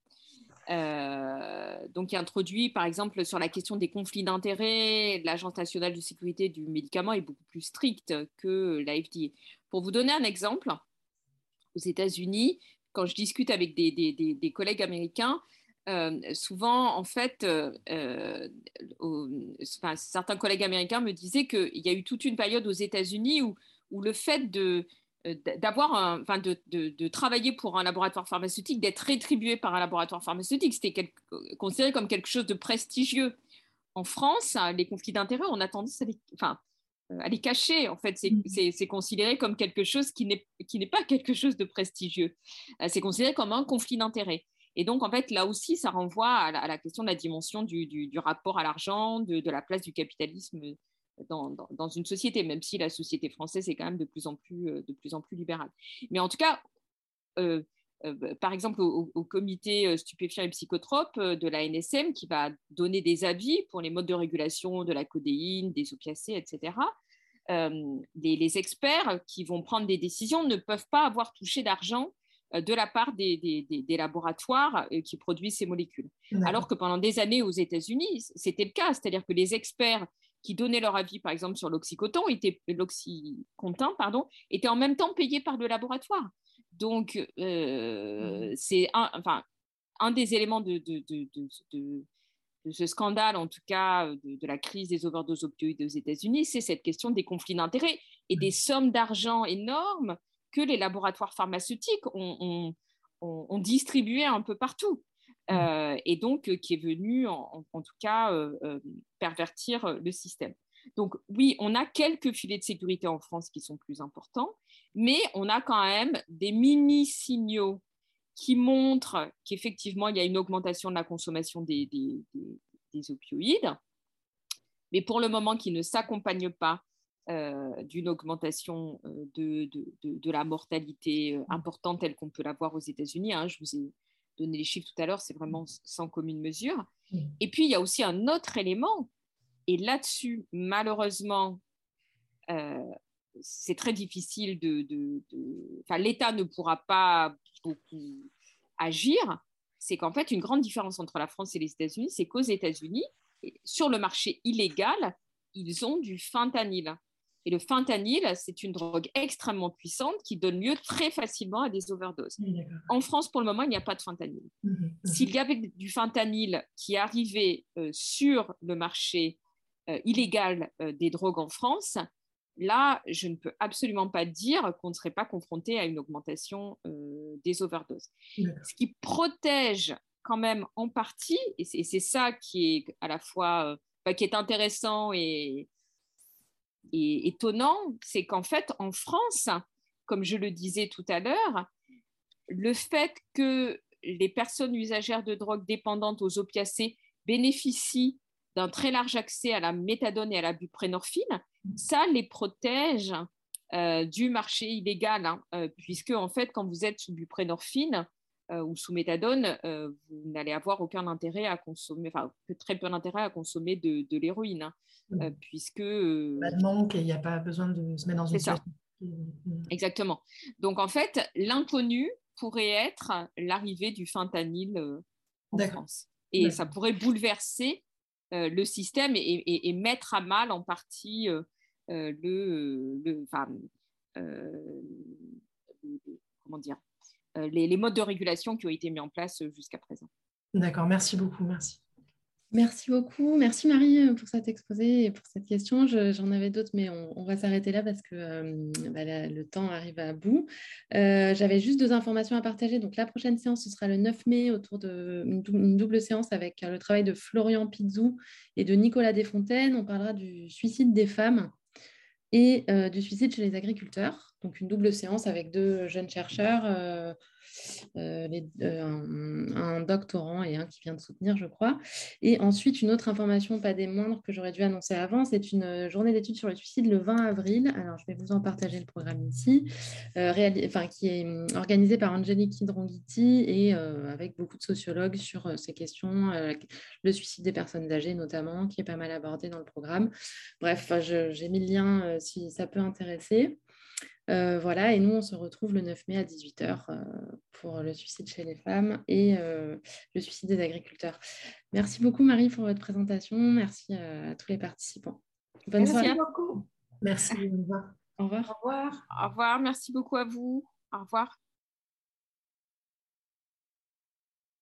Euh, donc, qui introduit, par exemple, sur la question des conflits d'intérêts, l'Agence nationale de sécurité du médicament est beaucoup plus stricte que la FDA. Pour vous donner un exemple, aux États-Unis, quand je discute avec des collègues américains, euh, souvent, en fait, euh, euh, certains collègues américains me disaient qu'il y a eu toute une période aux États-Unis où, où, le fait de d'avoir enfin de, de, travailler pour un laboratoire pharmaceutique, d'être rétribué par un laboratoire pharmaceutique, c'était considéré comme quelque chose de prestigieux. En France, les conflits d'intérêts, on a tendance à les, enfin, à les cacher. En fait, c'est mmh. considéré comme quelque chose qui n'est pas quelque chose de prestigieux. C'est considéré comme un conflit d'intérêts. Et donc, en fait, là aussi, ça renvoie à la, question de la dimension du, rapport à l'argent, de, la place du capitalisme dans, une société, même si la société française est quand même de plus en plus, euh, de plus, en plus libérale. Mais en tout cas, euh, euh, par exemple, au, comité stupéfiant et psychotrope de la NSM, qui va donner des avis pour les modes de régulation de la codéine, des opiacés, etc., les, experts qui vont prendre des décisions ne peuvent pas avoir touché d'argent de la part des, laboratoires euh, qui produisent ces molécules. Alors que pendant des années aux États-Unis, c'était le cas, c'est-à-dire que les experts qui donnaient leur avis, par exemple, sur l'oxycontin, étaient, pardon, étaient en même temps payés par le laboratoire. Donc, euh, c'est un, enfin, un des éléments de, ce scandale, en tout cas de, la crise des overdoses opioïdes aux États-Unis, c'est cette question des conflits d'intérêts et des sommes d'argent énormes que les laboratoires pharmaceutiques ont, distribué un peu partout. Mmh. Euh, et donc euh, qui est venu en, tout cas euh, pervertir le système. Donc oui, on a quelques filets de sécurité en France qui sont plus importants, mais on a quand même des mini-signaux qui montrent qu'effectivement, il y a une augmentation de la consommation des, des opioïdes, mais pour le moment qui ne s'accompagnent pas d'une augmentation de, de, la mortalité importante telle qu'on peut la voir aux États-Unis. Hein. Je vous ai donné les chiffres tout à l'heure, c'est vraiment sans commune mesure. Et puis, il y a aussi un autre élément, et là-dessus, malheureusement, c'est très difficile de... Enfin, l'État ne pourra pas beaucoup agir, c'est qu'en fait, une grande différence entre la France et les États-Unis, c'est qu'aux États-Unis, sur le marché illégal, ils ont du fentanyl. Et le fentanyl, c'est une drogue extrêmement puissante qui donne lieu très facilement à des overdoses. en France, pour le moment, il n'y a pas de fentanyl. Mmh mmh S'il y avait du fentanyl qui arrivait euh, sur le marché euh, illégal euh, des drogues en France, là, je ne peux absolument pas dire qu'on ne serait pas confronté à une augmentation des overdoses. Ce qui protège quand même en partie, et c'est ça qui est à la fois qui est intéressant et, et étonnant, c'est qu'en fait, en France, comme je le disais tout à l'heure, le fait que les personnes usagères de drogue dépendantes aux opiacés bénéficient d'un très large accès à la méthadone et à la buprénorphine, ça les protège euh, du marché illégal, hein, euh, puisque en fait, quand vous êtes sous buprénorphine, ou sous méthadone, euh, vous n'allez avoir aucun intérêt à consommer, enfin très peu d'intérêt à consommer de, de l'héroïne, hein, euh, puisque... Pas de manque et il n'y a pas besoin de se mettre dans une situation. Exactement. Donc en fait, l'inconnu pourrait être l'arrivée du fentanyl en France. Et ça pourrait bouleverser le système et, et, mettre à mal en partie le, comment dire, euh, les, modes de régulation qui ont été mis en place euh, jusqu'à présent. D'accord, merci beaucoup, merci. Merci beaucoup. Merci Marie euh, pour cet exposé et pour cette question. J'en avais d'autres, mais on, va s'arrêter là parce que bah, le temps arrive à bout. J'avais juste deux informations à partager. Donc la prochaine séance, ce sera le 9 mai autour d'une une double séance avec le travail de Florian Pizou et de Nicolas Desfontaines. On parlera du suicide des femmes et du suicide chez les agriculteurs donc une double séance avec deux jeunes chercheurs, euh, euh, un, doctorant et un qui vient de soutenir, je crois. Et ensuite, une autre information, pas des moindres, que j'aurais dû annoncer avant, c'est une journée d'études sur le suicide le 20 avril. Alors, je vais vous en partager le programme ici, euh, qui est hum, organisé par Angelique Hidronghiti et avec beaucoup de sociologues sur ces questions, le suicide des personnes âgées notamment, qui est pas mal abordé dans le programme. Bref, j'ai mis le lien si ça peut intéresser. Euh, voilà, et nous, on se retrouve le 9 mai à 18h euh, pour le suicide chez les femmes et euh, le suicide des agriculteurs. Merci beaucoup, Marie, pour votre présentation. Merci à tous les participants. Bonne Merci soirée. beaucoup. Merci. Au revoir. Au revoir. Au revoir. Au revoir. Merci beaucoup à vous. Au revoir.